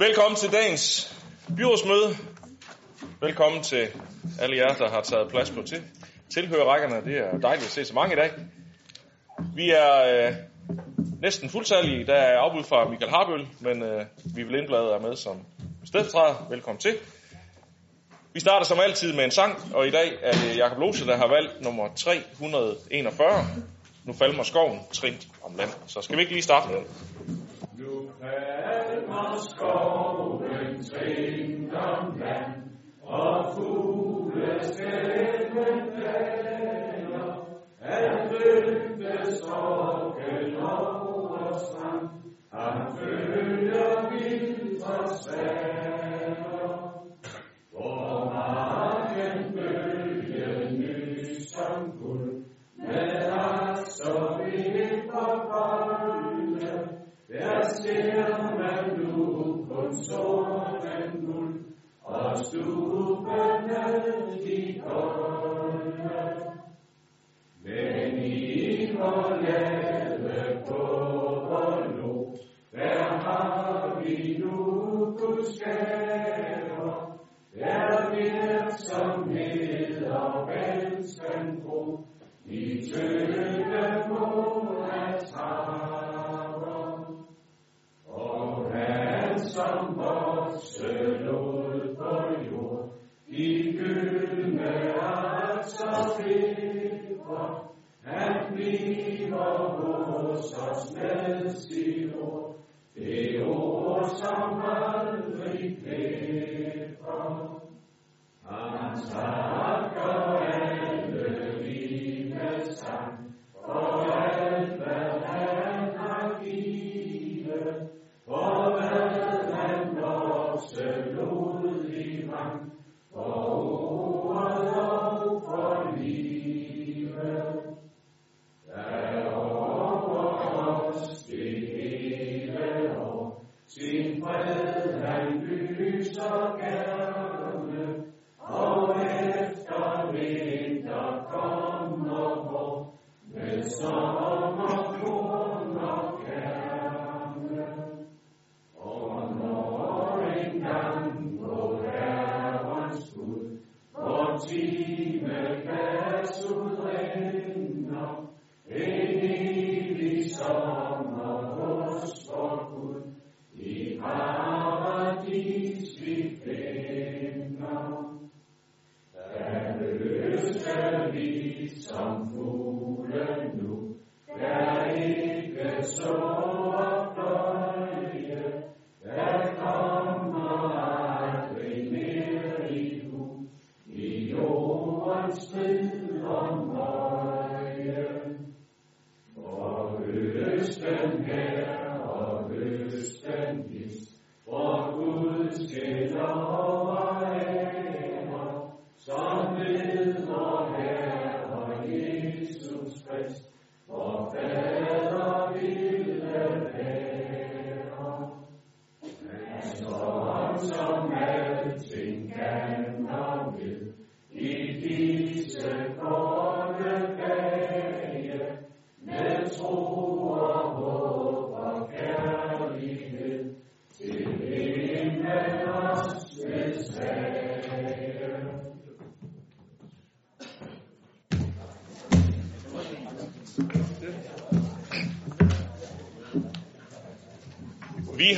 Velkommen til dagens byrådsmøde. Velkommen til alle jer, der har taget plads på til. tilhørerrækkerne. Det er dejligt at se så mange i dag. Vi er øh, næsten fuldtallige. Der er afbud fra Michael Harbøl, men øh, vi vil indblade er med som stedfortræder. Velkommen til. Vi starter som altid med en sang, og i dag er det Jakob Lose, der har valgt nummer 341. Nu falmer skoven trint om land. Så skal vi ikke lige starte med den? Nu skoven trint om land, og fugle fuglestemmen daler, at løfte sorgen over strand, han følger vildt og svaner.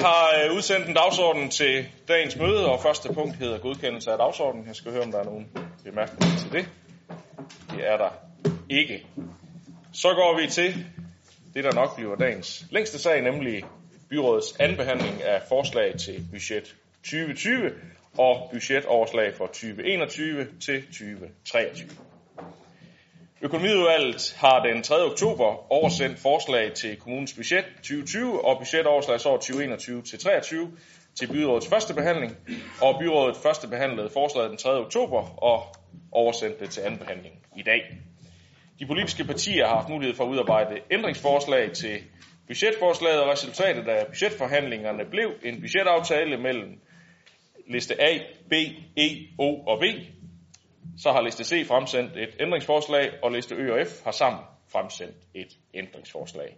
Har øh, udsendt en dagsorden til dagens møde, og første punkt hedder godkendelse af dagsordenen. Jeg skal høre, om der er nogen bemærkninger til det. Det er der ikke. Så går vi til det, der nok bliver dagens længste sag, nemlig byrådets anbehandling af forslag til budget 2020 og budgetoverslag for 2021 til 2023. Økonomiudvalget har den 3. oktober oversendt forslag til kommunens budget 2020 og budgetoverslagsår 2021 til 23 til byrådets første behandling, og byrådet første behandlede forslaget den 3. oktober og oversendte det til anden behandling i dag. De politiske partier har haft mulighed for at udarbejde ændringsforslag til budgetforslaget, og resultatet af budgetforhandlingerne blev en budgetaftale mellem liste A, B, E, O og V, så har liste C fremsendt et ændringsforslag, og liste Ø og F har sammen fremsendt et ændringsforslag.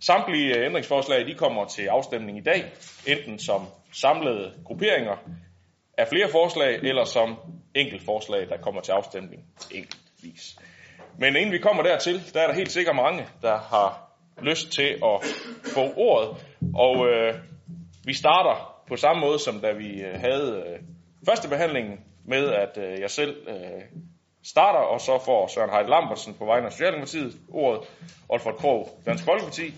Samtlige øh, ændringsforslag de kommer til afstemning i dag, enten som samlede grupperinger af flere forslag, eller som enkelt forslag, der kommer til afstemning enkeltvis. Men inden vi kommer dertil, der er der helt sikkert mange, der har lyst til at få ordet. Og øh, vi starter på samme måde, som da vi øh, havde øh, første behandlingen, med at øh, jeg selv øh, starter, og så får Søren Heide Lambertsen på vegne af Socialdemokratiet ordet, Olfert Krog, Dansk Folkeparti,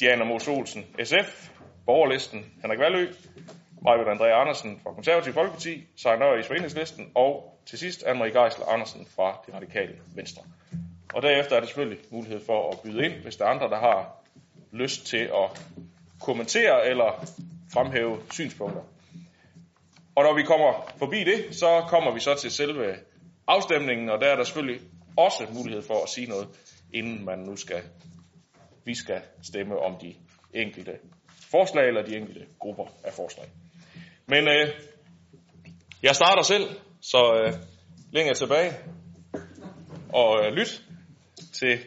Diana Mos Olsen, SF, Borgerlisten, Henrik Valø, Majbert André Andersen fra Konservativ Folkeparti, Søren Nørre i Svendingslisten, og til sidst Anne-Marie Geisler Andersen fra Det Radikale Venstre. Og derefter er der selvfølgelig mulighed for at byde ind, hvis der er andre, der har lyst til at kommentere eller fremhæve synspunkter. Og når vi kommer forbi det, så kommer vi så til selve afstemningen, og der er der selvfølgelig også mulighed for at sige noget, inden man nu skal, vi skal stemme om de enkelte forslag eller de enkelte grupper af forslag. Men øh, jeg starter selv, så øh, længe tilbage og øh, lyt til,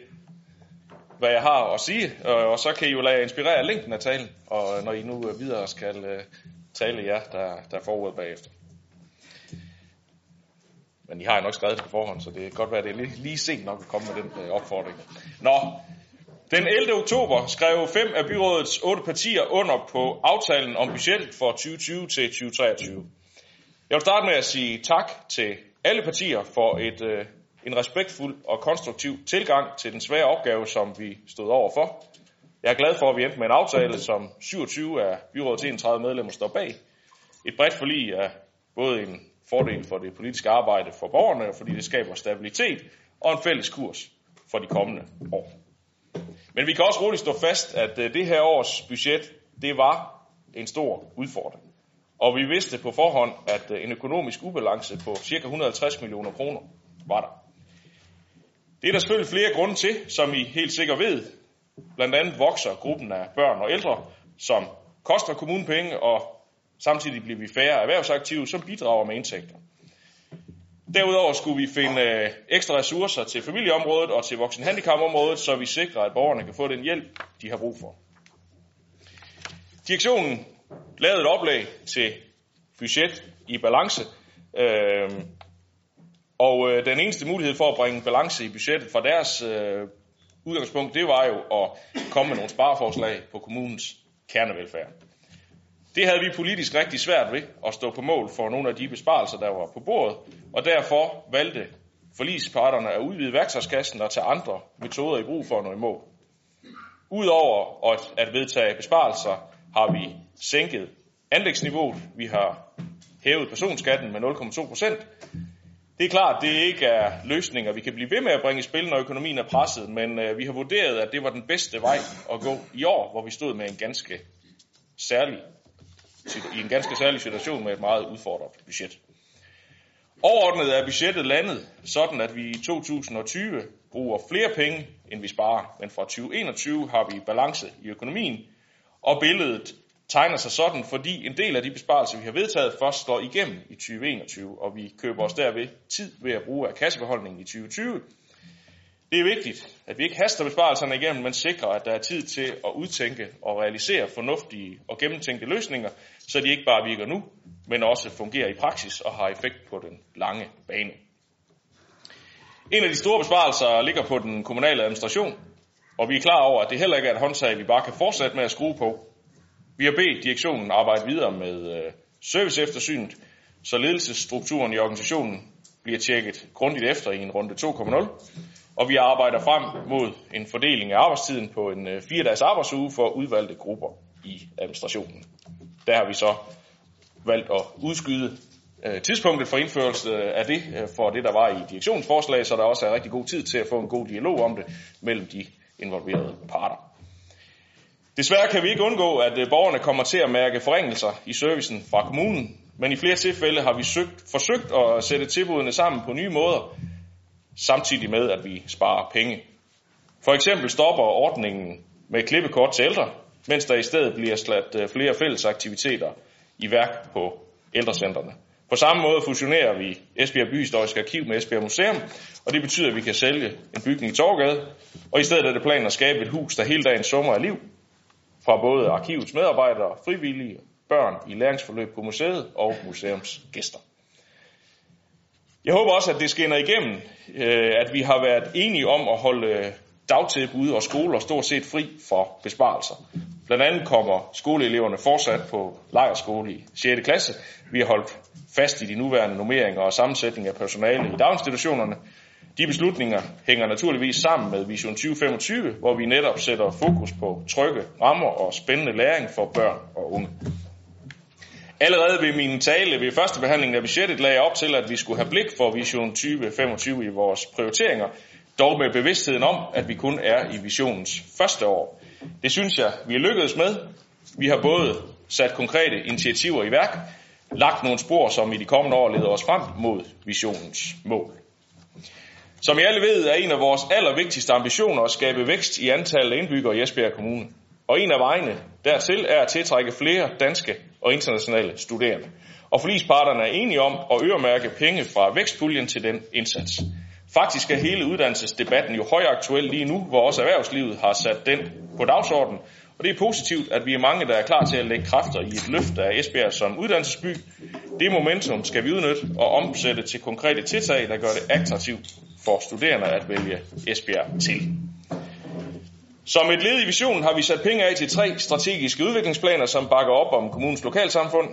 hvad jeg har at sige, og, og så kan I jo lade jer inspirere af længden af talen, og øh, når I nu øh, videre skal øh, tale jer, der, der får ordet bagefter. Men I har jo nok skrevet det på forhånd, så det kan godt være, at det er lige, lige sent nok at komme med den øh, opfordring. Nå, den 11. oktober skrev fem af byrådets otte partier under på aftalen om budgettet for 2020 til 2023. Jeg vil starte med at sige tak til alle partier for et, øh, en respektfuld og konstruktiv tilgang til den svære opgave, som vi stod over for. Jeg er glad for, at vi endte med en aftale, som 27 af byrådets 31 medlemmer står bag. Et bredt forlig er både en fordel for det politiske arbejde for borgerne, fordi det skaber stabilitet og en fælles kurs for de kommende år. Men vi kan også roligt stå fast, at øh, det her års budget, det var en stor udfordring. Og vi vidste på forhånd, at øh, en økonomisk ubalance på ca. 150 millioner kroner var der. Det er der selvfølgelig flere grunde til, som I helt sikkert ved. Blandt andet vokser gruppen af børn og ældre, som koster kommunen penge, og samtidig bliver vi færre erhvervsaktive, som bidrager med indtægter. Derudover skulle vi finde øh, ekstra ressourcer til familieområdet og til voksenhandicapområdet, så vi sikrer, at borgerne kan få den hjælp, de har brug for. Direktionen lavede et oplæg til budget i balance, øh, og øh, den eneste mulighed for at bringe balance i budgettet fra deres øh, udgangspunkt, det var jo at komme med nogle spareforslag på kommunens kernevelfærd. Det havde vi politisk rigtig svært ved at stå på mål for nogle af de besparelser, der var på bordet, og derfor valgte forlisparterne at udvide værktøjskassen og tage andre metoder i brug for at nå i mål. Udover at vedtage besparelser, har vi sænket anlægsniveauet. Vi har hævet personskatten med 0,2 procent. Det er klart, det ikke er løsninger, vi kan blive ved med at bringe i spil, når økonomien er presset, men øh, vi har vurderet, at det var den bedste vej at gå i år, hvor vi stod med en ganske særlig i en ganske særlig situation med et meget udfordret budget. Overordnet er budgettet landet sådan, at vi i 2020 bruger flere penge, end vi sparer, men fra 2021 har vi balance i økonomien, og billedet tegner sig sådan, fordi en del af de besparelser, vi har vedtaget, først slår igennem i 2021, og vi køber os derved tid ved at bruge af kassebeholdningen i 2020, det er vigtigt, at vi ikke haster besparelserne igennem, men sikrer, at der er tid til at udtænke og realisere fornuftige og gennemtænkte løsninger, så de ikke bare virker nu, men også fungerer i praksis og har effekt på den lange bane. En af de store besparelser ligger på den kommunale administration, og vi er klar over, at det heller ikke er et håndtag, vi bare kan fortsætte med at skrue på. Vi har bedt direktionen arbejde videre med øh, serviceeftersynet, så ledelsesstrukturen i organisationen bliver tjekket grundigt efter i en runde 2.0, og vi arbejder frem mod en fordeling af arbejdstiden på en øh, fire dages arbejdsuge for udvalgte grupper i administrationen. Der har vi så valgt at udskyde øh, tidspunktet for indførelse af det for det, der var i direktionsforslag, så der også er rigtig god tid til at få en god dialog om det mellem de involverede parter. Desværre kan vi ikke undgå, at øh, borgerne kommer til at mærke forringelser i servicen fra kommunen, men i flere tilfælde har vi søgt, forsøgt at sætte tilbudene sammen på nye måder, samtidig med, at vi sparer penge. For eksempel stopper ordningen med klippekort til ældre, mens der i stedet bliver slat øh, flere fælles aktiviteter i værk på ældrecentrene. På samme måde fusionerer vi Esbjerg Byhistoriske Arkiv med Esbjerg Museum, og det betyder, at vi kan sælge en bygning i Torgade, og i stedet er det planen at skabe et hus, der hele dagen summer af liv, fra både arkivets medarbejdere, frivillige, børn i læringsforløb på museet og museumsgæster. Jeg håber også, at det skinner igennem, øh, at vi har været enige om at holde øh, dagtilbud og skoler stort set fri for besparelser. Blandt andet kommer skoleeleverne fortsat på lejerskole i 6. klasse. Vi har holdt fast i de nuværende normeringer og sammensætning af personale i daginstitutionerne. De beslutninger hænger naturligvis sammen med Vision 2025, hvor vi netop sætter fokus på trygge rammer og spændende læring for børn og unge. Allerede ved min tale ved første behandling af budgettet lagde jeg op til, at vi skulle have blik for Vision 2025 i vores prioriteringer, dog med bevidstheden om, at vi kun er i visionens første år. Det synes jeg, vi er lykkedes med. Vi har både sat konkrete initiativer i værk, lagt nogle spor, som i de kommende år leder os frem mod visionens mål. Som I alle ved, er en af vores allervigtigste ambitioner at skabe vækst i antallet af indbyggere i Esbjerg Kommune. Og en af vejene dertil er at tiltrække flere danske og internationale studerende. Og forlisparterne er enige om at øremærke penge fra vækstpuljen til den indsats. Faktisk er hele uddannelsesdebatten jo højaktuel lige nu, hvor også erhvervslivet har sat den på dagsordenen. Og det er positivt, at vi er mange, der er klar til at lægge kræfter i et løft af Esbjerg som uddannelsesby. Det momentum skal vi udnytte og omsætte til konkrete tiltag, der gør det attraktivt for studerende at vælge Esbjerg til. Som et led i visionen har vi sat penge af til tre strategiske udviklingsplaner, som bakker op om kommunens lokalsamfund.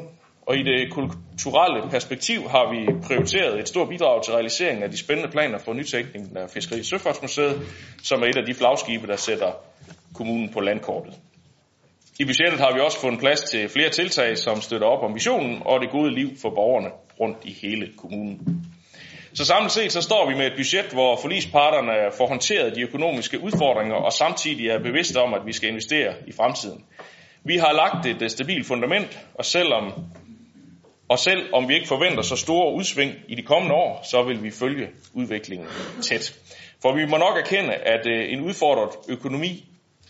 Og i det kulturelle perspektiv har vi prioriteret et stort bidrag til realiseringen af de spændende planer for nytænkningen af Fiskeri Søfartsmuseet, som er et af de flagskibe, der sætter kommunen på landkortet. I budgettet har vi også fundet plads til flere tiltag, som støtter op om visionen og det gode liv for borgerne rundt i hele kommunen. Så samlet set så står vi med et budget, hvor forlisparterne får håndteret de økonomiske udfordringer og samtidig er bevidste om, at vi skal investere i fremtiden. Vi har lagt et stabilt fundament, og selvom og selv om vi ikke forventer så store udsving i de kommende år, så vil vi følge udviklingen tæt. For vi må nok erkende, at øh, en udfordret økonomi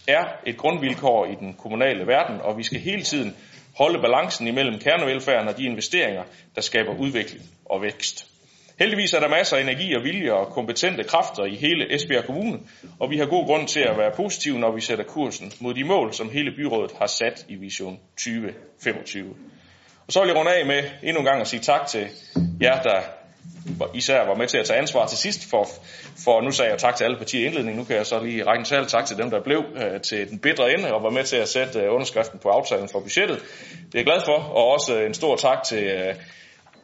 er et grundvilkår i den kommunale verden, og vi skal hele tiden holde balancen imellem kernevelfærden og de investeringer, der skaber udvikling og vækst. Heldigvis er der masser af energi og vilje og kompetente kræfter i hele Esbjerg Kommune, og vi har god grund til at være positive, når vi sætter kursen mod de mål, som hele byrådet har sat i Vision 2025. Og så vil jeg runde af med endnu en gang at sige tak til jer, der især var med til at tage ansvar til sidst, for, for nu sagde jeg tak til alle partier i indledningen, nu kan jeg så lige række en særlig tak til dem, der blev øh, til den bedre ende og var med til at sætte øh, underskriften på aftalen for budgettet. Det er jeg glad for, og også en stor tak til øh,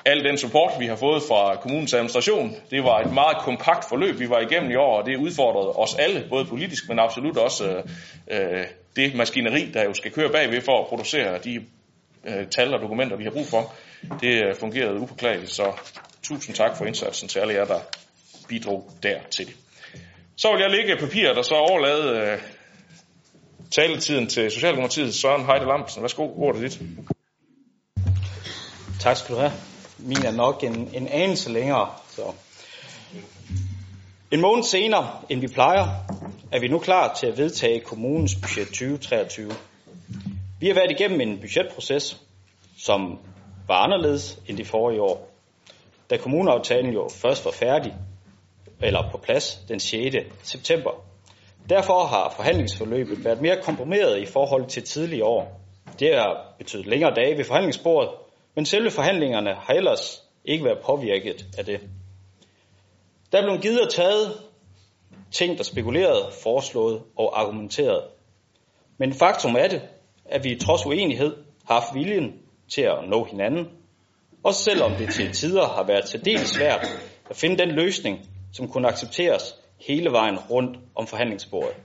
al den support, vi har fået fra kommunens administration. Det var et meget kompakt forløb, vi var igennem i år, og det udfordrede os alle, både politisk, men absolut også øh, det maskineri, der jo skal køre bagved for at producere de øh, tal og dokumenter, vi har brug for. Det øh, fungerede upåklageligt, så tusind tak for indsatsen til alle jer, der bidrog dertil. Så vil jeg lægge papiret og så overlade øh, taletiden til Socialdemokratiet Søren Heide Lamsen. Værsgo, ordet er dit. Tak skal du have. Min er nok en, en anelse længere. Så. En måned senere, end vi plejer, er vi nu klar til at vedtage kommunens budget 2023. Vi har været igennem en budgetproces, som var anderledes end de forrige år. Da kommuneaftalen jo først var færdig, eller på plads den 6. september. Derfor har forhandlingsforløbet været mere komprimeret i forhold til tidligere år. Det har betydet længere dage ved forhandlingsbordet, men selve forhandlingerne har ellers ikke været påvirket af det. Der er blevet givet og taget ting, der spekuleret, foreslået og argumenteret. Men faktum er det, at vi trods uenighed har haft viljen til at nå hinanden, også selvom det til tider har været særdeles svært at finde den løsning, som kunne accepteres hele vejen rundt om forhandlingsbordet.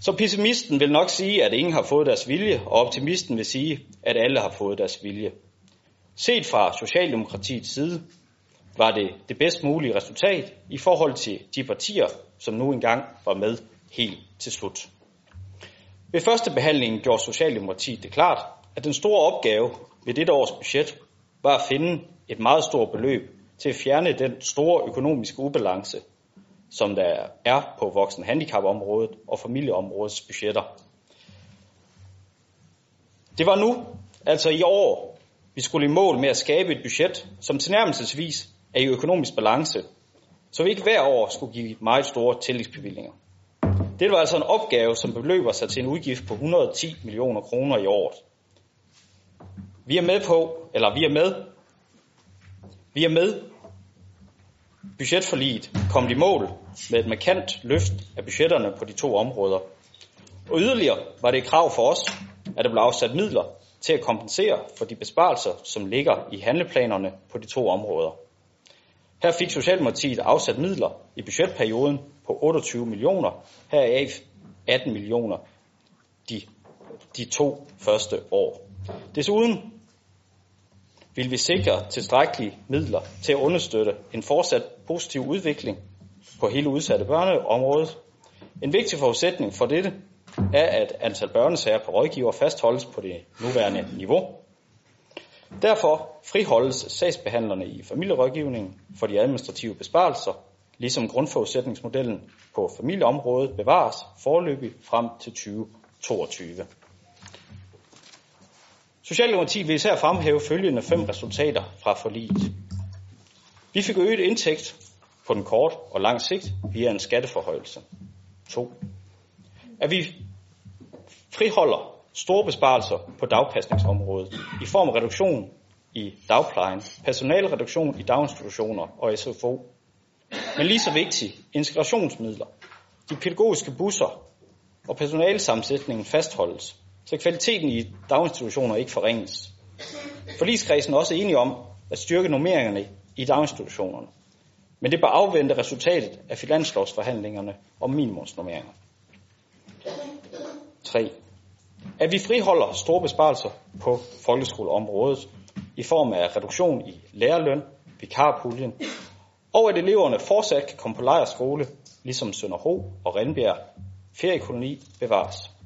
Så pessimisten vil nok sige, at ingen har fået deres vilje, og optimisten vil sige, at alle har fået deres vilje. Set fra Socialdemokratiets side var det det bedst mulige resultat i forhold til de partier, som nu engang var med helt til slut. Ved første behandling gjorde Socialdemokratiet det klart, at den store opgave ved dette års budget var at finde et meget stort beløb til at fjerne den store økonomiske ubalance, som der er på voksen handicapområdet og familieområdets budgetter. Det var nu, altså i år, Vi skulle i mål med at skabe et budget, som tilnærmelsesvis er i økonomisk balance, så vi ikke hver år skulle give meget store tillægsbevillinger. Det var altså en opgave, som beløber sig til en udgift på 110 millioner kroner i året. Vi er med på, eller vi er med, vi er med budgetforliget kom de mål med et markant løft af budgetterne på de to områder. Og yderligere var det et krav for os, at der blev afsat midler til at kompensere for de besparelser, som ligger i handleplanerne på de to områder. Her fik Socialdemokratiet afsat midler i budgetperioden på 28 millioner, heraf 18 millioner de, de to første år. Desuden vil vi sikre tilstrækkelige midler til at understøtte en fortsat positiv udvikling på hele udsatte børneområdet. En vigtig forudsætning for dette er, at antal børnesager på rådgiver fastholdes på det nuværende niveau. Derfor friholdes sagsbehandlerne i familierådgivningen for de administrative besparelser, ligesom grundforudsætningsmodellen på familieområdet bevares forløbig frem til 2022. Socialdemokratiet vil især fremhæve følgende fem resultater fra forliget. Vi fik øget indtægt på den kort og lang sigt via en skatteforhøjelse. 2. At vi friholder store besparelser på dagpasningsområdet i form af reduktion i dagplejen, personalreduktion i daginstitutioner og SFO. Men lige så vigtigt, integrationsmidler, de pædagogiske busser og personalsammensætningen fastholdes, så kvaliteten i daginstitutioner ikke forringes. Forligskredsen er også enige om at styrke normeringerne i daginstitutionerne. Men det bør afvente resultatet af finanslovsforhandlingerne om minimumsnormeringer. 3. At vi friholder store besparelser på folkeskoleområdet i form af reduktion i lærerløn, vikarpuljen, og at eleverne fortsat kan komme på lejerskole, ligesom Sønderho og Rindbjerg feriekoloni bevares.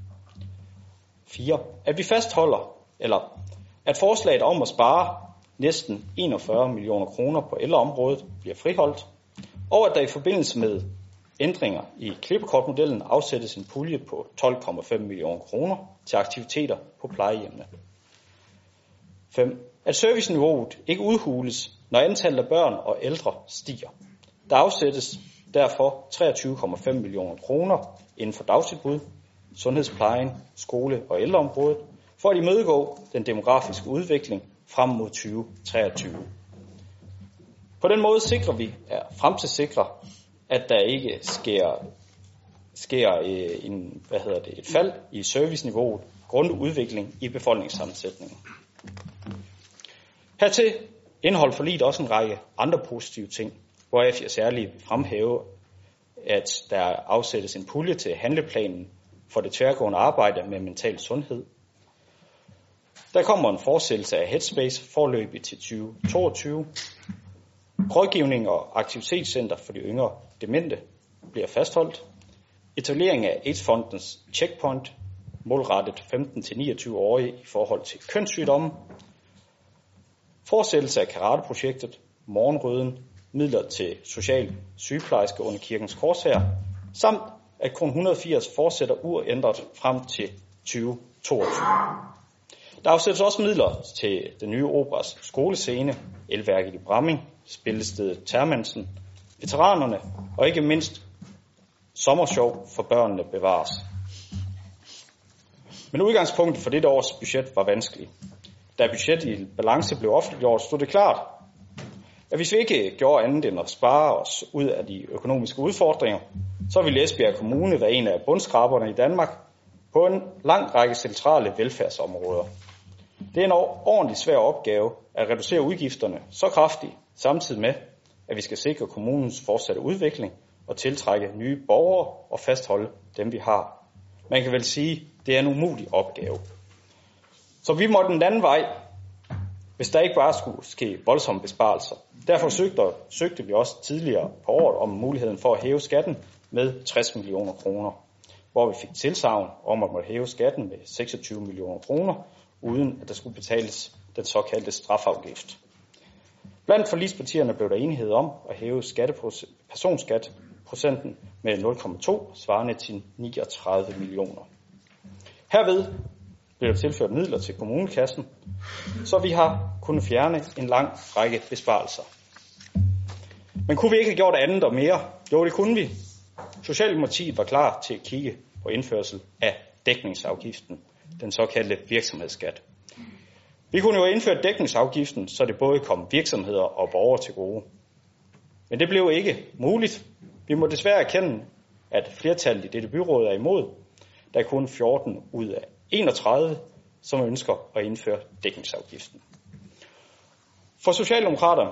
4. At vi fastholder, eller at forslaget om at spare næsten 41 millioner kroner på ældreområdet bliver friholdt, og at der i forbindelse med ændringer i klippekortmodellen afsættes en pulje på 12,5 millioner kroner til aktiviteter på plejehjemmene. 5. At serviceniveauet ikke udhules, når antallet af børn og ældre stiger. Der afsættes derfor 23,5 millioner kroner inden for dagtilbud, sundhedsplejen, skole- og ældreområdet, for at imødegå den demografiske udvikling frem mod 2023. På den måde sikrer vi, er fremtidssikrer, at der ikke sker, sker øh, en, hvad hedder det, et fald i serviceniveauet grundet udvikling i befolkningssammensætningen. Hertil indeholder forliget også en række andre positive ting, hvor jeg særligt fremhæve, at der afsættes en pulje til handleplanen for det tværgående arbejde med mental sundhed. Der kommer en fortsættelse af Headspace forløbig til 2022. Rådgivning og aktivitetscenter for de yngre demente bliver fastholdt. Etablering af AIDS-fondens checkpoint målrettet 15-29-årige i forhold til kønssygdomme. Fortsættelse af karateprojektet, morgenrøden, midler til social sygeplejerske under kirkens korshær, samt at kron 180 fortsætter uændret frem til 2022. Der afsættes også midler til den nye operas skolescene, elværket i Bramming, spillestedet Termansen, veteranerne og ikke mindst sommersjov for børnene bevares. Men udgangspunktet for dette års budget var vanskelig. Da budget i balance blev offentliggjort, stod det klart, at hvis vi ikke gjorde andet end at spare os ud af de økonomiske udfordringer, så vil Esbjerg Kommune være en af bundskraberne i Danmark på en lang række centrale velfærdsområder. Det er en ordentlig svær opgave at reducere udgifterne så kraftigt, samtidig med, at vi skal sikre kommunens fortsatte udvikling og tiltrække nye borgere og fastholde dem, vi har. Man kan vel sige, at det er en umulig opgave. Så vi måtte den anden vej, hvis der ikke bare skulle ske voldsomme besparelser. Derfor søgte, søgte vi også tidligere på året om muligheden for at hæve skatten med 60 millioner kroner, hvor vi fik tilsavn om at måtte hæve skatten med 26 millioner kroner, uden at der skulle betales den såkaldte strafafgift. Blandt forlispartierne blev der enighed om at hæve personskatprocenten med 0,2, svarende til 39 millioner. Herved blev der tilført midler til kommunekassen, så vi har kunnet fjerne en lang række besparelser. Men kunne vi ikke have gjort andet og mere? Jo, det kunne vi. Socialdemokratiet var klar til at kigge på indførsel af dækningsafgiften, den såkaldte virksomhedsskat. Vi kunne jo indføre dækningsafgiften, så det både kom virksomheder og borgere til gode. Men det blev ikke muligt. Vi må desværre erkende, at flertallet i dette byråd er imod. Der er kun 14 ud af 31, som ønsker at indføre dækningsafgiften. For Socialdemokraterne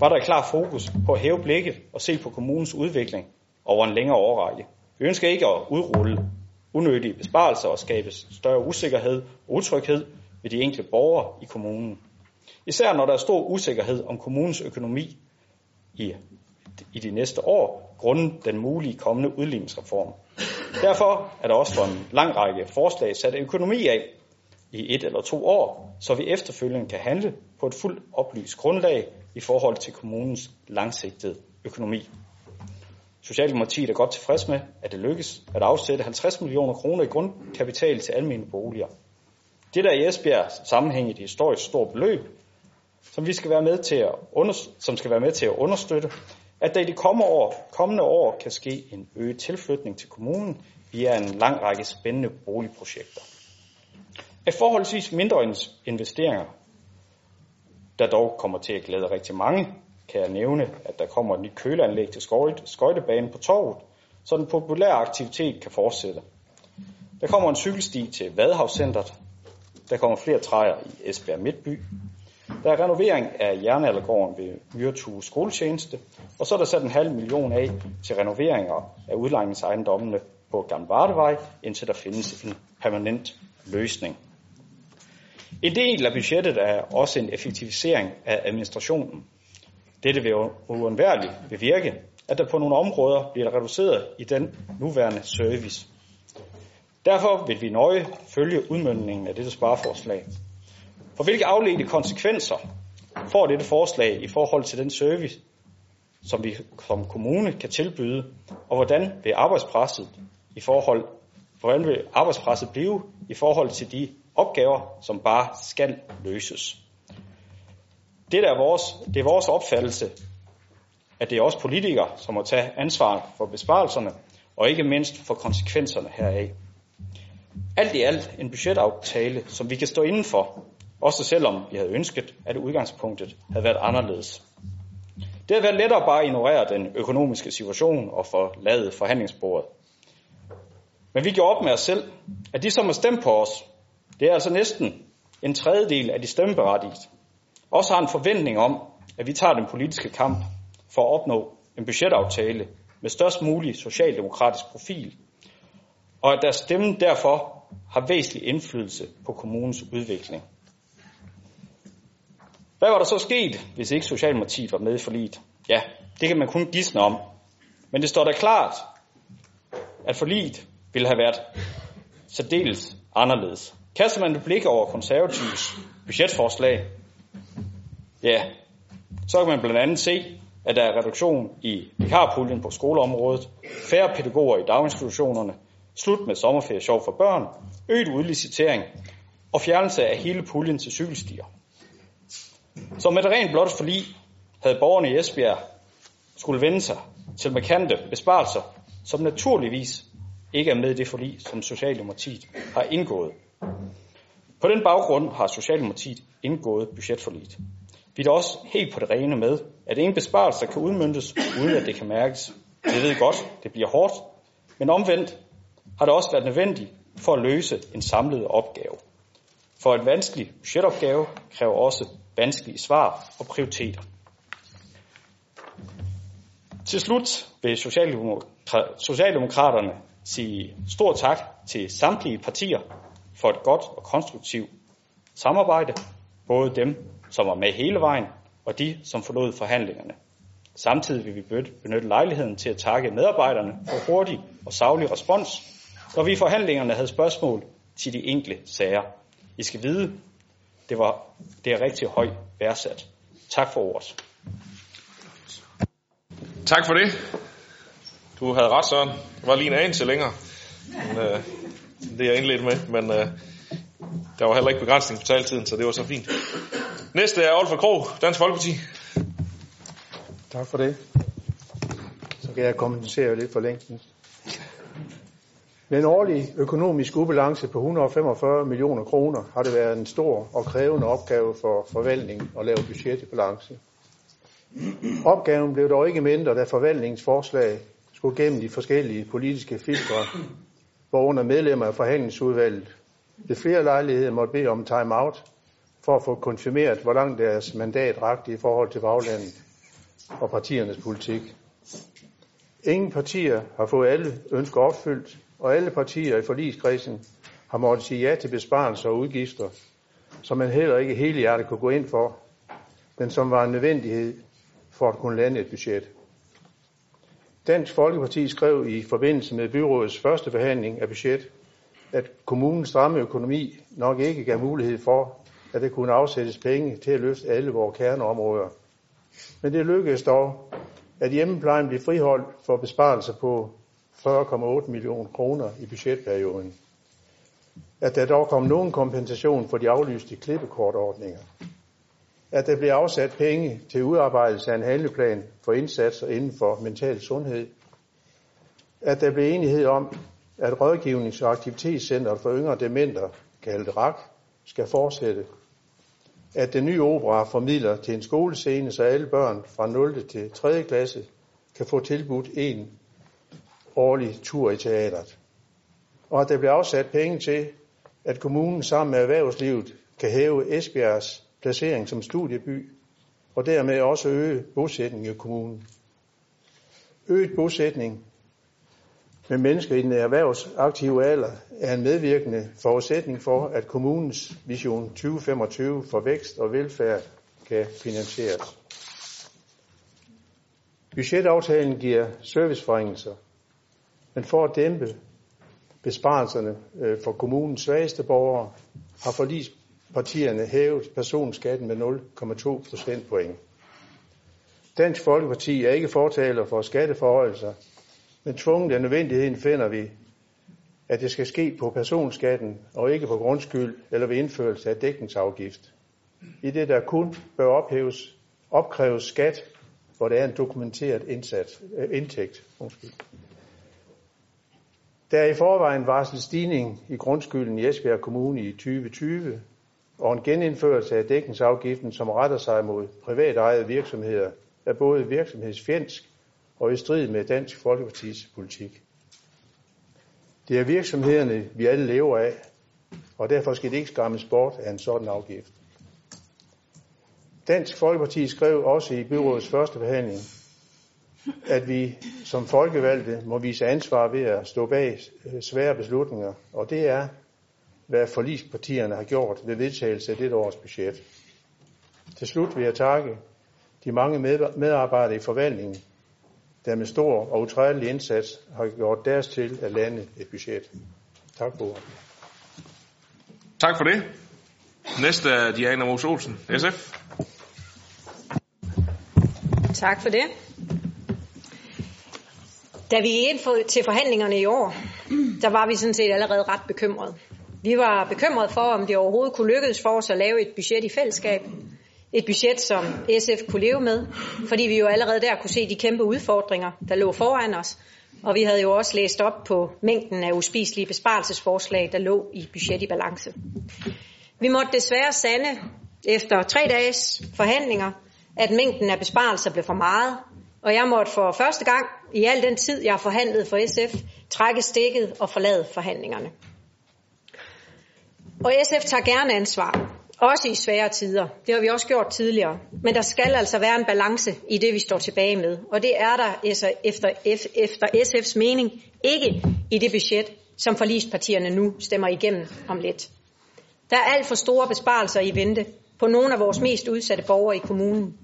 var der et klar fokus på at hæve blikket og se på kommunens udvikling over en længere årrække. Vi ønsker ikke at udrulle unødige besparelser og skabe større usikkerhed og utryghed ved de enkelte borgere i kommunen. Især når der er stor usikkerhed om kommunens økonomi i, i de næste år, grundet den mulige kommende udligningsreform. Derfor er der også for en lang række forslag sat økonomi af i et eller to år, så vi efterfølgende kan handle på et fuldt oplyst grundlag i forhold til kommunens langsigtede økonomi. Socialdemokratiet er godt tilfreds med, at det lykkes at afsætte 50 millioner kroner i grundkapital til almene boliger. Det der i Esbjerg sammenhæng et historisk stort beløb, som, vi skal være med til at under, som skal være med til at understøtte, at der i de kommende år, kommende år kan ske en øget tilflytning til kommunen via en lang række spændende boligprojekter. Af forholdsvis mindre investeringer, der dog kommer til at glæde rigtig mange, kan jeg nævne, at der kommer et nyt køleanlæg til skøjtebanen på torvet, så den populære aktivitet kan fortsætte. Der kommer en cykelsti til Vadehavscentret. Der kommer flere træer i Esbjerg Midtby. Der er renovering af jernaldergården ved Myretue skoletjeneste, og så er der sat en halv million af til renoveringer af udlejningsejendommene på Gamle Vardevej, indtil der findes en permanent løsning. En del af budgettet er også en effektivisering af administrationen. Dette vil uundværligt bevirke, at der på nogle områder bliver reduceret i den nuværende service. Derfor vil vi nøje følge udmyndningen af dette spareforslag. For hvilke afledte konsekvenser får dette forslag i forhold til den service, som vi som kommune kan tilbyde, og hvordan vil arbejdspresset i forhold, hvordan vil arbejdspresset blive i forhold til de opgaver, som bare skal løses. Det, der er vores, det er vores opfattelse, at det er os politikere, som må tage ansvar for besparelserne, og ikke mindst for konsekvenserne heraf. Alt i alt en budgetaftale, som vi kan stå inden for, også selvom vi havde ønsket, at udgangspunktet havde været anderledes. Det havde været lettere bare at ignorere den økonomiske situation og forlade forhandlingsbordet. Men vi gjorde op med os selv, at de, som har stemt på os, det er altså næsten en tredjedel af de stemmeberettigede, også har en forventning om, at vi tager den politiske kamp for at opnå en budgetaftale med størst mulig socialdemokratisk profil, og at deres stemme derfor har væsentlig indflydelse på kommunens udvikling. Hvad var der så sket, hvis ikke Socialdemokratiet var med i forliget? Ja, det kan man kun gisne om. Men det står da klart, at forliget ville have været særdeles anderledes. Kaster man et blik over konservatives budgetforslag, ja, så kan man blandt andet se, at der er reduktion i vikarpuljen på skoleområdet, færre pædagoger i daginstitutionerne, slut med sommerferie for børn, øget udlicitering. Og fjernelse af hele puljen til cykelstier. Så med det rent blot forlig havde borgerne i Esbjerg skulle vende sig til markante besparelser, som naturligvis ikke er med i det forlig, som Socialdemokratiet har indgået. På den baggrund har Socialdemokratiet indgået budgetforliget. Vi er da også helt på det rene med, at ingen besparelser kan udmyndtes, uden at det kan mærkes. Det ved godt, det bliver hårdt, men omvendt har det også været nødvendigt for at løse en samlet opgave. For en vanskelig budgetopgave kræver også vanskelige svar og prioriteter. Til slut vil Socialdemokraterne sige stor tak til samtlige partier for et godt og konstruktivt samarbejde, både dem, som var med hele vejen, og de, som forlod forhandlingerne. Samtidig vil vi benytte lejligheden til at takke medarbejderne for hurtig og savlig respons, når vi i forhandlingerne havde spørgsmål til de enkle sager. I skal vide, det, var, det er rigtig højt værdsat. Tak for ordet. Tak for det. Du havde ret, Søren. Det var lige en anelse længere. Men, øh, det jeg indledte med. Men øh, Der var heller ikke begrænsning på taltiden, så det var så fint. Næste er Olfer Krog, Dansk Folkeparti. Tak for det. Så kan jeg kompensere lidt for længden. Med en årlig økonomisk ubalance på 145 millioner kroner har det været en stor og krævende opgave for forvaltningen at lave budget i balance. Opgaven blev dog ikke mindre, da forvaltningens forslag skulle gennem de forskellige politiske filtre, hvorunder medlemmer af forhandlingsudvalget ved flere lejligheder måtte bede om time-out for at få konfirmeret, hvor langt deres mandat rakte i forhold til baglandet og partiernes politik. Ingen partier har fået alle ønsker opfyldt, og alle partier i forligskredsen har måttet sige ja til besparelser og udgifter, som man heller ikke hele hjertet kunne gå ind for, men som var en nødvendighed for at kunne lande et budget. Dansk Folkeparti skrev i forbindelse med byrådets første behandling af budget, at kommunens stramme økonomi nok ikke gav mulighed for, at der kunne afsættes penge til at løfte alle vores kerneområder. Men det lykkedes dog, at hjemmeplejen blev friholdt for besparelser på 40,8 millioner kroner i budgetperioden. At der dog kom nogen kompensation for de aflyste klippekortordninger. At der blev afsat penge til udarbejdelse af en handleplan for indsatser inden for mental sundhed. At der blev enighed om, at rådgivnings- og aktivitetscenteret for yngre dementer, kaldet RAK, skal fortsætte. At den nye opera formidler til en skolescene, så alle børn fra 0. til 3. klasse kan få tilbudt en årlig tur i teatret. Og at der bliver afsat penge til, at kommunen sammen med erhvervslivet kan hæve Esbjergs placering som studieby, og dermed også øge bosætningen i kommunen. Øget bosætning med mennesker i den erhvervsaktive alder er en medvirkende forudsætning for, at kommunens vision 2025 for vækst og velfærd kan finansieres. Budgetaftalen giver serviceforringelser, men for at dæmpe besparelserne øh, for kommunens svageste borgere, har partierne hævet personskatten med 0,2 procentpoint. Dansk Folkeparti er ikke fortaler for skatteforhøjelser, men tvunget af nødvendigheden finder vi, at det skal ske på personskatten og ikke på grundskyld eller ved indførelse af dækningsafgift. I det der kun bør ophæves, opkræves skat, hvor der er en dokumenteret indsats, øh, indtægt. Undskyld. Der er i forvejen varslet stigning i grundskylden i Esbjerg Kommune i 2020, og en genindførelse af dækningsafgiften, som retter sig mod privatejede virksomheder, er både virksomhedsfjendsk og i strid med Dansk Folkepartis politik. Det er virksomhederne, vi alle lever af, og derfor skal det ikke skræmmes bort af en sådan afgift. Dansk Folkeparti skrev også i byrådets første behandling, at vi som folkevalgte må vise ansvar ved at stå bag øh, svære beslutninger, og det er, hvad forlispartierne har gjort ved vedtagelse af dette års budget. Til slut vil jeg takke de mange medarbejdere i forvaltningen, der med stor og utrædelig indsats har gjort deres til at lande et budget. Tak for ordet. Tak for det. Næste er Diana Mos Olsen, SF. Tak for det. Da vi ind til forhandlingerne i år, der var vi sådan set allerede ret bekymrede. Vi var bekymrede for, om det overhovedet kunne lykkes for os at lave et budget i fællesskab. Et budget, som SF kunne leve med, fordi vi jo allerede der kunne se de kæmpe udfordringer, der lå foran os. Og vi havde jo også læst op på mængden af uspiselige besparelsesforslag, der lå i budget i balance. Vi måtte desværre sande efter tre dages forhandlinger, at mængden af besparelser blev for meget, og jeg måtte for første gang i al den tid, jeg har forhandlet for SF, trække stikket og forlade forhandlingerne. Og SF tager gerne ansvar, også i svære tider. Det har vi også gjort tidligere. Men der skal altså være en balance i det, vi står tilbage med. Og det er der efter, efter SF's mening ikke i det budget, som forlispartierne nu stemmer igennem om lidt. Der er alt for store besparelser i vente på nogle af vores mest udsatte borgere i kommunen.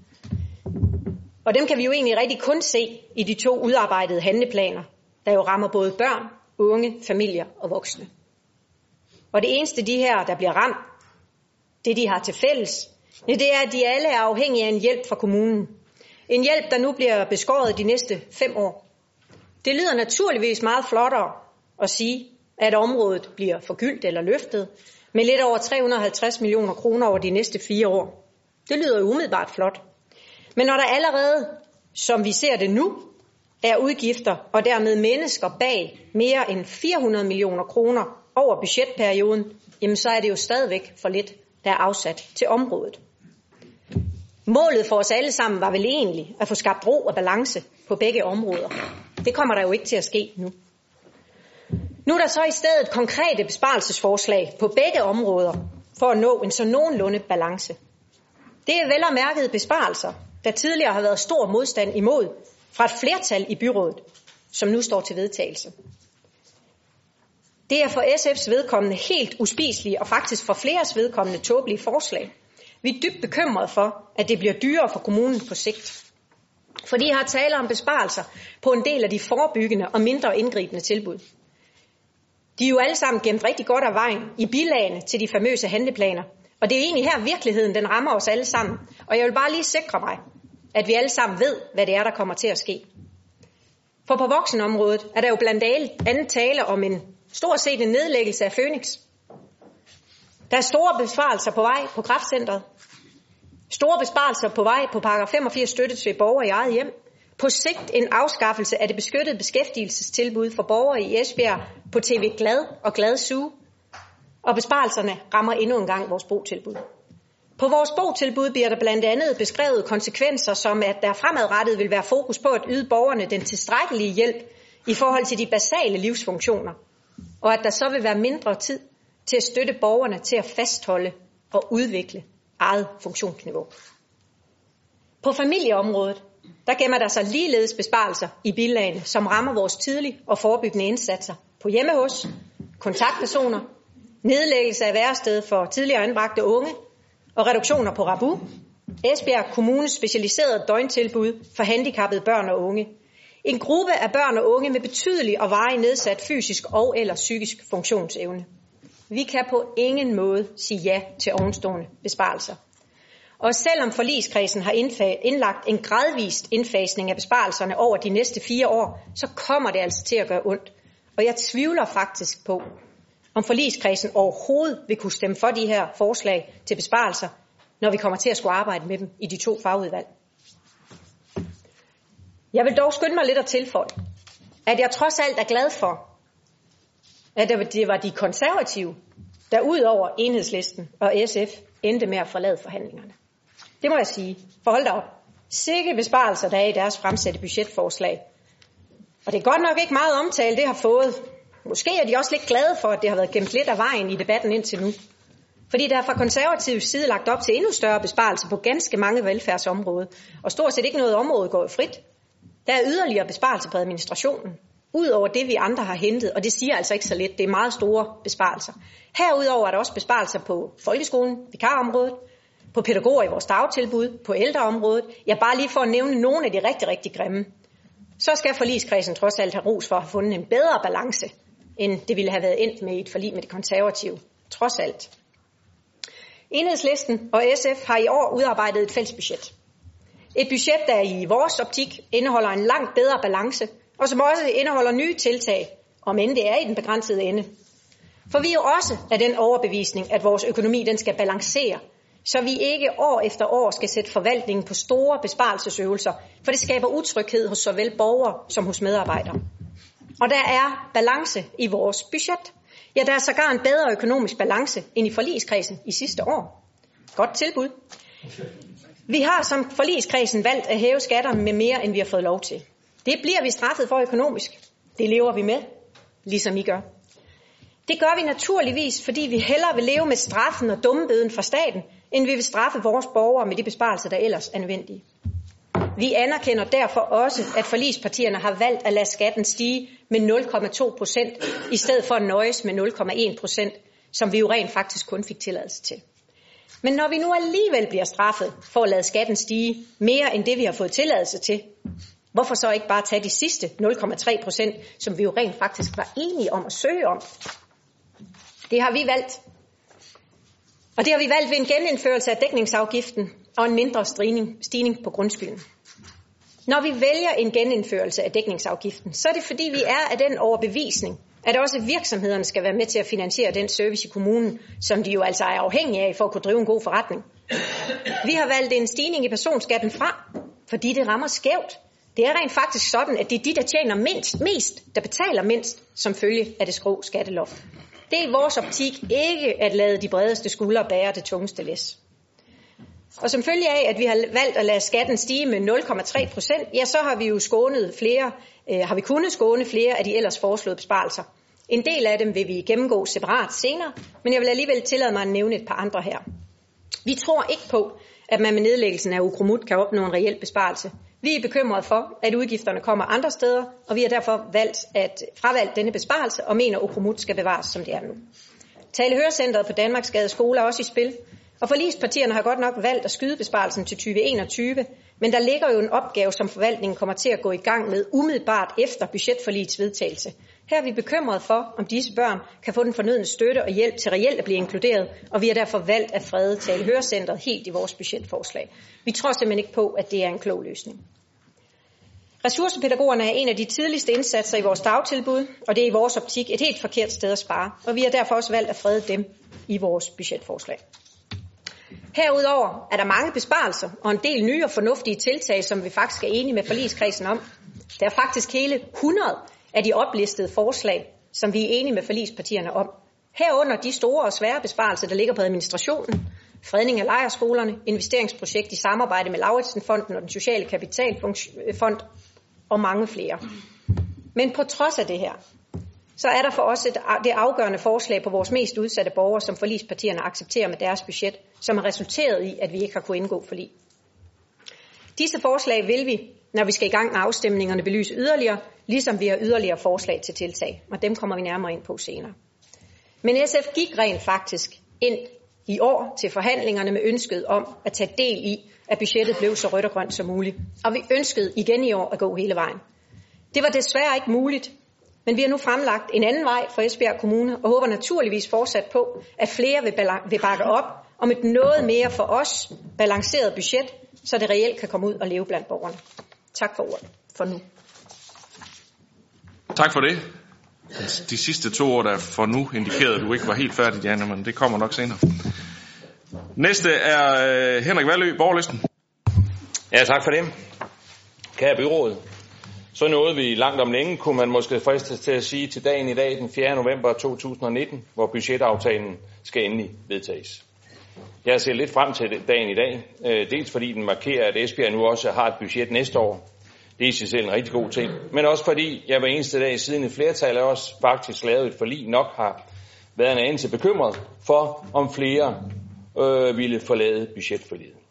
Og dem kan vi jo egentlig rigtig kun se i de to udarbejdede handleplaner, der jo rammer både børn, unge, familier og voksne. Og det eneste de her, der bliver ramt, det de har til fælles, det er, at de alle er afhængige af en hjælp fra kommunen. En hjælp, der nu bliver beskåret de næste fem år. Det lyder naturligvis meget flottere at sige, at området bliver forgyldt eller løftet, med lidt over 350 millioner kroner over de næste fire år. Det lyder jo umiddelbart flot. Men når der allerede, som vi ser det nu, er udgifter og dermed mennesker bag mere end 400 millioner kroner over budgetperioden, jamen så er det jo stadigvæk for lidt, der er afsat til området. Målet for os alle sammen var vel egentlig at få skabt ro og balance på begge områder. Det kommer der jo ikke til at ske nu. Nu er der så i stedet konkrete besparelsesforslag på begge områder for at nå en så nogenlunde balance. Det er vel og mærket besparelser, der tidligere har været stor modstand imod fra et flertal i byrådet, som nu står til vedtagelse. Det er for SF's vedkommende helt uspiselige og faktisk for fleres vedkommende tåbelige forslag. Vi er dybt bekymrede for, at det bliver dyrere for kommunen på sigt. For de har tale om besparelser på en del af de forebyggende og mindre indgribende tilbud. De er jo alle sammen gemt rigtig godt af vejen i bilagene til de famøse handleplaner. Og det er egentlig her virkeligheden, den rammer os alle sammen. Og jeg vil bare lige sikre mig, at vi alle sammen ved, hvad det er, der kommer til at ske. For på voksenområdet er der jo blandt andet tale om en stort set en nedlæggelse af Phoenix. Der er store besparelser på vej på kraftcentret. Store besparelser på vej på paragraf 85 støtte til borgere i eget hjem. På sigt en afskaffelse af det beskyttede beskæftigelsestilbud for borgere i Esbjerg på TV Glad og Glad Suge. Og besparelserne rammer endnu en gang vores botilbud. På vores botilbud bliver der blandt andet beskrevet konsekvenser, som at der fremadrettet vil være fokus på at yde borgerne den tilstrækkelige hjælp i forhold til de basale livsfunktioner, og at der så vil være mindre tid til at støtte borgerne til at fastholde og udvikle eget funktionsniveau. På familieområdet, der gemmer der sig ligeledes besparelser i bilagene, som rammer vores tidlige og forebyggende indsatser på hjemmehus, kontaktpersoner, nedlæggelse af værested for tidligere anbragte unge og reduktioner på Rabu, Esbjerg Kommunes specialiserede døgntilbud for handicappede børn og unge. En gruppe af børn og unge med betydelig og varig nedsat fysisk og eller psykisk funktionsevne. Vi kan på ingen måde sige ja til ovenstående besparelser. Og selvom forligskredsen har indlagt en gradvist indfasning af besparelserne over de næste fire år, så kommer det altså til at gøre ondt. Og jeg tvivler faktisk på, om forligskredsen overhovedet vil kunne stemme for de her forslag til besparelser, når vi kommer til at skulle arbejde med dem i de to fagudvalg. Jeg vil dog skynde mig lidt at tilføje, at jeg trods alt er glad for, at det var de konservative, der ud over enhedslisten og SF endte med at forlade forhandlingerne. Det må jeg sige. Forhold da op. Sikke besparelser, der er i deres fremsatte budgetforslag. Og det er godt nok ikke meget omtale, det har fået. Måske er de også lidt glade for, at det har været gemt lidt af vejen i debatten indtil nu. Fordi der er fra konservativ side lagt op til endnu større besparelser på ganske mange velfærdsområder. Og stort set ikke noget område går frit. Der er yderligere besparelser på administrationen. Ud over det, vi andre har hentet, og det siger altså ikke så lidt, det er meget store besparelser. Herudover er der også besparelser på folkeskolen, vikarområdet, på pædagoger i vores dagtilbud, på ældreområdet. Jeg bare lige for at nævne nogle af de rigtig, rigtig grimme. Så skal forligskredsen trods alt have ros for at have fundet en bedre balance, end det ville have været endt med i et forlig med det konservative. Trods alt. Enhedslisten og SF har i år udarbejdet et fælles budget. Et budget, der i vores optik indeholder en langt bedre balance, og som også indeholder nye tiltag, om end det er i den begrænsede ende. For vi er jo også af den overbevisning, at vores økonomi den skal balancere, så vi ikke år efter år skal sætte forvaltningen på store besparelsesøvelser, for det skaber utryghed hos såvel borgere som hos medarbejdere. Og der er balance i vores budget. Ja, der er sågar en bedre økonomisk balance end i forligskredsen i sidste år. Godt tilbud. Vi har som forligskredsen valgt at hæve skatter med mere, end vi har fået lov til. Det bliver vi straffet for økonomisk. Det lever vi med, ligesom I gør. Det gør vi naturligvis, fordi vi hellere vil leve med straffen og dummebøden fra staten, end vi vil straffe vores borgere med de besparelser, der ellers er nødvendige. Vi anerkender derfor også, at forlispartierne har valgt at lade skatten stige med 0,2 procent, i stedet for at nøjes med 0,1 procent, som vi jo rent faktisk kun fik tilladelse til. Men når vi nu alligevel bliver straffet for at lade skatten stige mere end det, vi har fået tilladelse til, hvorfor så ikke bare tage de sidste 0,3 procent, som vi jo rent faktisk var enige om at søge om? Det har vi valgt. Og det har vi valgt ved en genindførelse af dækningsafgiften og en mindre stigning, stigning på grundskylden. Når vi vælger en genindførelse af dækningsafgiften, så er det fordi, vi er af den overbevisning, at også virksomhederne skal være med til at finansiere den service i kommunen, som de jo altså er afhængige af for at kunne drive en god forretning. Vi har valgt en stigning i personskatten fra, fordi det rammer skævt. Det er rent faktisk sådan, at det er de, der tjener mindst, mest, der betaler mindst, som følge af det skrå skatteloft. Det er i vores optik ikke at lade de bredeste skuldre bære det tungeste læs. Og som følge af, at vi har valgt at lade skatten stige med 0,3 procent, ja, så har vi jo skånet flere, øh, har vi kunnet skåne flere af de ellers foreslåede besparelser. En del af dem vil vi gennemgå separat senere, men jeg vil alligevel tillade mig at nævne et par andre her. Vi tror ikke på, at man med nedlæggelsen af Ukromut kan opnå en reel besparelse. Vi er bekymrede for, at udgifterne kommer andre steder, og vi har derfor valgt at fravalgt denne besparelse og mener, at Ukromut skal bevares, som det er nu. Talehørcenteret på Danmarks Gade Skole er også i spil, og forligspartierne har godt nok valgt at skyde besparelsen til 2021, men der ligger jo en opgave, som forvaltningen kommer til at gå i gang med umiddelbart efter budgetforligets vedtagelse. Her er vi bekymrede for, om disse børn kan få den fornødne støtte og hjælp til reelt at blive inkluderet, og vi har derfor valgt at frede tale hørecentret helt i vores budgetforslag. Vi tror simpelthen ikke på, at det er en klog løsning. Ressourcepædagogerne er en af de tidligste indsatser i vores dagtilbud, og det er i vores optik et helt forkert sted at spare, og vi har derfor også valgt at frede dem i vores budgetforslag. Herudover er der mange besparelser og en del nye og fornuftige tiltag, som vi faktisk er enige med forligskredsen om. Der er faktisk hele 100 af de oplistede forslag, som vi er enige med forligspartierne om. Herunder de store og svære besparelser, der ligger på administrationen, fredning af lejerskolerne, investeringsprojekt i samarbejde med Lauritsenfonden og den sociale kapitalfond og mange flere. Men på trods af det her, så er der for os et, det afgørende forslag på vores mest udsatte borgere, som forligspartierne accepterer med deres budget, som har resulteret i, at vi ikke har kunnet indgå forlig. Disse forslag vil vi, når vi skal i gang med afstemningerne, belyse yderligere, ligesom vi har yderligere forslag til tiltag, og dem kommer vi nærmere ind på senere. Men SF gik rent faktisk ind i år til forhandlingerne med ønsket om at tage del i, at budgettet blev så rødt og grønt som muligt. Og vi ønskede igen i år at gå hele vejen. Det var desværre ikke muligt, men vi har nu fremlagt en anden vej for Esbjerg Kommune og håber naturligvis fortsat på, at flere vil, vil bakke op om et noget mere for os balanceret budget, så det reelt kan komme ud og leve blandt borgerne. Tak for ordet for nu. Tak for det. De sidste to ord, der for nu indikerede, at du ikke var helt færdig, Janne, men det kommer nok senere. Næste er øh, Henrik Valø, borgerlisten. Ja, tak for det. Kære byråd, så nåede vi langt om længe, kunne man måske fristes til at sige, til dagen i dag, den 4. november 2019, hvor budgetaftalen skal endelig vedtages. Jeg ser lidt frem til dagen i dag, øh, dels fordi den markerer, at Esbjerg nu også har et budget næste år. Det er i sig selv en rigtig god ting. Men også fordi jeg hver eneste dag siden et flertal af os faktisk lavet et forlig nok har været en anelse bekymret for, om flere øh, ville forlade budgetforliget.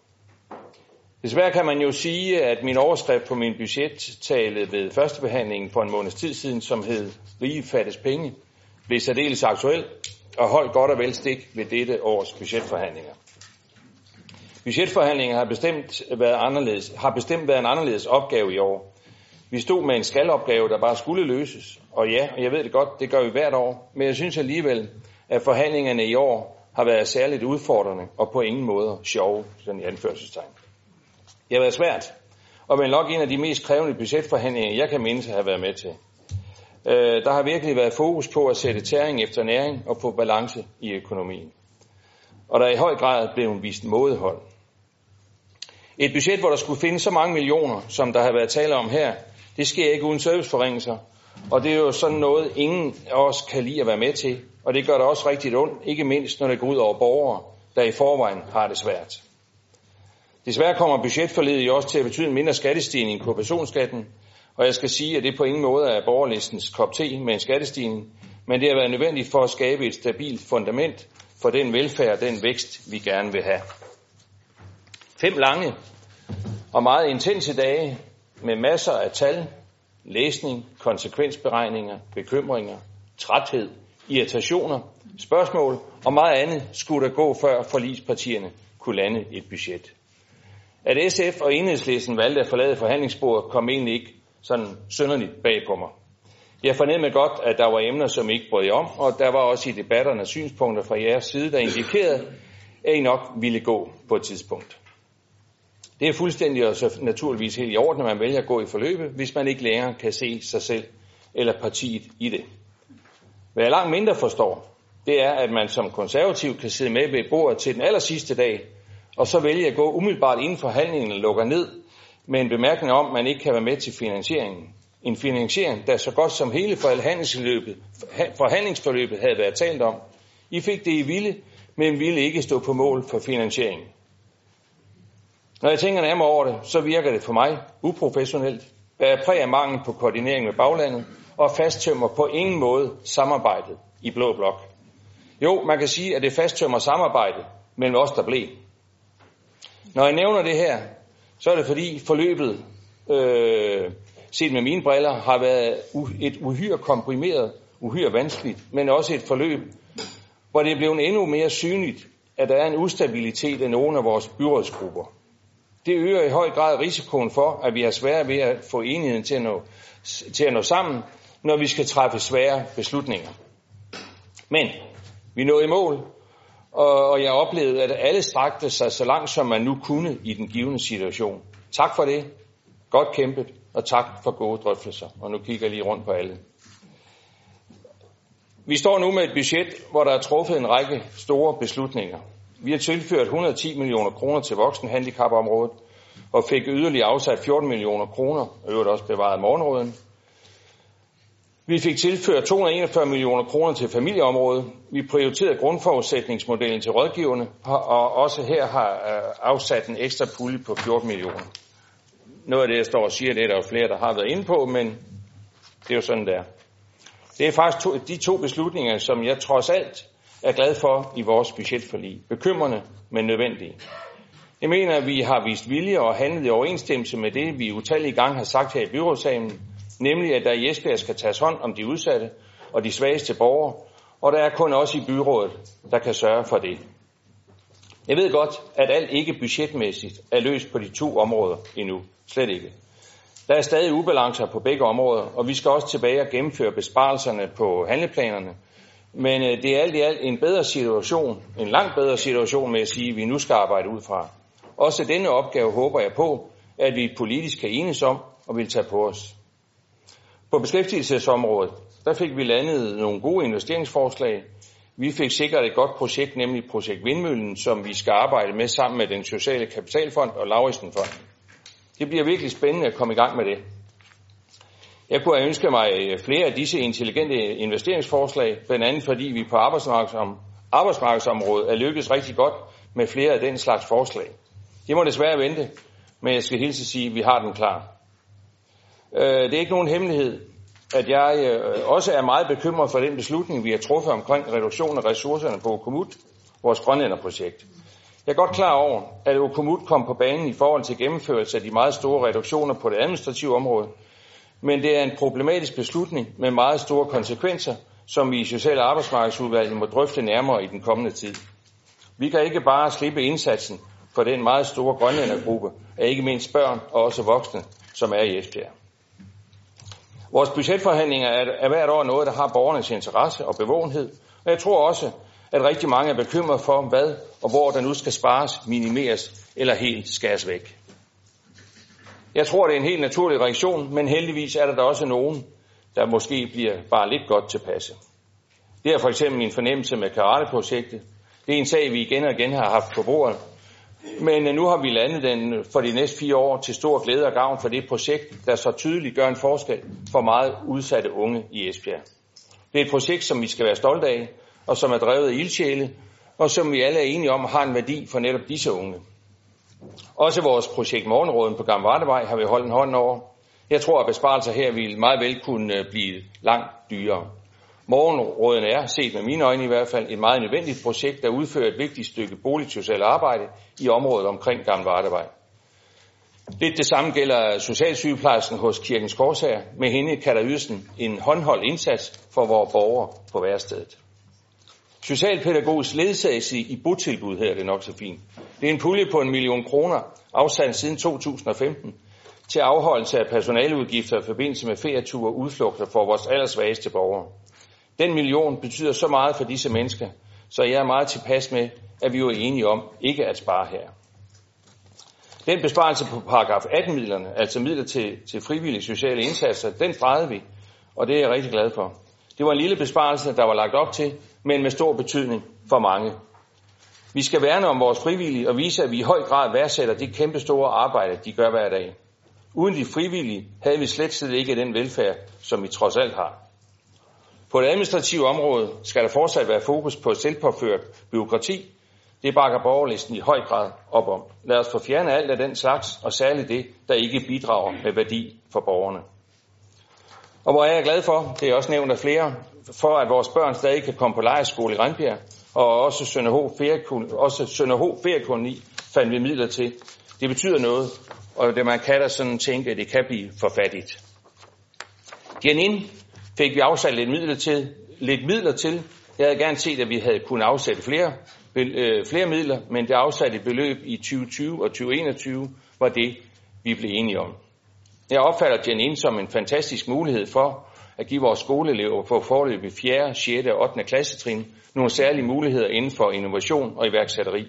Desværre kan man jo sige, at min overskrift på min budgettale ved førstebehandlingen for en måneds tid siden, som hed Rige fattes penge, blev særdeles aktuel og holdt godt og vel stik ved dette års budgetforhandlinger. Budgetforhandlinger har bestemt været, anderledes, har bestemt været en anderledes opgave i år. Vi stod med en skalopgave, der bare skulle løses. Og ja, jeg ved det godt, det gør vi hvert år. Men jeg synes alligevel, at forhandlingerne i år har været særligt udfordrende og på ingen måde sjove, sådan i anførselstegn. Det har været svært, og vel nok en af de mest krævende budgetforhandlinger, jeg kan mindes at have været med til. Øh, der har virkelig været fokus på at sætte tæring efter næring og få balance i økonomien. Og der er i høj grad blevet vist mådehold. Et budget, hvor der skulle findes så mange millioner, som der har været tale om her, det sker ikke uden serviceforringelser. Og det er jo sådan noget, ingen af os kan lide at være med til. Og det gør det også rigtig ondt, ikke mindst når det går ud over borgere, der i forvejen har det svært. Desværre kommer budgetforledet jo også til at betyde en mindre skattestigning på personskatten, og jeg skal sige, at det på ingen måde er borgerlistens kop te med en skattestigning, men det har været nødvendigt for at skabe et stabilt fundament for den velfærd og den vækst, vi gerne vil have. Fem lange og meget intense dage med masser af tal, læsning, konsekvensberegninger, bekymringer, træthed, irritationer, spørgsmål og meget andet skulle der gå, før forlispartierne kunne lande et budget. At SF og enhedslisten valgte at forlade forhandlingsbordet kom egentlig ikke sådan synderligt bag på mig. Jeg fornemmede godt, at der var emner, som I ikke brød om, og der var også i debatterne synspunkter fra jeres side, der indikerede, at I nok ville gå på et tidspunkt. Det er fuldstændig og så naturligvis helt i orden, at man vælger at gå i forløbet, hvis man ikke længere kan se sig selv eller partiet i det. Hvad jeg langt mindre forstår, det er, at man som konservativ kan sidde med ved bordet til den aller sidste dag, og så vælge at gå umiddelbart inden forhandlingen lukker ned, med en bemærkning om, at man ikke kan være med til finansieringen. En finansiering, der så godt som hele forhandlingsforløbet, forhandlingsforløbet havde været talt om. I fik det i ville, men ville ikke stå på mål for finansieringen. Når jeg tænker nærmere over det, så virker det for mig uprofessionelt, bærer præg af mangel på koordinering med baglandet og fasttømmer på ingen måde samarbejdet i Blå Blok. Jo, man kan sige, at det fasttømmer samarbejdet mellem os, der blev. Når jeg nævner det her, så er det fordi forløbet, øh, set med mine briller, har været et uhyre komprimeret, uhyre vanskeligt, men også et forløb, hvor det er blevet endnu mere synligt, at der er en ustabilitet i nogle af vores byrådsgrupper. Det øger i høj grad risikoen for, at vi har svært ved at få enigheden til at nå, til at nå sammen, når vi skal træffe svære beslutninger. Men vi nåede i mål, og jeg oplevede, at alle strakte sig så langt, som man nu kunne i den givende situation. Tak for det. Godt kæmpet, og tak for gode drøftelser. Og nu kigger jeg lige rundt på alle. Vi står nu med et budget, hvor der er truffet en række store beslutninger. Vi har tilført 110 millioner kroner til voksenhandicapområdet, og fik yderligere afsat 14 millioner kroner, og øvrigt også bevaret morgenråden, vi fik tilført 241 millioner kroner til familieområdet. Vi prioriterede grundforudsætningsmodellen til rådgiverne, og også her har øh, afsat en ekstra pulje på 14 millioner. Noget af det, jeg står og siger, det er der jo flere, der har været inde på, men det er jo sådan, der. Det er faktisk to, de to beslutninger, som jeg trods alt er glad for i vores budgetforlig. Bekymrende, men nødvendige. Jeg mener, at vi har vist vilje og handlet i overensstemmelse med det, vi utallige gange har sagt her i byrådsalen, nemlig at der i Esbjerg skal tages hånd om de udsatte og de svageste borgere, og der er kun også i byrådet, der kan sørge for det. Jeg ved godt, at alt ikke budgetmæssigt er løst på de to områder endnu. Slet ikke. Der er stadig ubalancer på begge områder, og vi skal også tilbage og gennemføre besparelserne på handleplanerne. Men øh, det er alt i alt en bedre situation, en langt bedre situation med at sige, at vi nu skal arbejde ud fra. Også denne opgave håber jeg på, at vi politisk kan enes om og vil tage på os. På beskæftigelsesområdet, der fik vi landet nogle gode investeringsforslag. Vi fik sikret et godt projekt, nemlig projekt Vindmøllen, som vi skal arbejde med sammen med den sociale kapitalfond og Lauritsenfonden. Det bliver virkelig spændende at komme i gang med det. Jeg kunne have ønsket mig flere af disse intelligente investeringsforslag, blandt andet fordi vi på arbejdsmarkedsområdet er lykkedes rigtig godt med flere af den slags forslag. Det må desværre vente, men jeg skal hilse at sige, at vi har den klar. Øh, det er ikke nogen hemmelighed, at jeg øh, også er meget bekymret for den beslutning, vi har truffet omkring reduktion af ressourcerne på Okomut, vores grønlænderprojekt. Jeg er godt klar over, at Okomut kom på banen i forhold til gennemførelse af de meget store reduktioner på det administrative område, men det er en problematisk beslutning med meget store konsekvenser, som vi i Social- og Arbejdsmarkedsudvalget må drøfte nærmere i den kommende tid. Vi kan ikke bare slippe indsatsen for den meget store grønlændergruppe af ikke mindst børn og også voksne, som er i Esbjerg. Vores budgetforhandlinger er, hvert år noget, der har borgernes interesse og bevågenhed, og jeg tror også, at rigtig mange er bekymret for, hvad og hvor der nu skal spares, minimeres eller helt skæres væk. Jeg tror, det er en helt naturlig reaktion, men heldigvis er der da også nogen, der måske bliver bare lidt godt tilpasse. Det er for eksempel min fornemmelse med karateprojektet. Det er en sag, vi igen og igen har haft på bordet, men øh, nu har vi landet den øh, for de næste fire år til stor glæde og gavn for det projekt, der så tydeligt gør en forskel for meget udsatte unge i Esbjerg. Det er et projekt, som vi skal være stolte af, og som er drevet af ildsjæle, og som vi alle er enige om har en værdi for netop disse unge. Også vores projekt Morgenråden på Gamle Rettevej har vi holdt en hånd over. Jeg tror, at besparelser her vil meget vel kunne øh, blive langt dyrere. Morgenråden er, set med mine øjne i hvert fald, et meget nødvendigt projekt, der udfører et vigtigt stykke boligsocialt arbejde i området omkring Gamle Vardevej. Lidt det samme gælder socialsygeplejersken hos Kirkens Korsager. Med hende kan der ydes en håndholdt indsats for vores borgere på værstedet. Socialpædagogisk ledsagelse i botilbud her, det nok så fint. Det er en pulje på en million kroner, afsat siden 2015, til afholdelse af personaleudgifter i forbindelse med ferieture og udflugter for vores allersvageste borgere. Den million betyder så meget for disse mennesker, så jeg er meget tilpas med, at vi er enige om ikke at spare her. Den besparelse på paragraf 18-midlerne, altså midler til, til frivillige sociale indsatser, den drejede vi, og det er jeg rigtig glad for. Det var en lille besparelse, der var lagt op til, men med stor betydning for mange. Vi skal værne om vores frivillige og vise, at vi i høj grad værdsætter det kæmpe store arbejde, de gør hver dag. Uden de frivillige havde vi slet slet ikke den velfærd, som vi trods alt har. På det administrative område skal der fortsat være fokus på selvpåført byråkrati. Det bakker borgerlisten i høj grad op om. Lad os få fjernet alt af den slags, og særligt det, der ikke bidrager med værdi for borgerne. Og hvor er jeg glad for, det er også nævnt af flere, for at vores børn stadig kan komme på lejeskole i Randbjerg, og også Sønderho feriekoloni, også Sønderho feriekoloni fandt vi midler til. Det betyder noget, og det man kan da sådan tænke, at det kan blive for fattigt. Janine fik vi afsat lidt midler til. Lidt midler til. Jeg havde gerne set, at vi havde kunnet afsætte flere, øh, flere midler, men det afsatte beløb i 2020 og 2021 var det, vi blev enige om. Jeg opfatter Janin som en fantastisk mulighed for at give vores skoleelever på forløb i 4., 6. og 8. klassetrin nogle særlige muligheder inden for innovation og iværksætteri.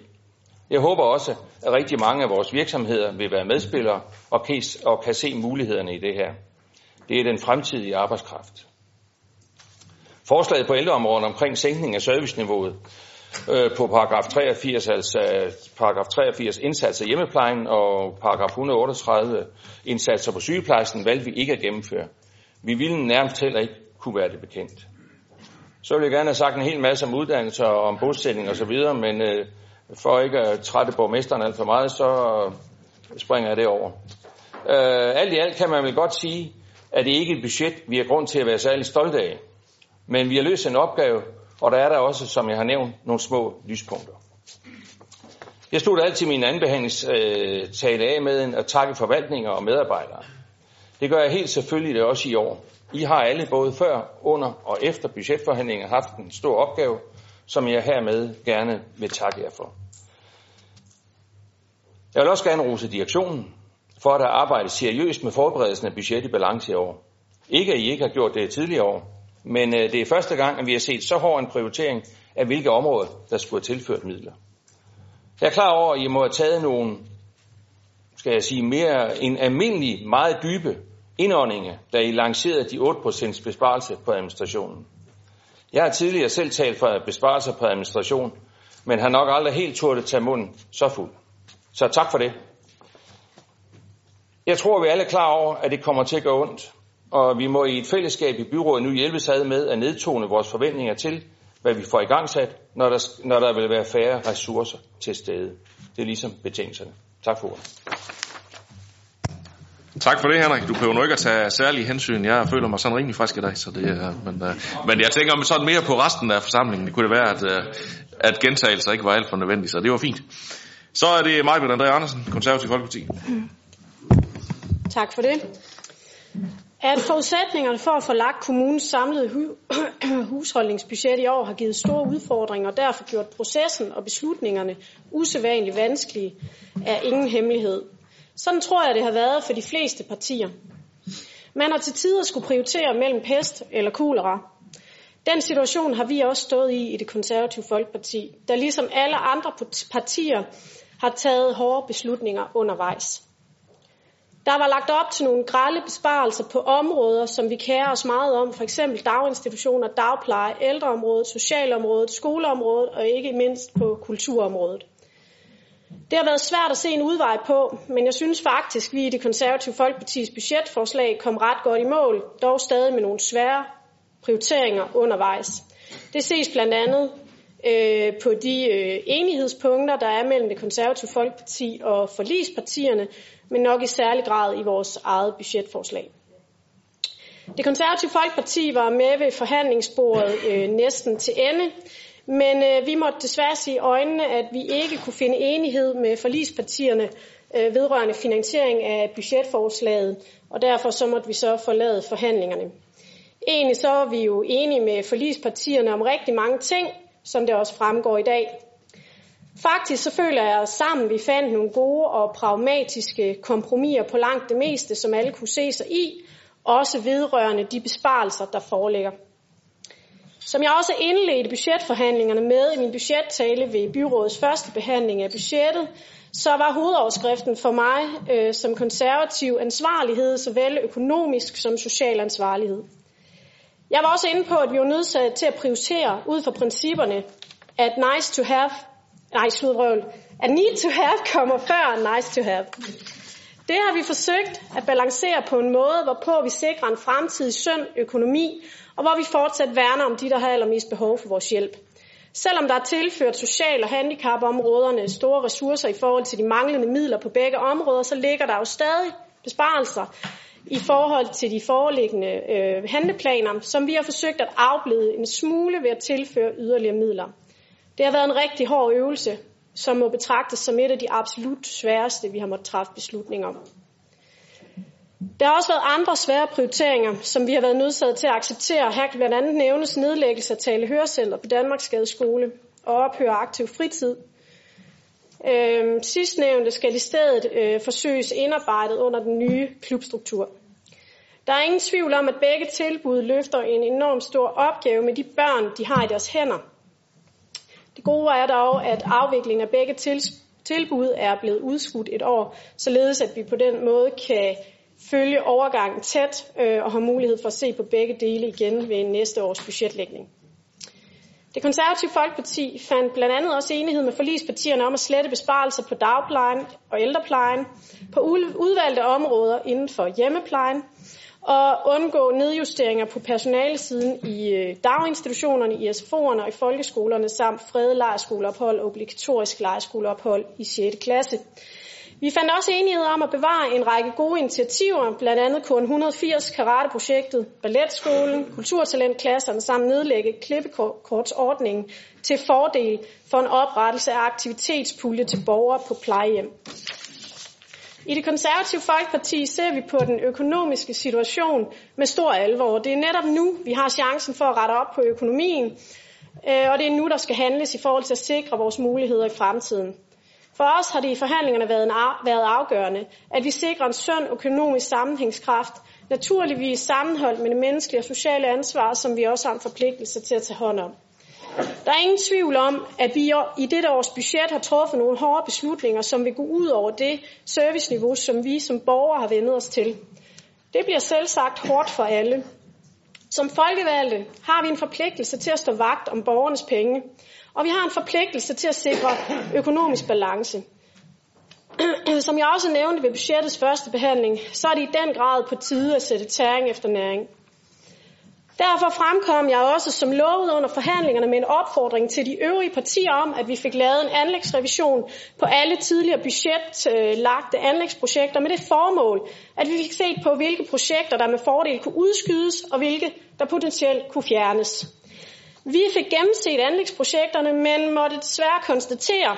Jeg håber også, at rigtig mange af vores virksomheder vil være medspillere og kan, og kan se mulighederne i det her. Det er den fremtidige arbejdskraft. Forslaget på ældreområdet omkring sænkning af serviceniveauet øh, på paragraf 83, altså paragraf 83 indsatser i hjemmeplejen og paragraf 138 indsatser på sygeplejersken valgte vi ikke at gennemføre. Vi ville nærmest heller ikke kunne være det bekendt. Så vil jeg gerne have sagt en hel masse om uddannelse og om bosætning osv., men øh, for ikke at trætte borgmesteren alt for meget, så springer jeg det over. Øh, alt i alt kan man vel godt sige, at det ikke er et budget, vi har grund til at være særlig stolte af. Men vi har løst en opgave, og der er der også, som jeg har nævnt, nogle små lyspunkter. Jeg stod altid min andenbehandlingstale af med at takke forvaltninger og medarbejdere. Det gør jeg helt selvfølgelig det også i år. I har alle både før, under og efter budgetforhandlinger haft en stor opgave, som jeg hermed gerne vil takke jer for. Jeg vil også gerne rose direktionen for at have arbejdet seriøst med forberedelsen af budget i balance i år. Ikke at I ikke har gjort det tidligere år, men øh, det er første gang, at vi har set så hård en prioritering af hvilke områder, der skulle have tilført midler. Jeg er klar over, at I må have taget nogle, skal jeg sige, mere en almindelig, meget dybe indåndinger, da I lancerede de 8% besparelse på administrationen. Jeg har tidligere selv talt for besparelser på administration, men har nok aldrig helt turde tage munden så fuld. Så tak for det. Jeg tror, vi alle er klar over, at det kommer til at gå ondt, og vi må i et fællesskab i byrådet nu hjælpes ad med at nedtone vores forventninger til, hvad vi får i gang sat, når der, når der vil være færre ressourcer til stede. Det er ligesom betingelserne. Tak for ordet. Tak for det, Henrik. Du behøver nu ikke at tage særlige hensyn. Jeg føler mig sådan rimelig frisk i dag, så det, uh, men, uh, men jeg tænker sådan mere på resten af forsamlingen. Det kunne det være, at, uh, at gentagelser ikke var alt for nødvendigt, så det var fint. Så er det mig, André Andersen, Konservativ Folkeparti. Tak for det. At forudsætningerne for at få lagt kommunens samlede husholdningsbudget i år har givet store udfordringer og derfor gjort processen og beslutningerne usædvanligt vanskelige, er ingen hemmelighed. Sådan tror jeg, det har været for de fleste partier. Man har til tider skulle prioritere mellem pest eller kolera. Den situation har vi også stået i i det konservative Folkeparti, der ligesom alle andre partier har taget hårde beslutninger undervejs. Der var lagt op til nogle grælde besparelser på områder, som vi kærer os meget om, for eksempel daginstitutioner, dagpleje, ældreområdet, socialområdet, skoleområdet og ikke mindst på kulturområdet. Det har været svært at se en udvej på, men jeg synes faktisk, at vi i det konservative Folkepartis budgetforslag kom ret godt i mål, dog stadig med nogle svære prioriteringer undervejs. Det ses blandt andet øh, på de øh, enighedspunkter, der er mellem det konservative Folkeparti og forlispartierne, men nok i særlig grad i vores eget budgetforslag. Det konservative Folkeparti var med ved forhandlingsbordet øh, næsten til ende, men øh, vi måtte desværre sige øjnene, at vi ikke kunne finde enighed med forligspartierne øh, vedrørende finansiering af budgetforslaget, og derfor så måtte vi så forlade forhandlingerne. Egentlig så er vi jo enige med forligspartierne om rigtig mange ting, som det også fremgår i dag. Faktisk så føler jeg, at sammen vi fandt nogle gode og pragmatiske kompromiser på langt det meste, som alle kunne se sig i, også vedrørende de besparelser, der foreligger. Som jeg også indledte budgetforhandlingerne med i min budgettale ved byrådets første behandling af budgettet, så var hovedoverskriften for mig øh, som konservativ ansvarlighed, såvel økonomisk som social ansvarlighed. Jeg var også inde på, at vi var nødsaget til at prioritere ud fra principperne, at nice to have, nej, sludrøvl, A need to have kommer før nice to have. Det har vi forsøgt at balancere på en måde, hvorpå vi sikrer en fremtidig sund økonomi, og hvor vi fortsat værner om de, der har allermest behov for vores hjælp. Selvom der er tilført social- og handicapområderne store ressourcer i forhold til de manglende midler på begge områder, så ligger der jo stadig besparelser i forhold til de foreliggende øh, handleplaner, som vi har forsøgt at afblede en smule ved at tilføre yderligere midler. Det har været en rigtig hård øvelse, som må betragtes som et af de absolut sværeste, vi har måttet træffe beslutninger om. Der har også været andre svære prioriteringer, som vi har været nødsaget til at acceptere. Her kan blandt andet nævnes nedlæggelse af Tale Hørecenter på Danmarks Skadeskole og ophøre aktiv fritid. Øhm, sidstnævnte skal i stedet øh, forsøges indarbejdet under den nye klubstruktur. Der er ingen tvivl om, at begge tilbud løfter en enorm stor opgave med de børn, de har i deres hænder. Det gode er dog, at afviklingen af begge tilbud er blevet udskudt et år, således at vi på den måde kan følge overgangen tæt øh, og har mulighed for at se på begge dele igen ved næste års budgetlægning. Det konservative Folkeparti fandt blandt andet også enighed med forligspartierne om at slette besparelser på dagplejen og ældreplejen, på udvalgte områder inden for hjemmeplejen, og undgå nedjusteringer på personalesiden i øh, daginstitutionerne, i SFO'erne og i folkeskolerne samt frede lejerskoleophold og obligatorisk lejerskoleophold i 6. klasse. Vi fandt også enighed om at bevare en række gode initiativer, blandt andet kun 180 karateprojektet, Balletskolen, Kulturtalentklasserne samt nedlægge klippekortsordningen til fordel for en oprettelse af aktivitetspulje til borgere på plejehjem. I det konservative Folkeparti ser vi på den økonomiske situation med stor alvor. Det er netop nu, vi har chancen for at rette op på økonomien, øh, og det er nu, der skal handles i forhold til at sikre vores muligheder i fremtiden. For os har det i forhandlingerne været, en, været afgørende, at vi sikrer en sund økonomisk sammenhængskraft, naturligvis sammenholdt med det menneskelige og sociale ansvar, som vi også har en forpligtelse til at tage hånd om. Der er ingen tvivl om, at vi i dette års budget har truffet nogle hårde beslutninger, som vil gå ud over det serviceniveau, som vi som borgere har vendet os til. Det bliver selv sagt hårdt for alle. Som folkevalgte har vi en forpligtelse til at stå vagt om borgernes penge, og vi har en forpligtelse til at sikre økonomisk balance. Som jeg også nævnte ved budgettets første behandling, så er det i den grad på tide at sætte tæring efter næring. Derfor fremkom jeg også som lovet under forhandlingerne med en opfordring til de øvrige partier om, at vi fik lavet en anlægsrevision på alle tidligere budgetlagte anlægsprojekter med det formål, at vi fik set på, hvilke projekter, der med fordel kunne udskydes, og hvilke, der potentielt kunne fjernes. Vi fik gennemset anlægsprojekterne, men måtte desværre konstatere,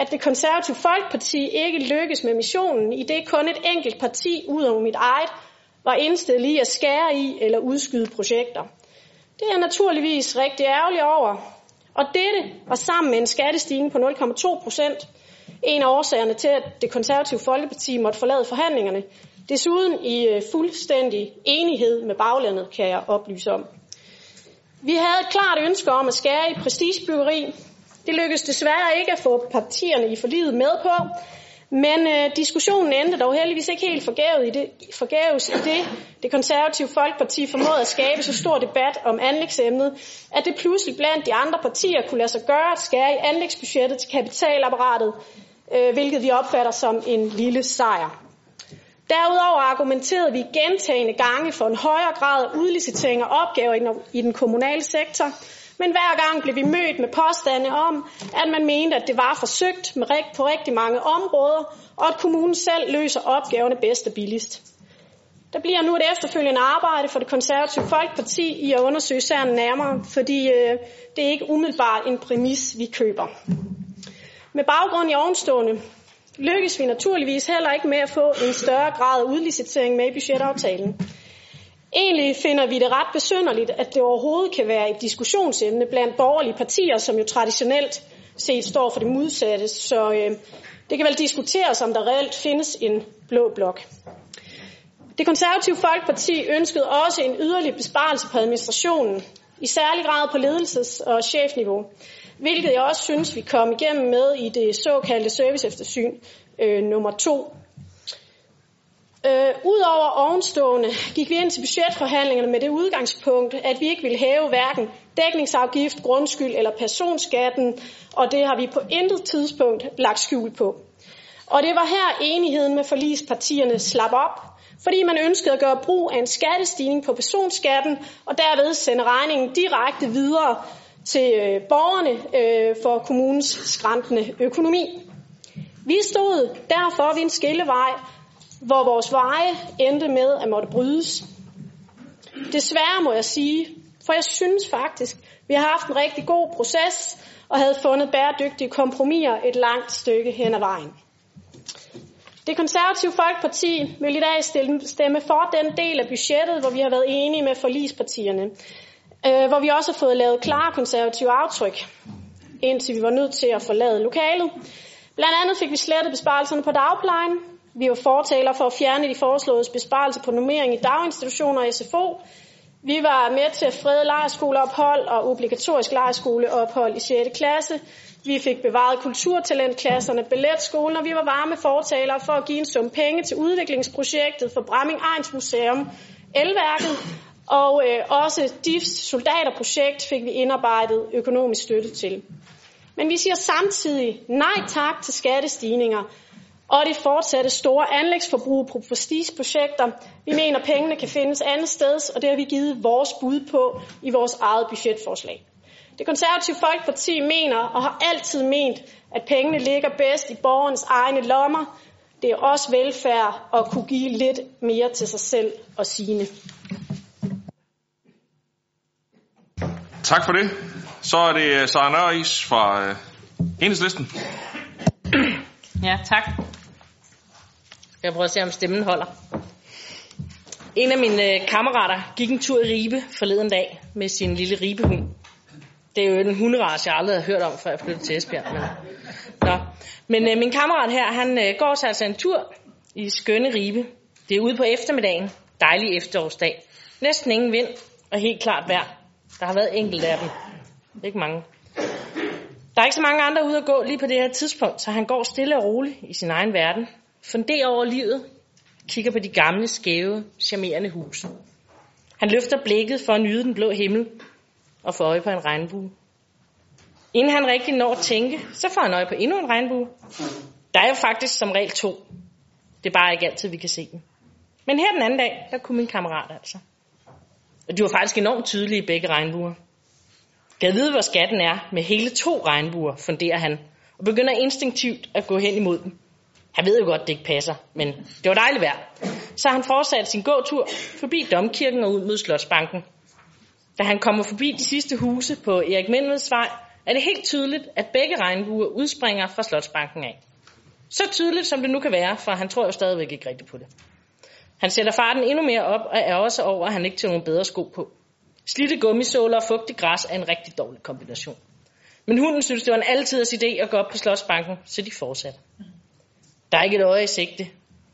at det konservative Folkeparti ikke lykkes med missionen, i det kun et enkelt parti ud over mit eget var indstillet i at skære i eller udskyde projekter. Det er jeg naturligvis rigtig ærgerlig over, og dette var sammen med en skattestigning på 0,2 procent en af årsagerne til, at det konservative Folkeparti måtte forlade forhandlingerne. Desuden i øh, fuldstændig enighed med baglandet, kan jeg oplyse om. Vi havde et klart ønske om at skære i prestigebyggeri. Det lykkedes desværre ikke at få partierne i forliget med på, men øh, diskussionen endte dog heldigvis ikke helt forgæves i det, forgæves i det, det konservative Folkeparti formåede at skabe så stor debat om anlægsemnet, at det pludselig blandt de andre partier kunne lade sig gøre at skære i anlægsbudgettet til kapitalapparatet, øh, hvilket vi opfatter som en lille sejr. Derudover argumenterede vi gentagende gange for en højere grad af udlicitering af opgaver i den kommunale sektor, men hver gang blev vi mødt med påstande om, at man mente, at det var forsøgt med rigt på rigtig mange områder, og at kommunen selv løser opgaverne bedst og billigst. Der bliver nu et efterfølgende arbejde for det konservative Folkeparti i at undersøge sagen nærmere, fordi øh, det er ikke umiddelbart en præmis, vi køber. Med baggrund i ovenstående lykkes vi naturligvis heller ikke med at få en større grad af udlicitering med i budgetaftalen. Egentlig finder vi det ret besynderligt, at det overhovedet kan være et diskussionsemne blandt borgerlige partier, som jo traditionelt set står for det modsatte. Så øh, det kan vel diskuteres, om der reelt findes en blå blok. Det konservative Folkeparti ønskede også en yderligere besparelse på administrationen. i særlig grad på ledelses- og chefniveau, hvilket jeg også synes, vi kom igennem med i det såkaldte serviceeftersyn øh, nummer to. Øh, Udover ovenstående gik vi ind til budgetforhandlingerne med det udgangspunkt, at vi ikke ville hæve hverken dækningsafgift, grundskyld eller personskatten, og det har vi på intet tidspunkt lagt skjul på. Og det var her enigheden med forlispartierne slap op, fordi man ønskede at gøre brug af en skattestigning på personskatten, og derved sende regningen direkte videre til øh, borgerne øh, for kommunens skræntende økonomi. Vi stod derfor ved en skillevej, hvor vores veje endte med at måtte brydes. Desværre må jeg sige, for jeg synes faktisk, vi har haft en rigtig god proces og havde fundet bæredygtige kompromiser et langt stykke hen ad vejen. Det konservative Folkeparti vil i dag stemme for den del af budgettet, hvor vi har været enige med forlispartierne, øh, hvor vi også har fået lavet klare konservative aftryk, indtil vi var nødt til at forlade lokalet. Blandt andet fik vi slettet besparelserne på dagplejen. Vi var fortaler for at fjerne de foreslåede besparelser på normering i daginstitutioner og SFO. Vi var med til at frede lejerskoleophold og obligatorisk lejerskoleophold i 6. klasse. Vi fik bevaret kulturtalentklasserne, billetskolen, og vi var varme fortalere for at give en sum penge til udviklingsprojektet for Bramming Ejns Museum, Elværket, og øh, også DIFs soldaterprojekt fik vi indarbejdet økonomisk støtte til. Men vi siger samtidig nej tak til skattestigninger og det fortsatte store anlægsforbrug på prestigeprojekter. Vi mener, at pengene kan findes andet sted, og det har vi givet vores bud på i vores eget budgetforslag. Det konservative Folkeparti mener og har altid ment, at pengene ligger bedst i borgernes egne lommer. Det er også velfærd at kunne give lidt mere til sig selv og sine. Tak for det. Så er det Sara Nørris fra øh, Enhedslisten. Ja, tak. Jeg prøver at se, om stemmen holder. En af mine øh, kammerater gik en tur i Ribe forleden dag med sin lille ribehund. Det er jo en hunderace, jeg aldrig har hørt om, før jeg flyttede til Esbjerg. Men, Nå. men øh, min kammerat her, han øh, går sig altså en tur i skønne Ribe. Det er ude på eftermiddagen. Dejlig efterårsdag. Næsten ingen vind og helt klart vejr. Der har været enkelte af dem. Ikke mange. Der er ikke så mange andre ude at gå lige på det her tidspunkt, så han går stille og roligt i sin egen verden. Funderer over livet. Kigger på de gamle, skæve, charmerende huse. Han løfter blikket for at nyde den blå himmel og få øje på en regnbue. Inden han rigtig når at tænke, så får han øje på endnu en regnbue. Der er jo faktisk som regel to. Det er bare ikke altid, vi kan se dem. Men her den anden dag, der kunne min kammerat altså. Og de var faktisk enormt tydelige begge regnbuer. Kan vide, hvor skatten er med hele to regnbuer, funderer han, og begynder instinktivt at gå hen imod dem. Han ved jo godt, det ikke passer, men det var dejligt vejr. Så han fortsatte sin gåtur forbi Domkirken og ud mod Slotsbanken. Da han kommer forbi de sidste huse på Erik Mendveds vej, er det helt tydeligt, at begge regnbuer udspringer fra Slotsbanken af. Så tydeligt, som det nu kan være, for han tror jo stadigvæk ikke rigtigt på det. Han sætter farten endnu mere op og er også over, at han ikke tager nogen bedre sko på. Slitte gummisåler og fugtigt græs er en rigtig dårlig kombination. Men hunden synes, det var en altiders idé at gå op på Slotsbanken, så de fortsatte. Der er ikke et øje i sigte,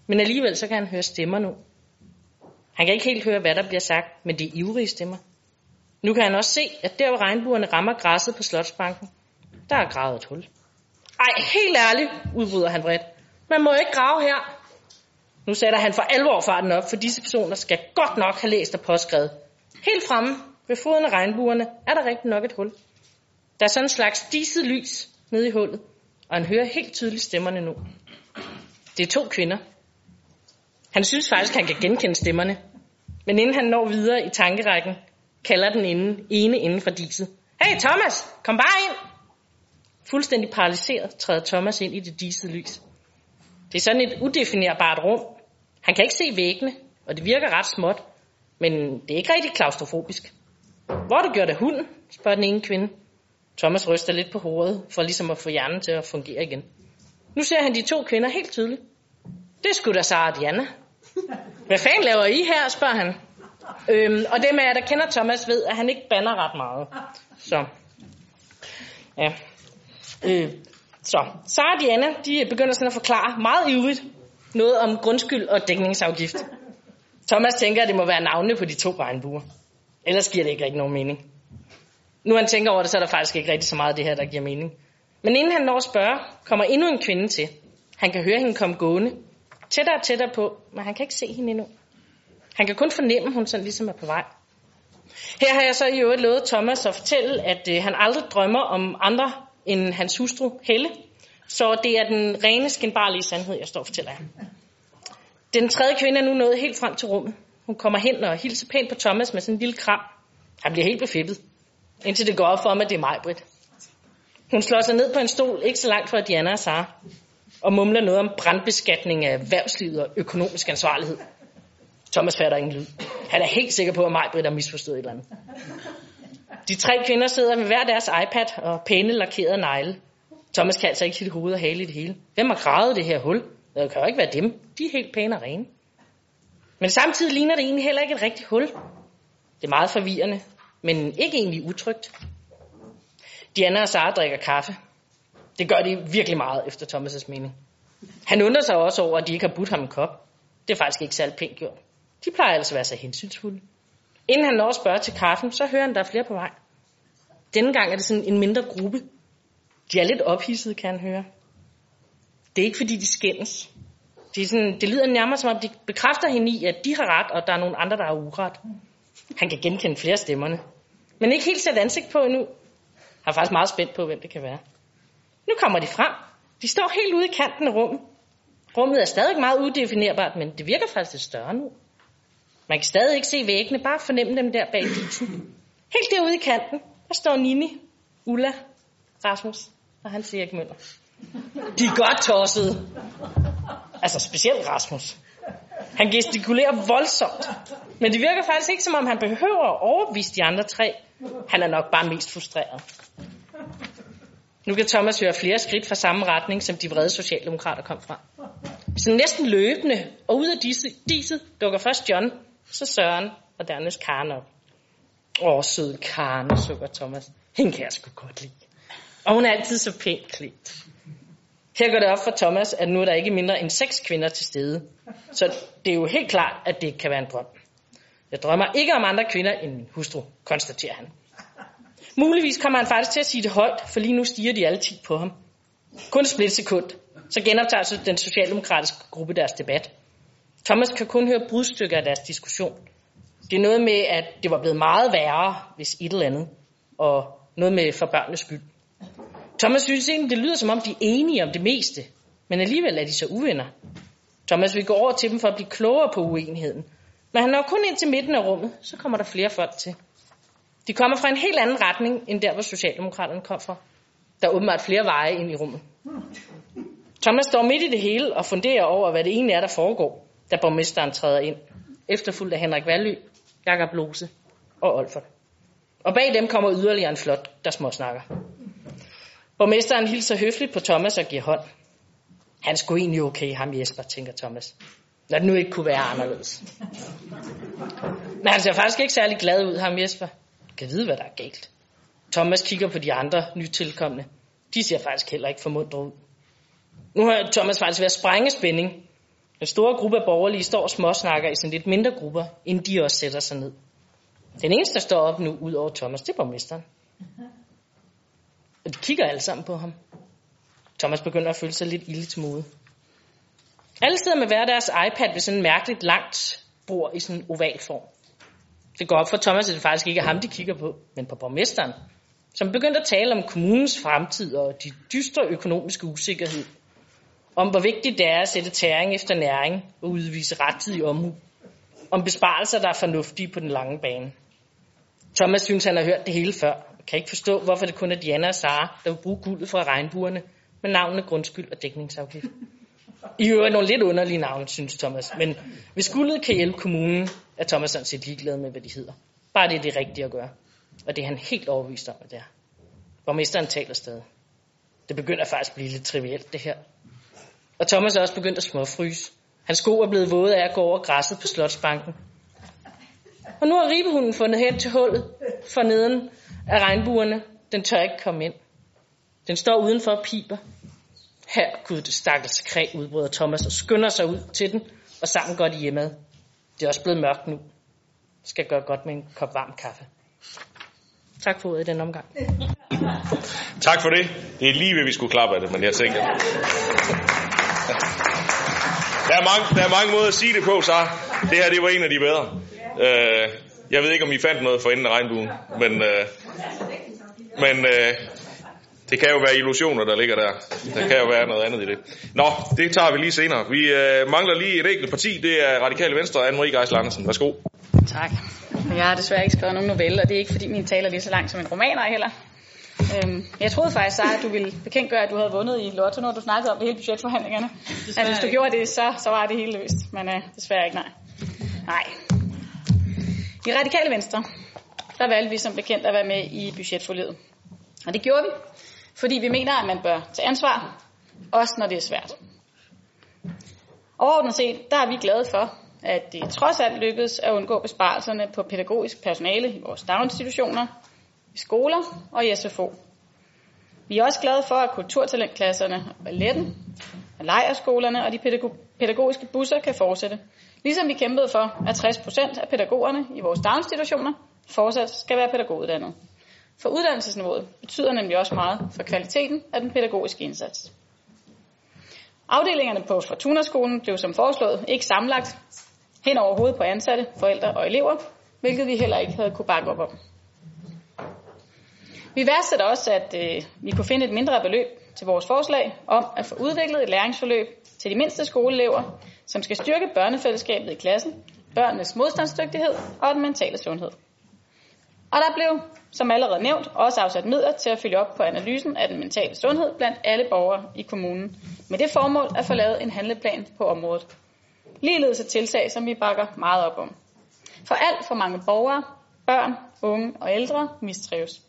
men alligevel så kan han høre stemmer nu. Han kan ikke helt høre, hvad der bliver sagt, men det er ivrige stemmer. Nu kan han også se, at der hvor regnbuerne rammer græsset på Slotsbanken, der er gravet et hul. Ej, helt ærligt, udbryder han vredt. Man må ikke grave her. Nu sætter han for alvor farten op, for disse personer skal godt nok have læst og påskrevet. Helt fremme ved foden af regnbuerne er der rigtig nok et hul. Der er sådan en slags diset lys nede i hullet, og han hører helt tydeligt stemmerne nu. Det er to kvinder. Han synes faktisk, han kan genkende stemmerne. Men inden han når videre i tankerækken, kalder den ene, ene inden for diset. Hey Thomas, kom bare ind! Fuldstændig paralyseret træder Thomas ind i det disede lys. Det er sådan et udefinerbart rum. Han kan ikke se væggene, og det virker ret småt, men det er ikke rigtig klaustrofobisk. Hvor har du gjort af hunden? spørger den ene kvinde. Thomas ryster lidt på hovedet, for ligesom at få hjernen til at fungere igen. Nu ser han de to kvinder helt tydeligt. Det skulle da Sara og Diana. Hvad fanden laver I her, spørger han. Øhm, og det med, at der kender Thomas, ved, at han ikke banner ret meget. Så, ja. Øh, så, Sara og Diana, de begynder sådan at forklare meget ivrigt noget om grundskyld og dækningsafgift. Thomas tænker, at det må være navnene på de to regnbuer. Ellers giver det ikke rigtig nogen mening. Nu han tænker over det, så er der faktisk ikke rigtig så meget af det her, der giver mening. Men inden han når at spørge, kommer endnu en kvinde til. Han kan høre hende komme gående. Tættere og tættere på, men han kan ikke se hende endnu. Han kan kun fornemme, at hun sådan ligesom er på vej. Her har jeg så i øvrigt lovet Thomas at fortælle, at øh, han aldrig drømmer om andre end hans hustru Helle. Så det er den rene, skinbarlige sandhed, jeg står og fortæller jer. Den tredje kvinde er nu nået helt frem til rummet. Hun kommer hen og hilser pænt på Thomas med sådan en lille kram. Han bliver helt befippet, indtil det går op for ham, at det er mig, Britt. Hun slår sig ned på en stol, ikke så langt fra Diana og Sara, og mumler noget om brandbeskatning af erhvervslivet og økonomisk ansvarlighed. Thomas fatter ingen lyd. Han er helt sikker på, at Majbrit har misforstået et eller andet. De tre kvinder sidder med hver deres iPad og pæne lakerede negle. Thomas kan altså ikke sit hoved og hale i det hele. Hvem har gravet det her hul? Det kan jo ikke være dem. De er helt pæne og rene. Men samtidig ligner det egentlig heller ikke et rigtigt hul. Det er meget forvirrende, men ikke egentlig utrygt. Diana og Sara drikker kaffe. Det gør de virkelig meget efter Thomas' mening. Han undrer sig også over, at de ikke har budt ham en kop. Det er faktisk ikke særlig pænt gjort. De plejer altså at være så hensynsfulde. Inden han når at spørge til kaffen, så hører han, at der er flere på vej. Denne gang er det sådan en mindre gruppe. De er lidt ophidsede, kan han høre. Det er ikke fordi, de skændes. Det, er sådan, det lyder nærmere som om, de bekræfter hende i, at de har ret, og der er nogle andre, der har uret. Han kan genkende flere stemmerne. Men ikke helt sætte ansigt på endnu. Jeg er faktisk meget spændt på, hvem det kan være. Nu kommer de frem. De står helt ude i kanten af rummet. Rummet er stadig meget udefinerbart, men det virker faktisk lidt større nu. Man kan stadig ikke se væggene, bare fornemme dem der bag dusen. Helt derude i kanten, der står Nini, Ulla, Rasmus og Hans Erik Møller. De er godt tossede. Altså specielt Rasmus. Han gestikulerer voldsomt. Men det virker faktisk ikke, som om han behøver at overbevise de andre tre. Han er nok bare mest frustreret. Nu kan Thomas høre flere skridt fra samme retning, som de vrede socialdemokrater kom fra. Så næsten løbende, og ud af disse, disse dukker først John, så Søren, og dernæst Karen op. Åh, søde Karen, sukker Thomas. Hende kan jeg sgu godt lide. Og hun er altid så pænt klædt. Her går det op for Thomas, at nu er der ikke mindre end seks kvinder til stede. Så det er jo helt klart, at det kan være en drøm. Jeg drømmer ikke om andre kvinder end min hustru, konstaterer han. Muligvis kommer han faktisk til at sige det højt, for lige nu stiger de alle ti på ham. Kun et splitsekund, så genoptager så den socialdemokratiske gruppe deres debat. Thomas kan kun høre brudstykker af deres diskussion. Det er noget med, at det var blevet meget værre, hvis et eller andet, og noget med for børnenes skyld. Thomas synes egentlig, det lyder som om, de er enige om det meste, men alligevel er de så uvenner. Thomas vil gå over til dem for at blive klogere på uenigheden. Men han når kun ind til midten af rummet, så kommer der flere folk til. De kommer fra en helt anden retning, end der, hvor Socialdemokraterne kom fra. Der er åbenbart flere veje ind i rummet. Thomas står midt i det hele og funderer over, hvad det egentlig er, der foregår, da borgmesteren træder ind. Efterfulgt af Henrik Valø, Jakob Lose og Olfert. Og bag dem kommer yderligere en flot, der småsnakker. Borgmesteren hilser høfligt på Thomas og giver hånd. Han skulle egentlig okay, ham Jesper, tænker Thomas. Når det nu ikke kunne være anderledes. Men han ser faktisk ikke særlig glad ud, ham Jesper. Kan vide, hvad der er galt. Thomas kigger på de andre nytilkommende. De ser faktisk heller ikke formundre ud. Nu har Thomas faktisk været sprænge spænding. Den store gruppe af borgerlige står og småsnakker i sådan lidt mindre grupper, inden de også sætter sig ned. Den eneste, der står op nu, ud over Thomas, det er borgmesteren. Og de kigger alle sammen på ham. Thomas begynder at føle sig lidt ilde til mode. Alle sidder med hver deres iPad ved sådan en mærkeligt langt bord i sådan en oval form. Det går op for Thomas, at det faktisk ikke er ham, de kigger på, men på borgmesteren, som begyndte at tale om kommunens fremtid og de dystre økonomiske usikkerhed. Om hvor vigtigt det er at sætte tæring efter næring og udvise rettidig omhu. Om besparelser, der er fornuftige på den lange bane. Thomas synes, han har hørt det hele før, og kan ikke forstå, hvorfor det kun er Diana og Sara, der vil bruge guldet fra regnbuerne med navnene grundskyld og dækningsafgift. I øvrigt nogle lidt underlige navne, synes Thomas. Men hvis guldet kan hjælpe kommunen, er Thomas sådan set ligeglad med, hvad de hedder. Bare det er det rigtige at gøre. Og det er han helt overbevist om, at det er. Borgmesteren taler stadig. Det begynder faktisk at blive lidt trivielt, det her. Og Thomas er også begyndt at småfryse. Hans sko er blevet våde af at gå over græsset på Slotsbanken. Og nu har ribehunden fundet hen til hullet for neden af regnbuerne. Den tør ikke komme ind. Den står udenfor og piber. Her, gud, det stakkels kræ, udbryder Thomas og skynder sig ud til den, og sammen går de hjemad. Det er også blevet mørkt nu. Skal gøre godt med en kop varm kaffe. Tak for ordet i den omgang. Tak for det. Det er lige ved, vi skulle klappe af det, men jeg tænker... Der er, mange, der er mange måder at sige det på, så det her det var en af de bedre. Øh, jeg ved ikke, om I fandt noget for enden af regnbuen, men, øh, men øh, det kan jo være illusioner, der ligger der. Der kan jo være noget andet i det. Nå, det tager vi lige senere. Vi øh, mangler lige et enkelt parti. Det er Radikale Venstre, Anne-Marie Geisler Andersen. Værsgo. Tak. Jeg har desværre ikke skrevet nogen novelle, og det er ikke fordi min tale er lige så lang som en roman er heller. Øhm, jeg troede faktisk, Sarah, at du ville bekendtgøre, at du havde vundet i Lotto, når du snakkede om det hele budgetforhandlingerne. At hvis du gjorde det, så, så var det hele løst. Men øh, desværre ikke, nej. Nej. I Radikale Venstre, der valgte vi som bekendt at være med i budgetforledet. Og det gjorde vi, fordi vi mener, at man bør tage ansvar, også når det er svært. Overordnet set, der er vi glade for, at det trods alt lykkedes at undgå besparelserne på pædagogisk personale i vores daginstitutioner, i skoler og i SFO. Vi er også glade for, at kulturtalentklasserne og balletten, og lejerskolerne og de pædagogiske busser kan fortsætte. Ligesom vi kæmpede for, at 60% af pædagogerne i vores daginstitutioner fortsat skal være pædagoguddannede. For uddannelsesniveauet betyder nemlig også meget for kvaliteten af den pædagogiske indsats. Afdelingerne på Fortuna-skolen blev som foreslået ikke samlagt hen over hovedet på ansatte, forældre og elever, hvilket vi heller ikke havde kunne bakke op om. Vi værdsætter også, at øh, vi kunne finde et mindre beløb til vores forslag om at få udviklet et læringsforløb til de mindste skoleelever, som skal styrke børnefællesskabet i klassen, børnenes modstandsdygtighed og den mentale sundhed. Og der blev, som allerede nævnt, også afsat midler til at følge op på analysen af den mentale sundhed blandt alle borgere i kommunen, med det formål at få lavet en handleplan på området. Ligeledes et tiltag, som vi bakker meget op om. For alt for mange borgere, børn, unge og ældre mistrives.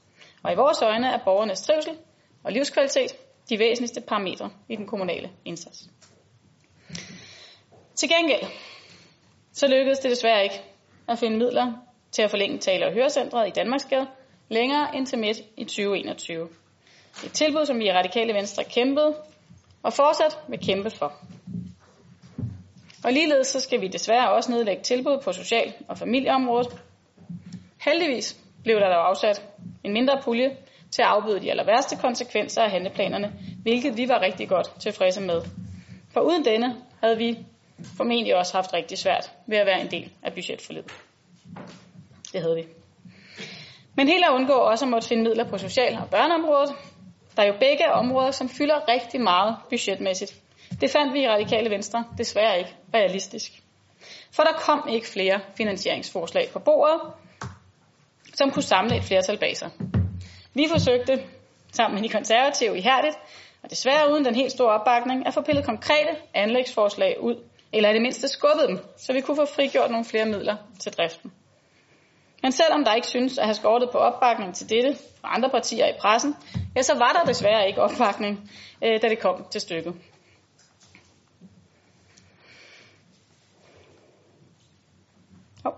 Og i vores øjne er borgernes trivsel og livskvalitet de væsentligste parametre i den kommunale indsats. Til gengæld så lykkedes det desværre ikke at finde midler til at forlænge tale- og hørecentret i Danmarksgade længere end til midt i 2021. Et tilbud, som vi i Radikale Venstre kæmpede og fortsat vil kæmpe for. Og ligeledes så skal vi desværre også nedlægge tilbud på social- og familieområdet. Heldigvis blev der dog afsat en mindre pulje til at afbøde de aller værste konsekvenser af handleplanerne, hvilket vi var rigtig godt tilfredse med. For uden denne havde vi formentlig også haft rigtig svært ved at være en del af budgetforløbet. Det havde vi. Men helt at undgå også at måtte finde midler på social- og børneområdet, der er jo begge områder, som fylder rigtig meget budgetmæssigt. Det fandt vi i Radikale Venstre desværre ikke realistisk. For der kom ikke flere finansieringsforslag på bordet, som kunne samle et flertal bag sig. Vi forsøgte sammen med de konservative ihærdigt, og desværre uden den helt store opbakning, at få pillet konkrete anlægsforslag ud, eller i det mindste skubbet dem, så vi kunne få frigjort nogle flere midler til driften. Men selvom der ikke synes at have skortet på opbakning til dette fra andre partier i pressen, ja, så var der desværre ikke opbakning, øh, da det kom til stykket. Oh.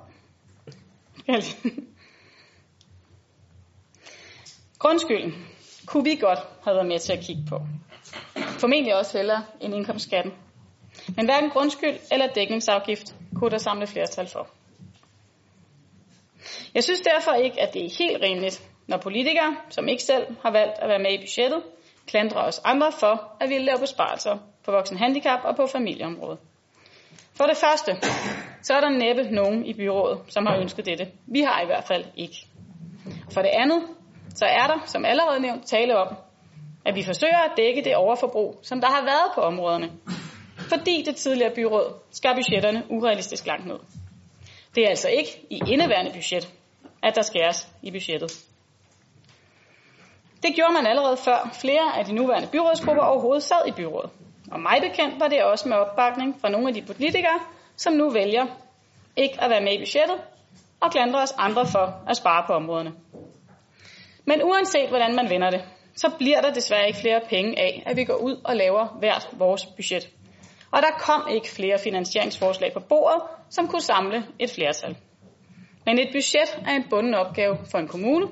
Grundskylden kunne vi godt have været med til at kigge på. Formentlig også hellere end indkomstskatten. Men hverken grundskyld eller dækningsafgift kunne der samle flertal for. Jeg synes derfor ikke, at det er helt rimeligt, når politikere, som ikke selv har valgt at være med i budgettet, klandrer os andre for, at vi laver besparelser på voksenhandicap og på familieområdet. For det første, så er der næppe nogen i byrådet, som har ønsket dette. Vi har i hvert fald ikke. For det andet, så er der, som allerede nævnt, tale om, at vi forsøger at dække det overforbrug, som der har været på områderne. Fordi det tidligere byråd skar budgetterne urealistisk langt ned. Det er altså ikke i indeværende budget, at der skæres i budgettet. Det gjorde man allerede før flere af de nuværende byrådsgrupper overhovedet sad i byrådet. Og mig bekendt var det også med opbakning fra nogle af de politikere, som nu vælger ikke at være med i budgettet og klandrer os andre for at spare på områderne. Men uanset hvordan man vender det, så bliver der desværre ikke flere penge af, at vi går ud og laver hvert vores budget. Og der kom ikke flere finansieringsforslag på bordet, som kunne samle et flertal. Men et budget er en bunden opgave for en kommune,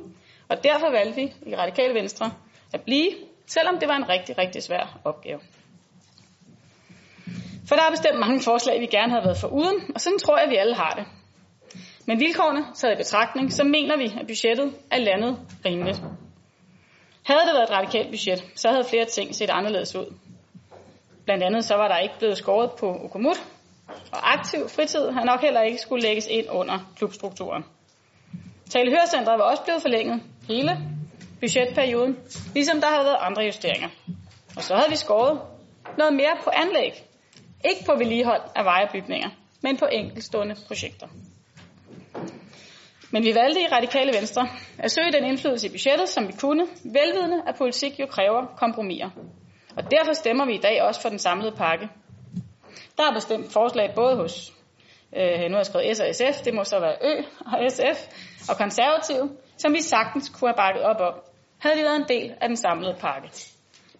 og derfor valgte vi i Radikale Venstre at blive, selvom det var en rigtig, rigtig svær opgave. For der er bestemt mange forslag, vi gerne havde været for uden, og sådan tror jeg, vi alle har det. Men vilkårene taget i betragtning, så mener vi, at budgettet er landet rimeligt. Havde det været et radikalt budget, så havde flere ting set anderledes ud. Blandt andet så var der ikke blevet skåret på Okomut, og aktiv fritid har nok heller ikke skulle lægges ind under klubstrukturen. Tale Hørecentret var også blevet forlænget hele budgetperioden, ligesom der havde været andre justeringer. Og så havde vi skåret noget mere på anlæg. Ikke på vedligehold af vejebygninger, men på enkeltstående projekter. Men vi valgte i Radikale Venstre at søge den indflydelse i budgettet, som vi kunne, velvidende at politik jo kræver kompromiser. Og derfor stemmer vi i dag også for den samlede pakke. Der er bestemt forslag både hos, øh, nu har jeg skrevet S og SF, det må så være Ø og SF, og konservative, som vi sagtens kunne have bakket op om, havde de været en del af den samlede pakke.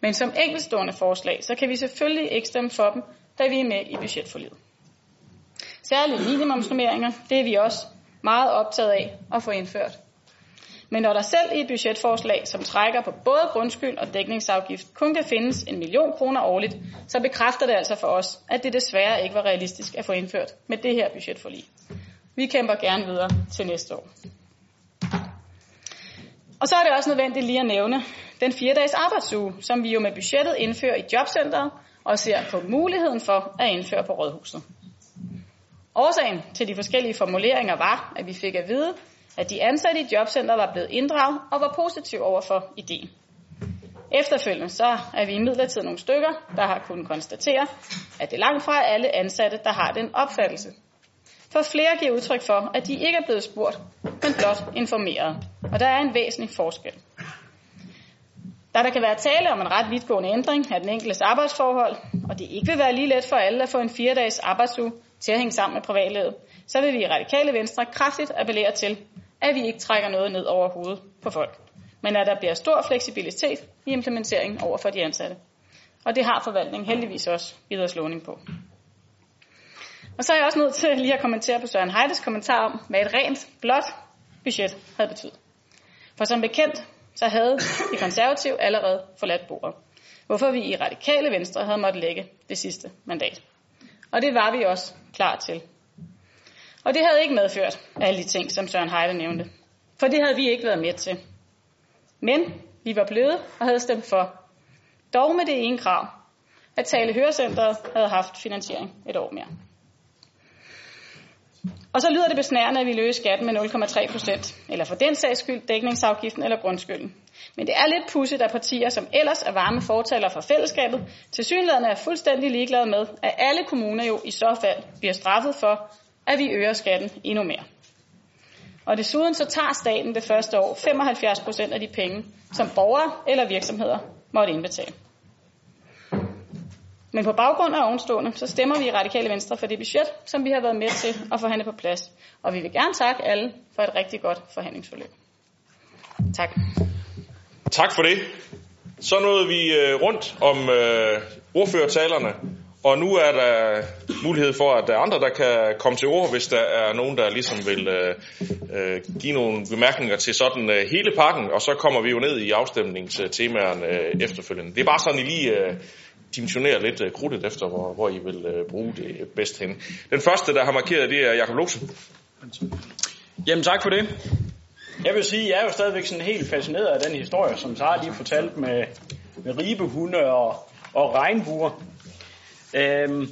Men som enkeltstående forslag, så kan vi selvfølgelig ikke stemme for dem, da vi er med i budgetforliget. Særligt minimumsnummeringer, det er vi også meget optaget af at få indført. Men når der selv i et budgetforslag, som trækker på både grundskyld og dækningsafgift, kun kan findes en million kroner årligt, så bekræfter det altså for os, at det desværre ikke var realistisk at få indført med det her budgetforlig. Vi kæmper gerne videre til næste år. Og så er det også nødvendigt lige at nævne den fire dages arbejdsuge, som vi jo med budgettet indfører i jobcentret og ser på muligheden for at indføre på rådhuset. Årsagen til de forskellige formuleringer var, at vi fik at vide, at de ansatte i jobcentret var blevet inddraget og var positive over for ideen. Efterfølgende så er vi imidlertid nogle stykker, der har kunnet konstatere, at det langt fra er alle ansatte, der har den opfattelse. For flere giver udtryk for, at de ikke er blevet spurgt, men blot informeret. Og der er en væsentlig forskel. Da der kan være tale om en ret vidtgående ændring af den enkeltes arbejdsforhold, og det ikke vil være lige let for alle at få en fire dages arbejdsuge til at hænge sammen med privatlivet, så vil vi i Radikale Venstre kraftigt appellere til, at vi ikke trækker noget ned over hovedet på folk, men at der bliver stor fleksibilitet i implementeringen over for de ansatte. Og det har forvaltningen heldigvis også givet os slåning på. Og så er jeg også nødt til lige at kommentere på Søren Heides kommentar om, hvad et rent, blot budget havde betydet. For som bekendt, så havde de konservative allerede forladt bordet, hvorfor vi i radikale venstre havde måttet lægge det sidste mandat. Og det var vi også klar til. Og det havde ikke medført alle de ting, som Søren Heide nævnte. For det havde vi ikke været med til. Men vi var blevet og havde stemt for. Dog med det ene krav, at Tale Hørecenteret havde haft finansiering et år mere. Og så lyder det besnærende, at vi løser skatten med 0,3 procent, eller for den sags skyld dækningsafgiften eller grundskylden. Men det er lidt pudsigt, at partier, som ellers er varme fortaler for fællesskabet, til synligheden er fuldstændig ligeglade med, at alle kommuner jo i så fald bliver straffet for, at vi øger skatten endnu mere. Og desuden så tager staten det første år 75 procent af de penge, som borgere eller virksomheder måtte indbetale. Men på baggrund af ovenstående, så stemmer vi i Radikale Venstre for det budget, som vi har været med til at forhandle på plads. Og vi vil gerne takke alle for et rigtig godt forhandlingsforløb. Tak. Tak for det. Så nåede vi øh, rundt om øh, ordførertalerne, og nu er der mulighed for, at der er andre, der kan komme til ord, hvis der er nogen, der ligesom vil øh, øh, give nogle bemærkninger til sådan øh, hele pakken, og så kommer vi jo ned i afstemningstemaerne øh, efterfølgende. Det er bare sådan, I lige øh, dimensionerer lidt øh, krudtet efter, hvor, hvor I vil øh, bruge det bedst hen. Den første, der har markeret, det er Jakob Lose. Jamen tak for det. Jeg vil sige, jeg er jo stadigvæk sådan helt fascineret af den historie, som Sara lige fortalte med, med ribehunde og, og regnbuer. Øhm,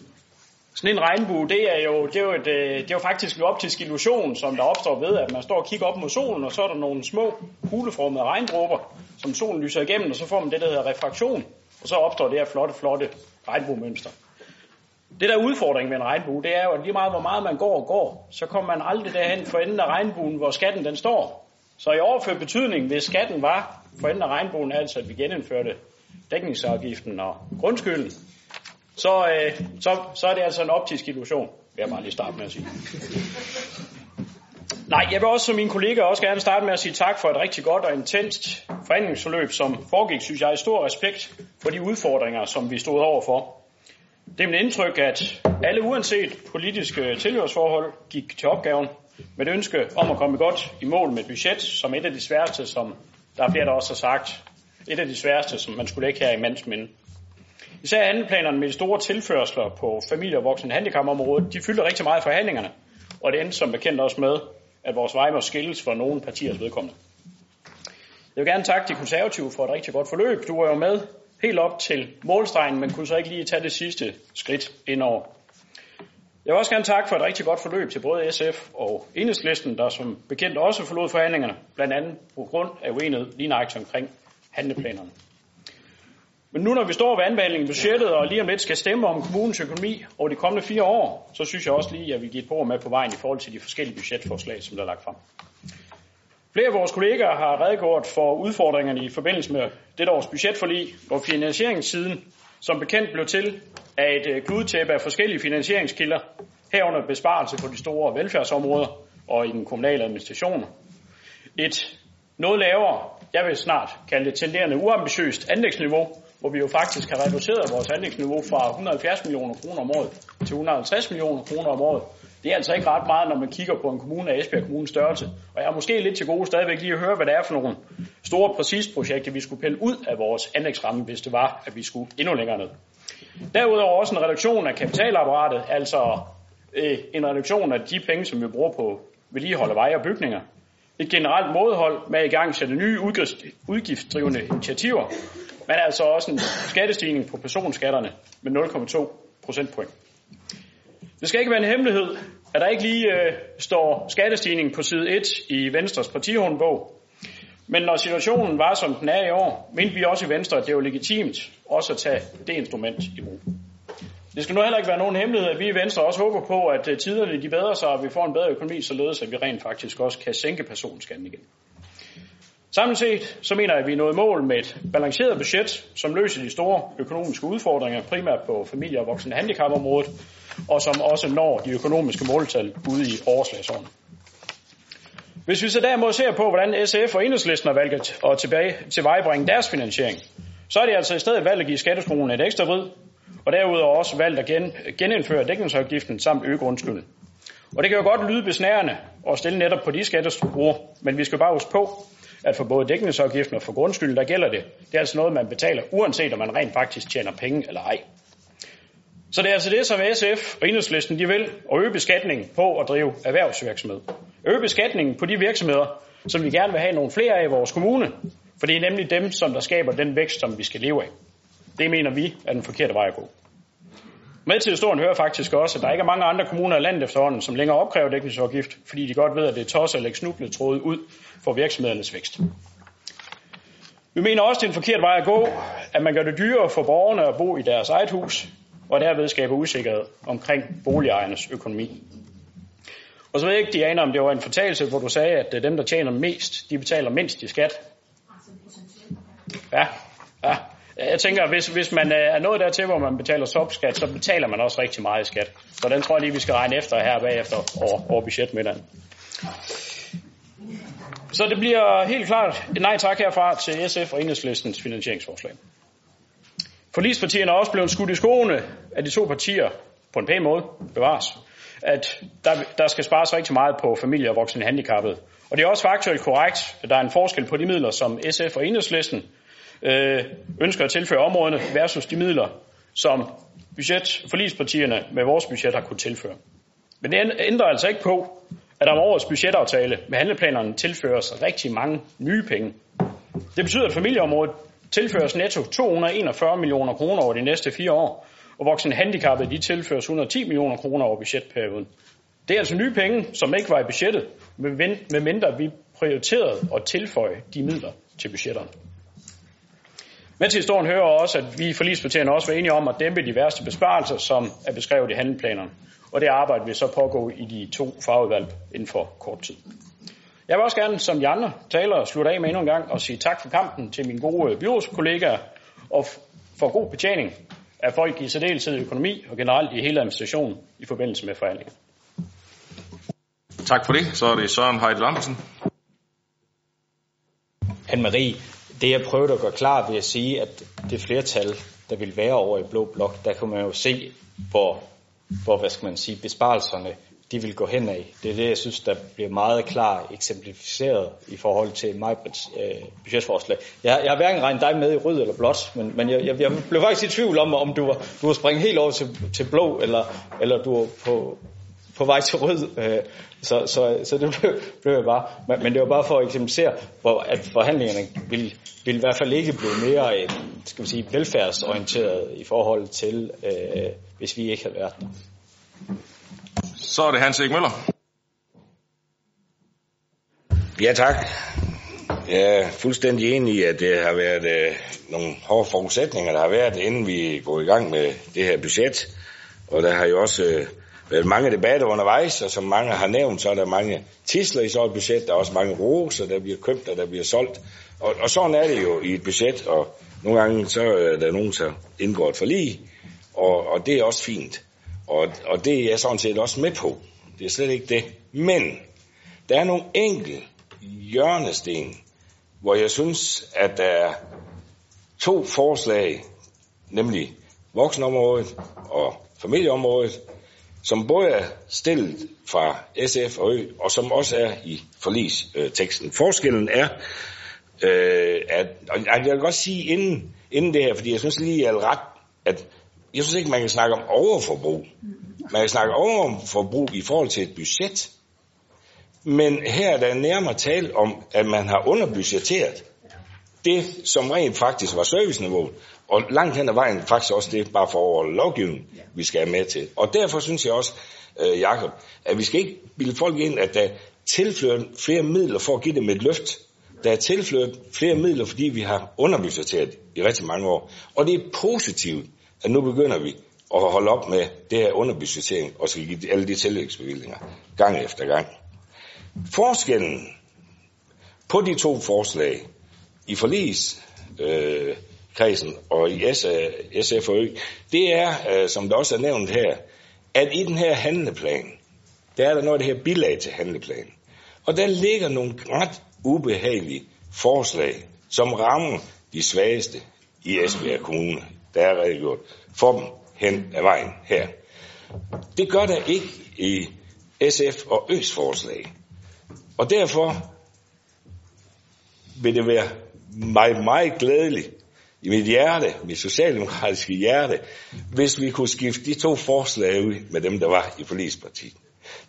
sådan en regnbue, det er jo, det er jo, et, øh, det er jo faktisk en optisk illusion, som der opstår ved, at man står og kigger op mod solen, og så er der nogle små kugleformede regndråber, som solen lyser igennem, og så får man det, der hedder refraktion, og så opstår det her flotte, flotte regnbuemønster. Det der udfordring med en regnbue, det er jo, at lige meget hvor meget man går og går, så kommer man aldrig derhen for enden af regnbuen, hvor skatten den står. Så i overført betydning, hvis skatten var for enden af regnbuen, altså at vi genindførte dækningsafgiften og grundskylden, så, øh, så, så er det altså en optisk illusion, vil jeg bare lige starte med at sige. Nej, jeg vil også som min kollega også gerne starte med at sige tak for et rigtig godt og intenst forhandlingsforløb, som foregik, synes jeg, i stor respekt for de udfordringer, som vi stod overfor. Det er mit indtryk, at alle uanset politiske tilhørsforhold gik til opgaven med et ønske om at komme godt i mål med et budget, som et af de sværeste, som der er flere, der også har sagt, et af de sværeste, som man skulle lægge her i mandsminde. Især andenplanerne med de store tilførsler på familie- og voksne handicapområdet, de fyldte rigtig meget i forhandlingerne, og det endte som bekendt også med, at vores veje må skilles for nogle partiers vedkommende. Jeg vil gerne takke de konservative for et rigtig godt forløb. Du var jo med helt op til målstregen, men kunne så ikke lige tage det sidste skridt indover. Jeg vil også gerne takke for et rigtig godt forløb til både SF og Enhedslisten, der som bekendt også forlod forhandlingerne, blandt andet på grund af uenighed lige nøjagtigt omkring handleplanerne. Men nu når vi står ved anbehandlingen af budgettet, og lige om lidt skal stemme om kommunens økonomi over de kommende fire år, så synes jeg også lige, at vi giver et ord med på vejen i forhold til de forskellige budgetforslag, som der er lagt frem. Flere af vores kollegaer har redegjort for udfordringerne i forbindelse med dette års budgetforlig, hvor finansieringssiden som bekendt blev til af et øh, kludetæppe af forskellige finansieringskilder, herunder besparelse på de store velfærdsområder og i den kommunale administration. Et noget lavere, jeg vil snart kalde det tenderende uambitiøst anlægsniveau, hvor vi jo faktisk har reduceret vores anlægsniveau fra 170 millioner kroner om året til 150 millioner kroner om året. Det er altså ikke ret meget, når man kigger på en kommune af Esbjerg Kommunes størrelse. Og jeg er måske lidt til gode stadigvæk lige at høre, hvad det er for nogle store præcisprojekter, vi skulle pille ud af vores anlægsramme, hvis det var, at vi skulle endnu længere ned. Derudover også en reduktion af kapitalapparatet, altså øh, en reduktion af de penge, som vi bruger på vedligehold af veje og bygninger. Et generelt modhold med i gang sætte nye udgiftsdrivende initiativer, men altså også en skattestigning på personskatterne med 0,2 procentpoint. Det skal ikke være en hemmelighed, at der ikke lige øh, står skattestigning på side 1 i Venstres partihåndbog. Men når situationen var, som den er i år, mente vi også i Venstre, at det var legitimt også at tage det instrument i brug. Det skal nu heller ikke være nogen hemmelighed, at vi i Venstre også håber på, at øh, tiderne de bedre sig, og vi får en bedre økonomi, således at vi rent faktisk også kan sænke personskatten igen. Samlet set så mener jeg, at vi er nået mål med et balanceret budget, som løser de store økonomiske udfordringer, primært på familie- og voksne handicapområdet, og som også når de økonomiske måltal ude i overslagsårene. Hvis vi så derimod ser på, hvordan SF og Enhedslisten har valgt at tilbage, tilvejebringe deres finansiering, så er det altså i stedet valgt at give skatteskruen et ekstra vrid, og derudover også valgt at gen, genindføre dækningsafgiften samt øge grundskylden. Og det kan jo godt lyde besnærende at stille netop på de skatteskruer, men vi skal bare huske på, at for både dækningsafgiften og for grundskylden, der gælder det. Det er altså noget, man betaler, uanset om man rent faktisk tjener penge eller ej. Så det er altså det, som SF og Enhedslisten de vil, at øge beskatningen på at drive erhvervsvirksomhed. Øge beskatningen på de virksomheder, som vi gerne vil have nogle flere af i vores kommune, for det er nemlig dem, som der skaber den vækst, som vi skal leve af. Det mener vi er den forkerte vej at gå. Med til historien hører faktisk også, at der ikke er mange andre kommuner i landet efterhånden, som længere opkræver dækningsafgift, fordi de godt ved, at det er tosset at lægge snubletråde ud for virksomhedernes vækst. Vi mener også, at det er en forkert vej at gå, at man gør det dyrere for borgerne at bo i deres eget hus, og derved skaber usikkerhed omkring boligejernes økonomi. Og så ved jeg ikke, Diana, om det var en fortalelse, hvor du sagde, at dem, der tjener mest, de betaler mindst i skat. Ja, ja. Jeg tænker, hvis, hvis man er nået dertil, hvor man betaler topskat, så betaler man også rigtig meget i skat. Så den tror jeg lige, vi skal regne efter her bagefter over, over budgetmiddagen. Så det bliver helt klart et nej tak herfra til SF og Enhedslistens finansieringsforslag. Forlispartierne er også blevet skudt i skoene af de to partier, på en pæn måde, bevares, at der, der skal spares rigtig meget på familie og voksne handicappede. Og det er også faktuelt korrekt, at der er en forskel på de midler, som SF og Enhedslisten øh, ønsker at tilføre områderne versus de midler, som budget, forlispartierne med vores budget har kunne tilføre. Men det ændrer altså ikke på, at om årets budgetaftale med handleplanerne tilføres rigtig mange nye penge. Det betyder, at familieområdet tilføres netto 241 millioner kroner over de næste fire år, og voksne handicappede de tilføres 110 millioner kroner over budgetperioden. Det er altså nye penge, som ikke var i budgettet, med mindre vi prioriterede at tilføje de midler til budgetterne. Med til historien hører også, at vi i forlispartierne også var enige om at dæmpe de værste besparelser, som er beskrevet i handleplanerne. Og det arbejde vil så pågå i de to fagudvalg inden for kort tid. Jeg vil også gerne, som de andre talere, slutte af med endnu en gang og sige tak for kampen til mine gode byrådskollegaer og for god betjening af folk i særdeleshed økonomi og generelt i hele administrationen i forbindelse med forhandlinger. Tak for det. Så er det Søren Heidel Andersen. Anne-Marie, det jeg prøvede at gøre klar ved at sige, at det flertal, der vil være over i Blå Blok, der kan man jo se, hvor, hvor hvad skal man sige, besparelserne de vil gå hen af. Det er det, jeg synes, der bliver meget klart eksemplificeret i forhold til Majbrits øh, budgetforslag. Jeg, jeg har hverken regnet dig med i rød eller blåt, men, men jeg, jeg, jeg blev faktisk i tvivl om, om du var, du var springet helt over til, til blå, eller, eller du var på, på vej til rød. Øh, så, så, så det blev, blev jeg bare. Men, men det var bare for at eksemplificere, hvor at forhandlingerne vil, vil i hvert fald ikke blive mere øh, skal vi sige, velfærdsorienteret i forhold til, øh, hvis vi ikke havde været der. Så er det Hans Erik Møller. Ja, tak. Jeg er fuldstændig enig i, at det har været øh, nogle hårde forudsætninger, der har været, inden vi går i gang med det her budget. Og der har jo også øh, Øh, mange debatter undervejs, og som mange har nævnt, så er der mange tisler i sådan et budget. Der er også mange roser, der bliver købt og der bliver solgt. Og, og sådan er det jo i et budget, og nogle gange så er der nogen, der indgår et forlig, og, og det er også fint. Og, og det er jeg sådan set også med på. Det er slet ikke det. Men der er nogle enkelte hjørnesten, hvor jeg synes, at der er to forslag, nemlig voksenområdet og familieområdet, som både er stillet fra SF og Ø, og som også er i forlisteksten. Forskellen er, øh, at, og jeg vil godt sige inden, inden det her, fordi jeg synes lige, jeg er ret, at jeg synes ikke, man kan snakke om overforbrug. Man kan snakke om overforbrug i forhold til et budget. Men her er der nærmere tale om, at man har underbudgetteret det, som rent faktisk var serviceniveauet. Og langt hen ad vejen faktisk også det, bare for over lovgivningen, vi skal have med til. Og derfor synes jeg også, øh, Jacob, at vi skal ikke bilde folk ind, at der tilført flere midler for at give dem et løft. Der er tilført flere midler, fordi vi har underbudgetteret i rigtig mange år. Og det er positivt, at nu begynder vi at holde op med det her underbudgettering og skal give alle de tillægsbevillinger gang efter gang. Forskellen på de to forslag i forlis øh, kredsen og i SFØ, øh, det er, øh, som det også er nævnt her, at i den her handleplan, der er der noget af det her bilag til handleplan. Og der ligger nogle ret ubehagelige forslag, som rammer de svageste i Esbjerg Kommune. Der er redegjort for dem hen ad vejen her. Det gør der ikke i SF og Øs forslag. Og derfor vil det være meget, meget glædeligt i mit hjerte, mit socialdemokratiske hjerte, hvis vi kunne skifte de to forslag ud med dem, der var i forligspartiet.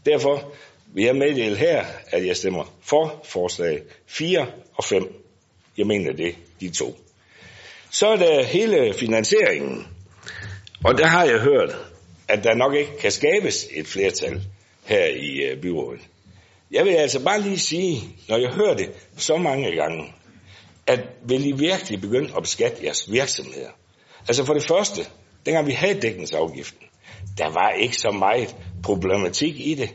Derfor vil jeg meddele her, at jeg stemmer for forslag 4 og 5. Jeg mener det, de to. Så er der hele finansieringen. Og der har jeg hørt, at der nok ikke kan skabes et flertal her i øh, byrådet. Jeg vil altså bare lige sige, når jeg hører det så mange gange, at vil I virkelig begynde at beskatte jeres virksomheder? Altså for det første, dengang vi havde dækningsafgiften, der var ikke så meget problematik i det.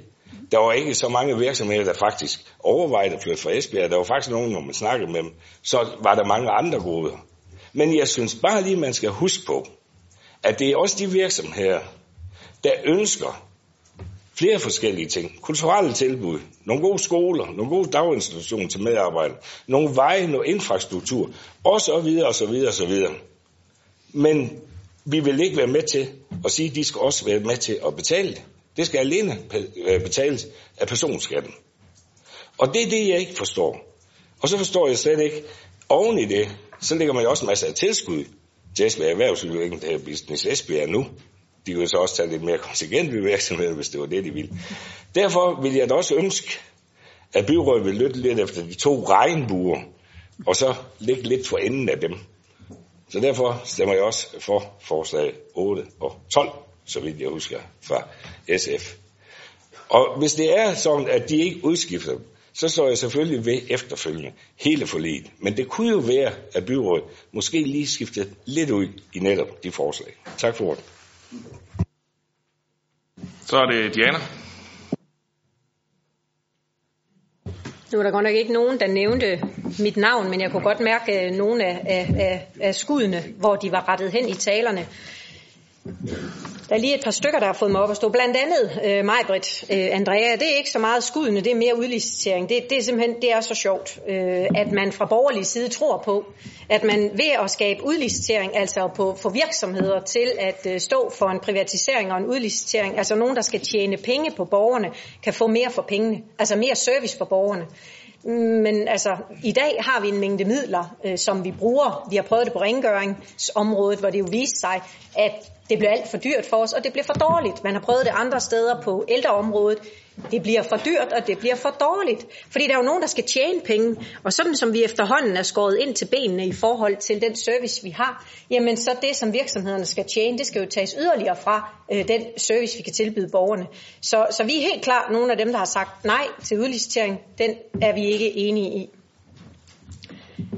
Der var ikke så mange virksomheder, der faktisk overvejede at flytte fra Esbjerg. Der var faktisk nogen, når man snakkede med dem, så var der mange andre goder. Men jeg synes bare lige, man skal huske på, at det er også de virksomheder, der ønsker flere forskellige ting. Kulturelle tilbud, nogle gode skoler, nogle gode daginstitutioner til medarbejdere, nogle veje, noget infrastruktur, og så videre, og så videre, og så videre. Men vi vil ikke være med til at sige, at de skal også være med til at betale det. Det skal alene øh, betales af personskatten. Og det er det, jeg ikke forstår. Og så forstår jeg slet ikke, oven i det, så ligger man jo også en masse af tilskud til Esbjerg Erhvervsudvikling, der er Business Esbjerg nu. De kunne så også tage lidt mere kontingent ved virksomheden, hvis det var det, de ville. Derfor vil jeg da også ønske, at byrådet vil lytte lidt efter de to regnbuer, og så ligge lidt for enden af dem. Så derfor stemmer jeg også for forslag 8 og 12, så vidt jeg husker, fra SF. Og hvis det er sådan, at de ikke udskifter dem, så står jeg selvfølgelig ved efterfølgende hele forliget. Men det kunne jo være, at byrådet måske lige skiftede lidt ud i netop de forslag. Tak for ordet. Så er det Diana. Nu er der godt nok ikke nogen, der nævnte mit navn, men jeg kunne godt mærke øh, nogle af, af, af skuddene, hvor de var rettet hen i talerne. Der er lige et par stykker, der har fået mig op at stå. Blandt andet øh, Majbrit, øh, Andrea. Det er ikke så meget skuddene, det er mere udlicitering. Det, det er simpelthen det er så sjovt, øh, at man fra borgerlig side tror på, at man ved at skabe udlicitering, altså på, få virksomheder til at øh, stå for en privatisering og en udlicitering, altså nogen, der skal tjene penge på borgerne, kan få mere for pengene, altså mere service for borgerne. Men altså, i dag har vi en mængde midler, øh, som vi bruger. Vi har prøvet det på rengøringsområdet, hvor det jo viste sig, at det blev alt for dyrt for os, og det blev for dårligt. Man har prøvet det andre steder på ældreområdet. Det bliver for dyrt, og det bliver for dårligt. Fordi der er jo nogen, der skal tjene penge. Og sådan som vi efterhånden er skåret ind til benene i forhold til den service, vi har, jamen så det, som virksomhederne skal tjene, det skal jo tages yderligere fra øh, den service, vi kan tilbyde borgerne. Så, så vi er helt klart nogle af dem, der har sagt nej til udlicitering. Den er vi ikke enige i.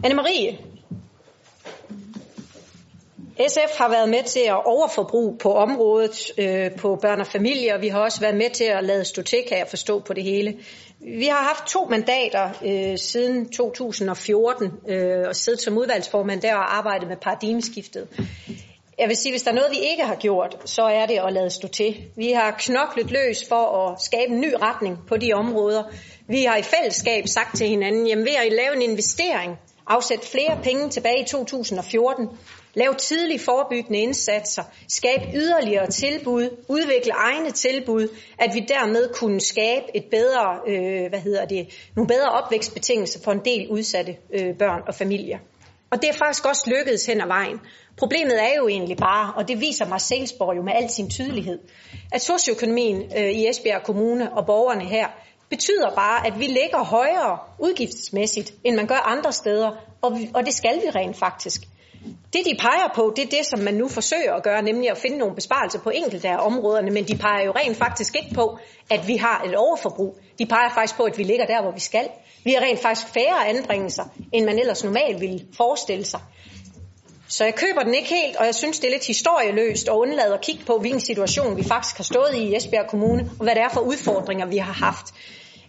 Anne-Marie, SF har været med til at overforbruge på området øh, på børn og familier. Vi har også været med til at lade stå til, kan jeg forstå på det hele. Vi har haft to mandater øh, siden 2014 øh, og siddet som udvalgsformand der og arbejdet med paradigmeskiftet. Jeg vil sige, hvis der er noget, vi ikke har gjort, så er det at lade stå til. Vi har knoklet løs for at skabe en ny retning på de områder. Vi har i fællesskab sagt til hinanden, jamen ved at lave en investering, afsætte flere penge tilbage i 2014, Lav tidlige forebyggende indsatser, skab yderligere tilbud, udvikle egne tilbud, at vi dermed kunne skabe et bedre, øh, hvad hedder det, nogle bedre opvækstbetingelser for en del udsatte øh, børn og familier. Og det er faktisk også lykkedes hen ad vejen. Problemet er jo egentlig bare, og det viser Marcelsborg jo med al sin tydelighed, at socioøkonomien øh, i Esbjerg Kommune og borgerne her betyder bare, at vi ligger højere udgiftsmæssigt, end man gør andre steder, og, vi, og det skal vi rent faktisk. Det, de peger på, det er det, som man nu forsøger at gøre, nemlig at finde nogle besparelser på enkelte af områderne, men de peger jo rent faktisk ikke på, at vi har et overforbrug. De peger faktisk på, at vi ligger der, hvor vi skal. Vi har rent faktisk færre anbringelser, end man ellers normalt ville forestille sig. Så jeg køber den ikke helt, og jeg synes, det er lidt historieløst at undlade at kigge på, hvilken situation vi faktisk har stået i i Esbjerg Kommune, og hvad det er for udfordringer, vi har haft.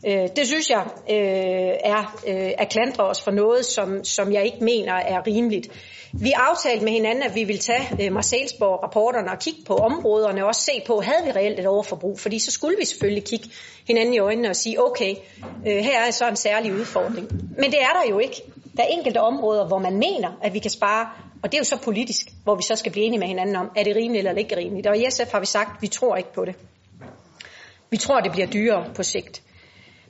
Øh, det synes jeg øh, er øh, at klandre os for noget, som, som jeg ikke mener er rimeligt. Vi aftalte med hinanden, at vi ville tage Marcelsborg-rapporterne og kigge på områderne og også se på, havde vi reelt et overforbrug? Fordi så skulle vi selvfølgelig kigge hinanden i øjnene og sige, okay, her er så en særlig udfordring. Men det er der jo ikke. Der er enkelte områder, hvor man mener, at vi kan spare, og det er jo så politisk, hvor vi så skal blive enige med hinanden om, er det rimeligt eller ikke rimeligt. Og i SF har vi sagt, at vi tror ikke på det. Vi tror, det bliver dyrere på sigt.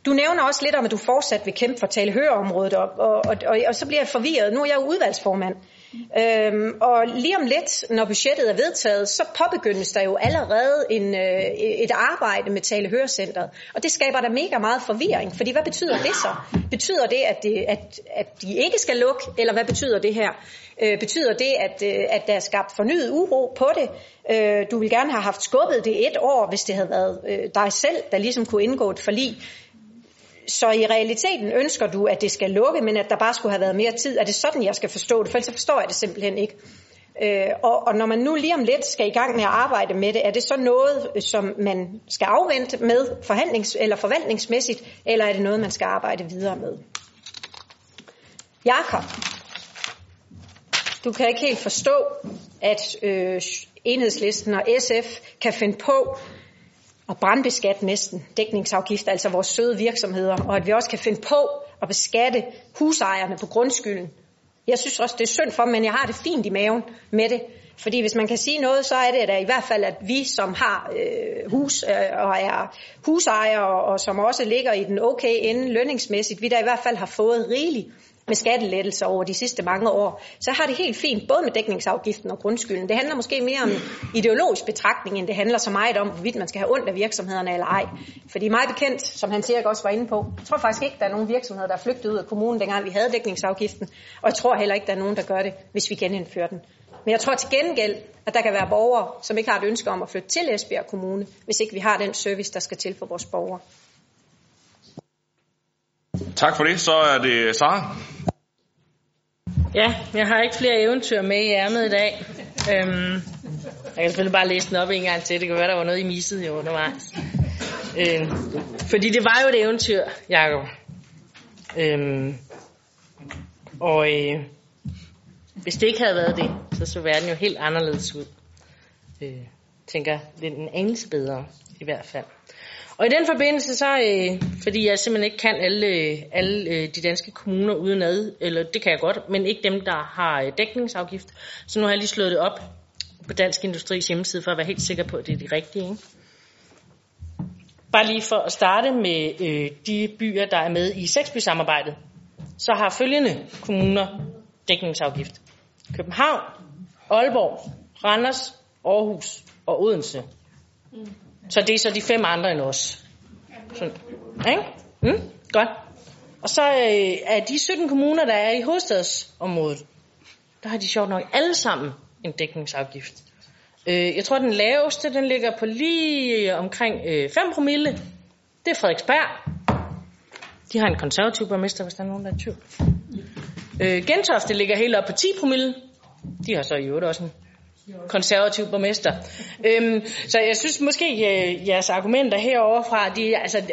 Du nævner også lidt om, at du fortsat vil kæmpe for talehøreområdet, og, og, og, og, og så bliver jeg forvirret. Nu er jeg jo udvalgsformand. Øhm, og lige om lidt, når budgettet er vedtaget, så påbegyndes der jo allerede en, øh, et arbejde med talehørecentret. Og det skaber der mega meget forvirring, fordi hvad betyder det så? Betyder det, at, det, at, at de ikke skal lukke, eller hvad betyder det her? Øh, betyder det, at, øh, at der er skabt fornyet uro på det? Øh, du ville gerne have haft skubbet det et år, hvis det havde været øh, dig selv, der ligesom kunne indgå et forlig. Så i realiteten ønsker du, at det skal lukke, men at der bare skulle have været mere tid. Er det sådan, jeg skal forstå det? For ellers forstår jeg det simpelthen ikke. Øh, og, og når man nu lige om lidt skal i gang med at arbejde med det, er det så noget, som man skal afvente med forhandlings- eller forvaltningsmæssigt, eller er det noget, man skal arbejde videre med? Jakob, du kan ikke helt forstå, at øh, enhedslisten og SF kan finde på at brandbeskatte næsten dækningsafgift, altså vores søde virksomheder, og at vi også kan finde på at beskatte husejerne på grundskylden. Jeg synes også, det er synd for dem, men jeg har det fint i maven med det. Fordi hvis man kan sige noget, så er det da i hvert fald, at vi som har øh, hus øh, og er husejere, og som også ligger i den okay ende lønningsmæssigt, vi der i hvert fald har fået rigeligt med skattelettelser over de sidste mange år, så har det helt fint, både med dækningsafgiften og grundskylden. Det handler måske mere om ideologisk betragtning, end det handler så meget om, hvorvidt man skal have ondt af virksomhederne eller ej. Fordi meget bekendt, som han siger også var inde på, jeg tror faktisk ikke, der er nogen virksomheder, der er flygtet ud af kommunen, dengang vi havde dækningsafgiften, og jeg tror heller ikke, der er nogen, der gør det, hvis vi genindfører den. Men jeg tror til gengæld, at der kan være borgere, som ikke har et ønske om at flytte til Esbjerg Kommune, hvis ikke vi har den service, der skal til for vores borgere. Tak for det. Så er det Sara. Ja, jeg har ikke flere eventyr med i ærmet i dag. Øhm, jeg kan selvfølgelig bare læse den op en gang til. Det kan være, der var noget, I missede jo undervejs. Øhm, fordi det var jo et eventyr, Jacob. Øhm, og øh, hvis det ikke havde været det, så så verden jo helt anderledes ud. Øh, tænker, det er en anelse bedre i hvert fald. Og i den forbindelse så, øh, fordi jeg simpelthen ikke kan alle, øh, alle øh, de danske kommuner uden ad, eller det kan jeg godt, men ikke dem, der har øh, dækningsafgift. Så nu har jeg lige slået det op på Dansk Industris hjemmeside, for at være helt sikker på, at det er det rigtige. Ikke? Bare lige for at starte med øh, de byer, der er med i seksby-samarbejdet, så har følgende kommuner dækningsafgift. København, Aalborg, Randers, Aarhus og Odense. Mm. Så det er så de fem andre end os. Sådan. Ikke? Mm? Godt. Og så øh, er de 17 kommuner, der er i hovedstadsområdet, der har de sjovt nok alle sammen en dækningsafgift. Øh, jeg tror, den laveste, den ligger på lige omkring øh, 5 promille. Det er Frederiksberg. De har en konservativ borgmester, hvis der er nogen, der er i tvivl. Øh, Gentofte ligger helt op på 10 promille. De har så i øvrigt også en konservativ borgmester. Øhm, så jeg synes måske, øh, jeres argumenter heroverfra, de, altså, de,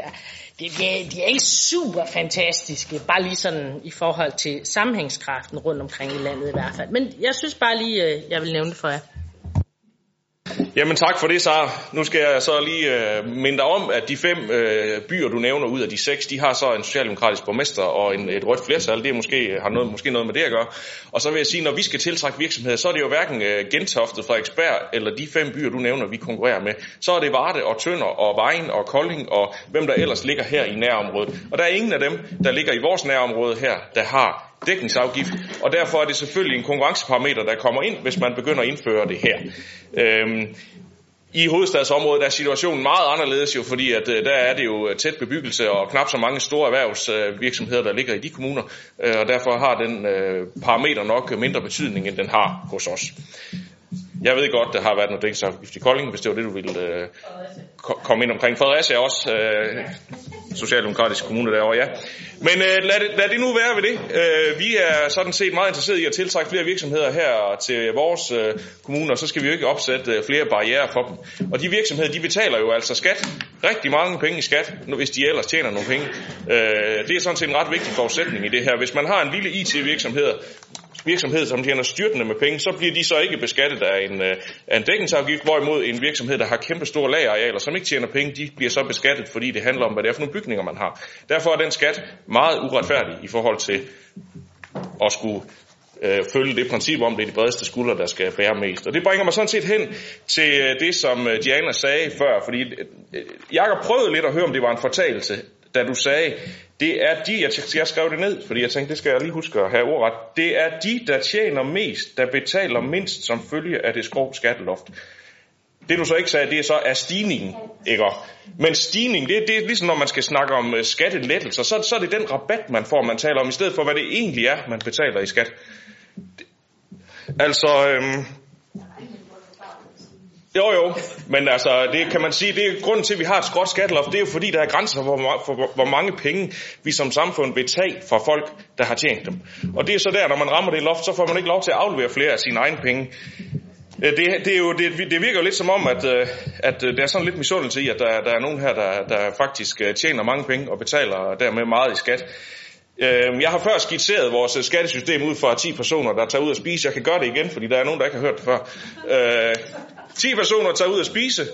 de, de er ikke super fantastiske, bare lige sådan i forhold til sammenhængskraften rundt omkring i landet i hvert fald. Men jeg synes bare lige, øh, jeg vil nævne det for jer. Jamen tak for det, Sara. Nu skal jeg så lige øh, minde dig om, at de fem øh, byer, du nævner ud af de seks, de har så en socialdemokratisk borgmester og en, et rødt flertal. Det er måske, har noget, måske noget med det at gøre. Og så vil jeg sige, når vi skal tiltrække virksomheder, så er det jo hverken øh, Gentofte, Frederiksberg eller de fem byer, du nævner, vi konkurrerer med. Så er det Varde og Tønder og Vejen og Kolding og hvem der ellers ligger her i nærområdet. Og der er ingen af dem, der ligger i vores nærområde her, der har dækningsafgift, og derfor er det selvfølgelig en konkurrenceparameter, der kommer ind, hvis man begynder at indføre det her. Øhm, i hovedstadsområdet er situationen meget anderledes jo, fordi at øh, der er det jo tæt bebyggelse og knap så mange store erhvervsvirksomheder, der ligger i de kommuner, øh, og derfor har den øh, parameter nok mindre betydning, end den har hos os. Jeg ved godt, der har været noget dækningsafgift i Kolding, hvis det var det, du ville øh, komme ind omkring. Fredericia er også øh, socialdemokratisk kommune derovre, ja. Men øh, lad, det, lad det nu være ved det. Øh, vi er sådan set meget interesseret i at tiltrække flere virksomheder her til vores øh, og så skal vi jo ikke opsætte øh, flere barriere for dem. Og de virksomheder, de betaler jo altså skat. Rigtig mange penge i skat, hvis de ellers tjener nogle penge. Øh, det er sådan set en ret vigtig forudsætning i det her. Hvis man har en lille IT-virksomhed, virksomhed, som tjener styrtende med penge, så bliver de så ikke beskattet af en, øh, af en dækningsafgift, hvorimod en virksomhed, der har kæmpe store lagerarealer, som ikke tjener penge, de bliver så beskattet, fordi det handler om, hvad det er for nogle bygninger, man har. Derfor er den skat meget uretfærdig i forhold til at skulle øh, følge det princip om, det er de bredeste skuldre, der skal bære mest. Og det bringer mig sådan set hen til øh, det, som øh, Diana sagde før, fordi Jakob prøvede lidt at høre, om det var en fortalelse, da du sagde, det er de, jeg, jeg skrev det ned, fordi jeg tænkte, det skal jeg lige huske at have ordret. Det er de, der tjener mest, der betaler mindst som følge af det skrå skatteloft. Det du så ikke sagde, det er så er stigningen, ikke? Men stigning, det, det er ligesom når man skal snakke om øh, skattelettelser, så, så er det den rabat, man får, man taler om, i stedet for hvad det egentlig er, man betaler i skat. Altså, øhm, jo, jo, men altså, det kan man sige, det er grunden til, at vi har et skråt skatteloft, det er jo fordi, der er grænser for, for, hvor mange penge vi som samfund vil tage fra folk, der har tjent dem. Og det er så der, når man rammer det loft, så får man ikke lov til at aflevere flere af sine egne penge. Øh, det, det, er jo, det, det virker jo lidt som om, at, øh, at øh, der er sådan lidt misundelse i, at der, der er nogen her, der, der faktisk tjener mange penge og betaler dermed meget i skat. Jeg har før skitseret vores skattesystem ud fra 10 personer, der tager ud og spise. Jeg kan gøre det igen, fordi der er nogen, der ikke har hørt det før. 10 personer tager ud at spise.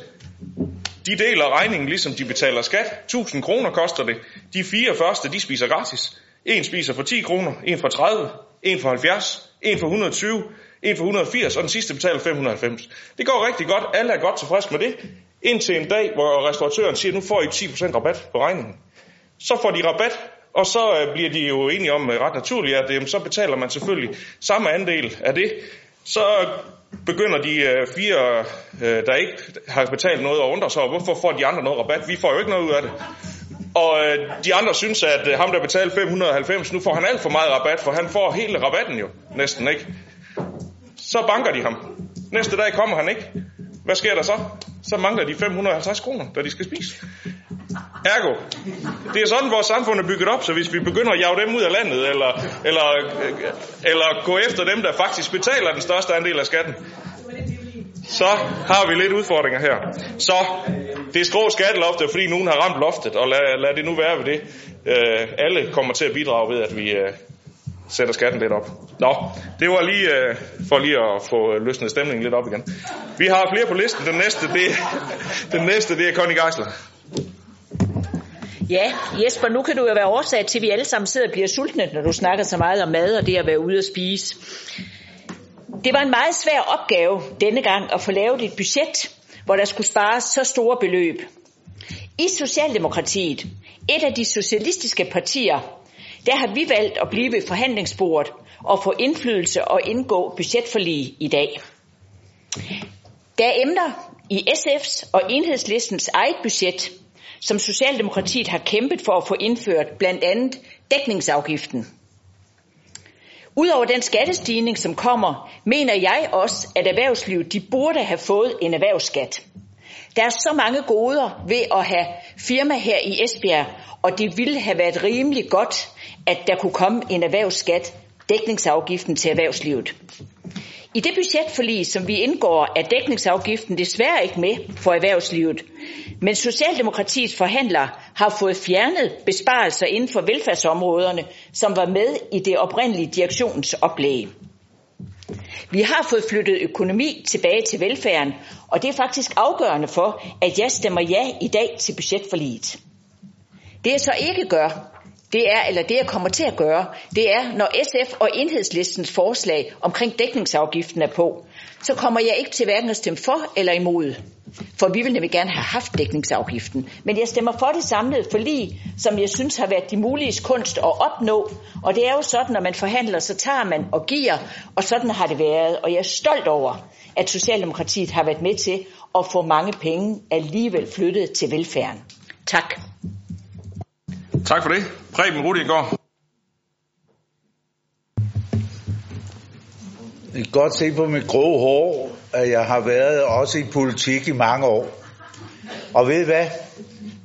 De deler regningen, ligesom de betaler skat. 1000 kroner koster det. De fire første, de spiser gratis. En spiser for 10 kroner, en for 30, en for 70, en for 120, en for 180, og den sidste betaler 590. Det går rigtig godt. Alle er godt tilfredse med det. Indtil en dag, hvor restauratøren siger, nu får I 10% rabat på regningen. Så får de rabat, og så øh, bliver de jo enige om øh, ret naturligt, at jamen, så betaler man selvfølgelig samme andel af det. Så begynder de øh, fire, øh, der ikke har betalt noget, og undre sig over, hvorfor får de andre noget rabat? Vi får jo ikke noget ud af det. Og øh, de andre synes, at øh, ham, der betalte 590, nu får han alt for meget rabat, for han får hele rabatten jo næsten, ikke? Så banker de ham. Næste dag kommer han ikke. Hvad sker der så? Så mangler de 550 kroner, da de skal spise. Ergo, det er sådan, vores samfund er bygget op, så hvis vi begynder at jage dem ud af landet, eller, eller, eller gå efter dem, der faktisk betaler den største andel af skatten, så har vi lidt udfordringer her. Så det er skrå skatteloft, fordi nogen har ramt loftet, og lad, lad det nu være ved det. Øh, alle kommer til at bidrage ved, at vi øh, sætter skatten lidt op. Nå, det var lige øh, for lige at få øh, løsnet stemningen lidt op igen. Vi har flere på listen. Den næste, det, den næste, det er Connie Geisler. Ja, Jesper, nu kan du jo være årsag til, at vi alle sammen sidder og bliver sultne, når du snakker så meget om mad og det at være ude at spise. Det var en meget svær opgave denne gang at få lavet et budget, hvor der skulle spares så store beløb. I Socialdemokratiet, et af de socialistiske partier, der har vi valgt at blive ved forhandlingsbordet og få indflydelse og indgå budgetforlig i dag. Der er emner i SF's og enhedslistens eget budget, som Socialdemokratiet har kæmpet for at få indført, blandt andet dækningsafgiften. Udover den skattestigning, som kommer, mener jeg også, at erhvervslivet de burde have fået en erhvervsskat. Der er så mange goder ved at have firma her i Esbjerg, og det ville have været rimelig godt, at der kunne komme en erhvervsskat, dækningsafgiften til erhvervslivet. I det budgetforlig, som vi indgår, er dækningsafgiften desværre ikke med for erhvervslivet. Men Socialdemokratiets forhandlere har fået fjernet besparelser inden for velfærdsområderne, som var med i det oprindelige direktionsoplæg. Vi har fået flyttet økonomi tilbage til velfærden, og det er faktisk afgørende for, at jeg stemmer ja i dag til budgetforliget. Det jeg så ikke gør, det er, eller det jeg kommer til at gøre, det er, når SF og enhedslistens forslag omkring dækningsafgiften er på, så kommer jeg ikke til hverken at stemme for eller imod. For vi vil nemlig gerne have haft dækningsafgiften. Men jeg stemmer for det samlede forlig, som jeg synes har været de mulige kunst at opnå. Og det er jo sådan, når man forhandler, så tager man og giver, og sådan har det været. Og jeg er stolt over, at Socialdemokratiet har været med til at få mange penge alligevel flyttet til velfærden. Tak. Tak for det. Preben Rudinger. I kan godt se på mit grå hår, at jeg har været også i politik i mange år. Og ved I hvad?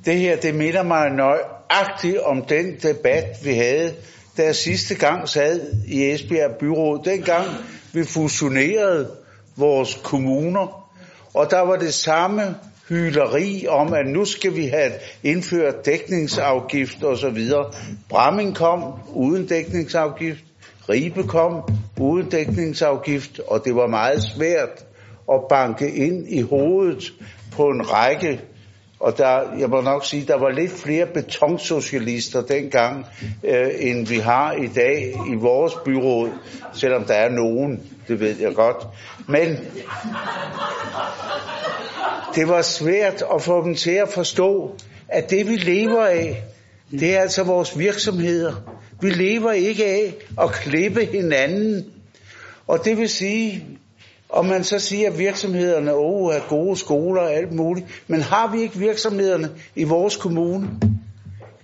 Det her, det minder mig nøjagtigt om den debat, vi havde, da jeg sidste gang sad i Esbjerg Byråd. Dengang vi fusionerede vores kommuner, og der var det samme hyleri om, at nu skal vi have indført dækningsafgift og så videre. Bramming kom uden dækningsafgift, Ribe kom uden dækningsafgift, og det var meget svært at banke ind i hovedet på en række og der, jeg må nok sige, der var lidt flere betonsocialister dengang, øh, end vi har i dag i vores byråd, selvom der er nogen, det ved jeg godt. Men det var svært at få dem til at forstå, at det vi lever af, det er altså vores virksomheder. Vi lever ikke af at klippe hinanden. Og det vil sige, og man så siger, at virksomhederne oh, er gode skoler og alt muligt. Men har vi ikke virksomhederne i vores kommune,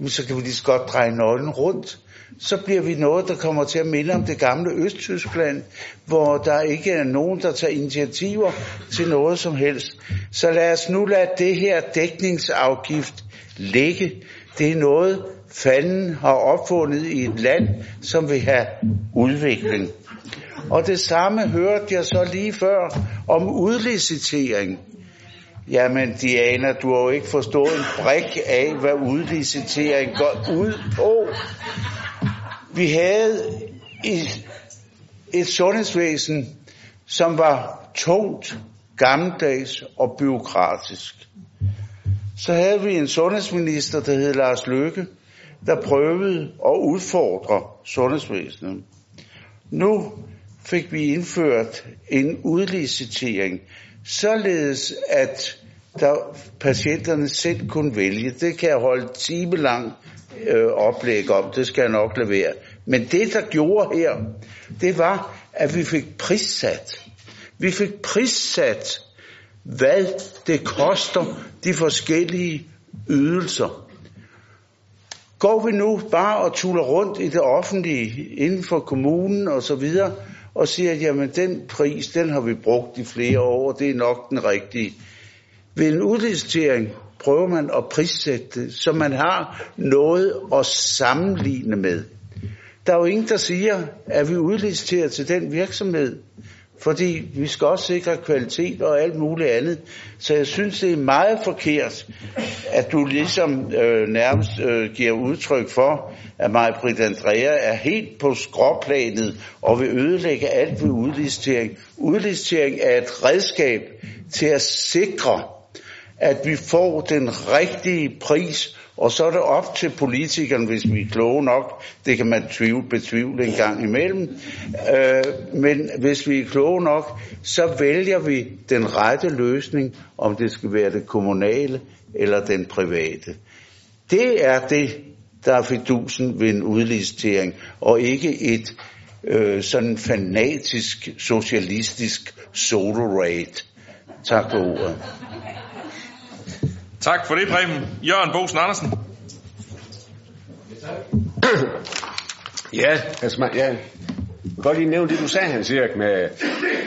så kan vi lige så godt dreje nøglen rundt. Så bliver vi noget, der kommer til at minde om det gamle Østtyskland, hvor der ikke er nogen, der tager initiativer til noget som helst. Så lad os nu lade det her dækningsafgift ligge. Det er noget, fanden har opfundet i et land, som vil have udvikling. Og det samme hørte jeg så lige før om udlicitering. Jamen Diana, du har jo ikke forstået en brik af, hvad udlicitering går ud på. Vi havde et, et sundhedsvæsen, som var tungt, gammeldags og byråkratisk. Så havde vi en sundhedsminister, der hed Lars Løkke, der prøvede at udfordre sundhedsvæsenet. Nu fik vi indført en udlicitering, således at der patienterne selv kunne vælge. Det kan jeg holde timelang øh, oplæg om, det skal jeg nok levere. Men det, der gjorde her, det var, at vi fik prissat. Vi fik prissat, hvad det koster, de forskellige ydelser. Går vi nu bare og tuller rundt i det offentlige, inden for kommunen og så videre, og siger, at jamen, den pris, den har vi brugt i flere år, og det er nok den rigtige. Ved en udlicitering prøver man at prissætte det, så man har noget at sammenligne med. Der er jo ingen, der siger, at vi udliciterer til den virksomhed, fordi vi skal også sikre kvalitet og alt muligt andet. Så jeg synes, det er meget forkert, at du ligesom øh, nærmest øh, giver udtryk for, at mig Britt Andrea er helt på skråplanet og vil ødelægge alt ved udlistering. Udlistering er et redskab til at sikre, at vi får den rigtige pris, og så er det op til politikerne, hvis vi er kloge nok. Det kan man tvivle, betvivle en gang imellem. Øh, men hvis vi er kloge nok, så vælger vi den rette løsning, om det skal være det kommunale eller den private. Det er det, der er fidusen ved en udlicitering, og ikke et øh, sådan fanatisk, socialistisk solo rate. Tak for ordet. Tak for det, Preben. Jørgen Bosen Andersen. Ja, altså, man, ja. Godt lige nævne det, du sagde, Hans Erik, med,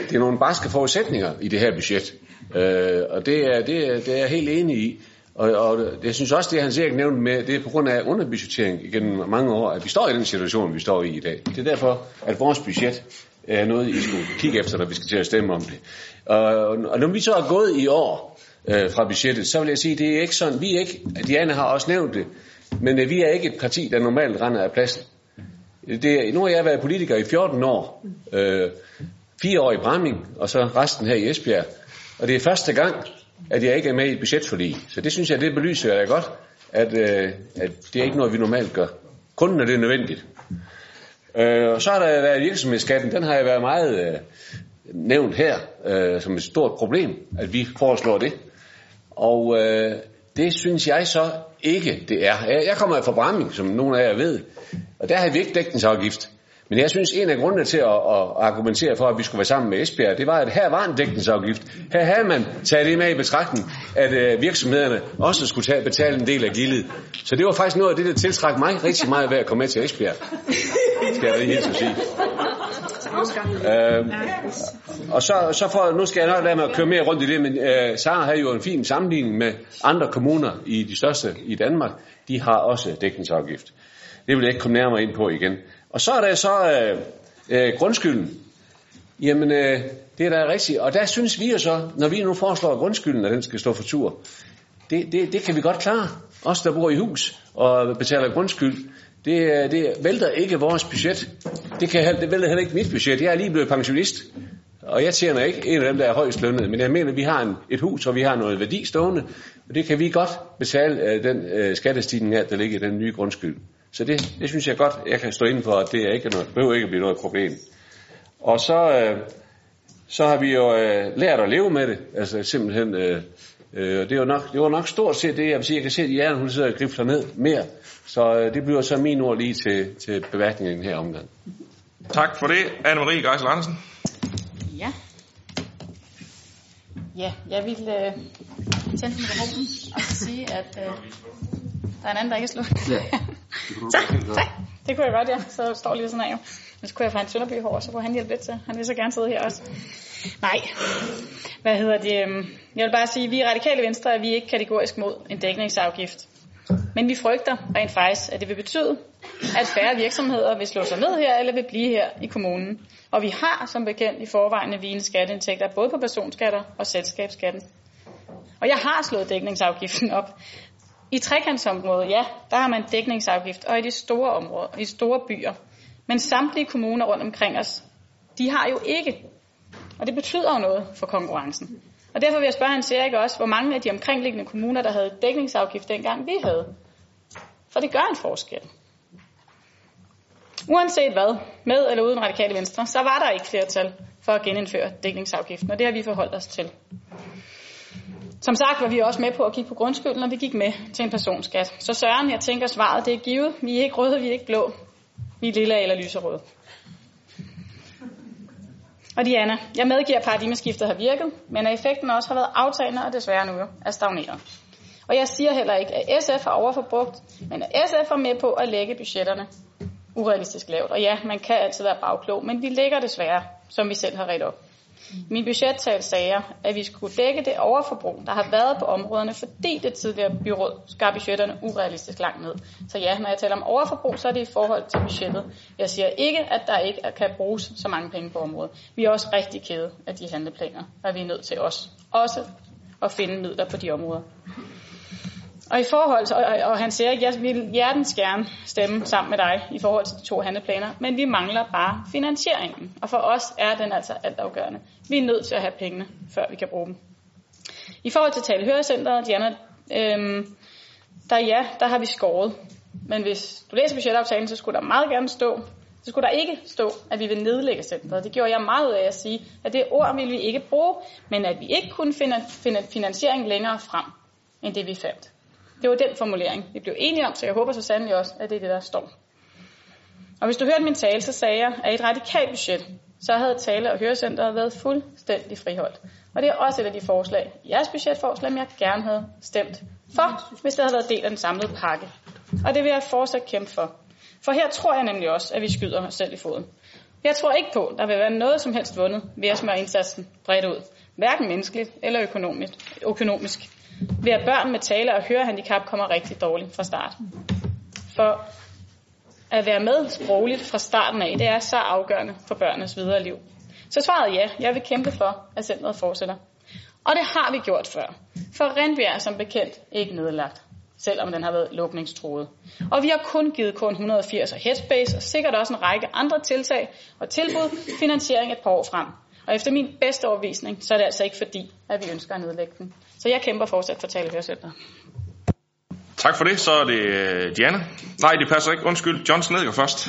det er nogle barske forudsætninger i det her budget. Øh, og det er, det, er, det er jeg helt enig i. Og, og jeg synes også, det Hans Erik nævnte med, det er på grund af underbudgettering igennem mange år, at vi står i den situation, vi står i i dag. Det er derfor, at vores budget er noget, I skulle kigge efter, når vi skal til at stemme om det. Og, og når vi så er gået i år øh, fra budgettet, så vil jeg sige, det er ikke sådan, vi er ikke, Diana har også nævnt det, men øh, vi er ikke et parti, der normalt render af pladsen. Det, nu har jeg været politiker i 14 år, øh, fire år i Bramming, og så resten her i Esbjerg. Og det er første gang, at jeg ikke er med i et budgetforlig. Så det synes jeg, det belyser jeg godt, at, øh, at det er ikke noget, vi normalt gør. Kun når det er nødvendigt. Øh, og så har der været virksomhedsskatten, den har jeg været meget øh, nævnt her øh, som et stort problem, at vi foreslår det. Og øh, det synes jeg så ikke, det er. Jeg, kommer fra Bramming, som nogle af jer ved, og der har vi ikke dækningsafgift. Men jeg synes, en af grundene til at, at argumentere for, at vi skulle være sammen med Esbjerg, det var, at her var en dækningsafgift. Her havde man taget det med i betragtning, at øh, virksomhederne også skulle tage, betale en del af gildet. Så det var faktisk noget af det, der tiltrak mig rigtig meget ved at komme med til Esbjerg. Skal jeg lige helt så sige. Øh, og så, så for, nu skal jeg nok lade mig at køre mere rundt i det, men øh, Sara havde jo en fin sammenligning med andre kommuner i de største i Danmark. De har også dækningsafgift. Det vil jeg ikke komme nærmere ind på igen. Og så er der så øh, øh, grundskylden. Jamen, øh, det er da rigtigt. Og der synes vi jo så, når vi nu foreslår grundskylden, at den skal stå for tur, det, det, det kan vi godt klare. Os, der bor i hus og betaler grundskyld, det, øh, det vælter ikke vores budget. Det, kan, det vælter heller ikke mit budget. Jeg er lige blevet pensionist, og jeg tjener ikke en af dem, der er højst lønnet. Men jeg mener, at vi har en, et hus, og vi har noget værdi stående, og det kan vi godt betale øh, den øh, skattestigning her, der ligger i den nye grundskyld. Så det, det synes jeg godt, jeg kan stå inden for, at det er ikke noget, behøver ikke at blive noget problem. Og så, øh, så har vi jo øh, lært at leve med det. Altså simpelthen, øh, øh, øh, det, var nok, det var nok stort set det, jeg vil sige. Jeg kan se, at hjernen hun sidder og grifler ned mere. Så øh, det bliver så min ord lige til, til beværtningen her omgang. Tak for det, Anne-Marie Geisel Andersen. Ja. Ja, jeg vil øh, tænde mikrofonen og sige, at øh, der er en anden, der ikke er slået. Ja. så, tak. Det kunne jeg godt, ja. Så står lige sådan af. Men så kunne jeg få en Sønderby hår, så kunne han hjælpe lidt til. Han vil så gerne sidde her også. Nej. Hvad hedder det? Øhm, jeg vil bare sige, at vi i Radikale Venstre er vi ikke kategorisk mod en dækningsafgift. Men vi frygter rent faktisk, at det vil betyde, at færre virksomheder vil slå sig ned her, eller vil blive her i kommunen. Og vi har som bekendt i forvejen vigende skatteindtægter, både på personskatter og selskabsskatten. Og jeg har slået dækningsafgiften op. I trekantsområdet, ja, der har man dækningsafgift, og i de store områder, i de store byer. Men samtlige kommuner rundt omkring os, de har jo ikke. Og det betyder jo noget for konkurrencen. Og derfor vil jeg spørge Hans Erik også, hvor mange af de omkringliggende kommuner, der havde dækningsafgift dengang vi havde. For det gør en forskel. Uanset hvad, med eller uden radikale venstre, så var der ikke flertal for at genindføre dækningsafgiften, og det har vi forholdt os til. Som sagt var vi også med på at kigge på grundskylden, og vi gik med til en personskat. Så Søren, jeg tænker svaret, det er givet. Vi er ikke røde, vi er ikke blå. Vi er lilla eller lyserøde. Og Diana, jeg medgiver, at paradigmeskiftet har virket, men at effekten også har været aftagende og desværre nu er stagneret. Og jeg siger heller ikke, at SF har overforbrugt, men at SF er med på at lægge budgetterne urealistisk lavt. Og ja, man kan altid være bagklog, men vi ligger desværre, som vi selv har ret op. Min budgettal sagde, at vi skulle dække det overforbrug, der har været på områderne, fordi det tidligere byråd skar budgetterne urealistisk langt ned. Så ja, når jeg taler om overforbrug, så er det i forhold til budgettet. Jeg siger ikke, at der ikke kan bruges så mange penge på området. Vi er også rigtig kede af de handleplaner, og vi er nødt til os også at finde midler på de områder. Og i forhold til, og, og han siger, at jeg vil hjertens gerne stemme sammen med dig i forhold til de to handleplaner, men vi mangler bare finansieringen. Og for os er den altså altafgørende. Vi er nødt til at have pengene, før vi kan bruge dem. I forhold til talehørecenteret, Diana, øhm, der ja, der har vi skåret. Men hvis du læser budgetaftalen, så skulle der meget gerne stå, så skulle der ikke stå, at vi vil nedlægge centret. Det gjorde jeg meget af at sige, at det ord ville vi ikke bruge, men at vi ikke kunne finde, finde finansiering længere frem, end det vi fandt. Det var den formulering, vi blev enige om, så jeg håber så sandelig også, at det er det, der står. Og hvis du hørte min tale, så sagde jeg, at i et radikalt budget, så havde tale- og hørecenteret været fuldstændig friholdt. Og det er også et af de forslag, jeres budgetforslag, som jeg gerne havde stemt for, hvis det havde været del af den samlede pakke. Og det vil jeg fortsat kæmpe for. For her tror jeg nemlig også, at vi skyder os selv i foden. Jeg tror ikke på, at der vil være noget som helst vundet ved at smøre indsatsen bredt ud. Hverken menneskeligt eller økonomisk. økonomisk. Ved at børn med tale- og hørehandicap kommer rigtig dårligt fra start. For at være med sprogligt fra starten af, det er så afgørende for børnenes videre liv. Så svaret er ja, jeg vil kæmpe for, at centret fortsætter. Og det har vi gjort før. For Rindbjerg er som bekendt ikke nedlagt, selvom den har været lukningstroet. Og vi har kun givet kun 180 og Headspace, og sikkert også en række andre tiltag og tilbud finansiering et par år frem. Og efter min bedste overvisning, så er det altså ikke fordi, at vi ønsker at nedlægge den. Så jeg kæmper fortsat for talehørcenter. Tak for det. Så er det øh, Diana. Nej, det passer ikke. Undskyld. John Snedger først.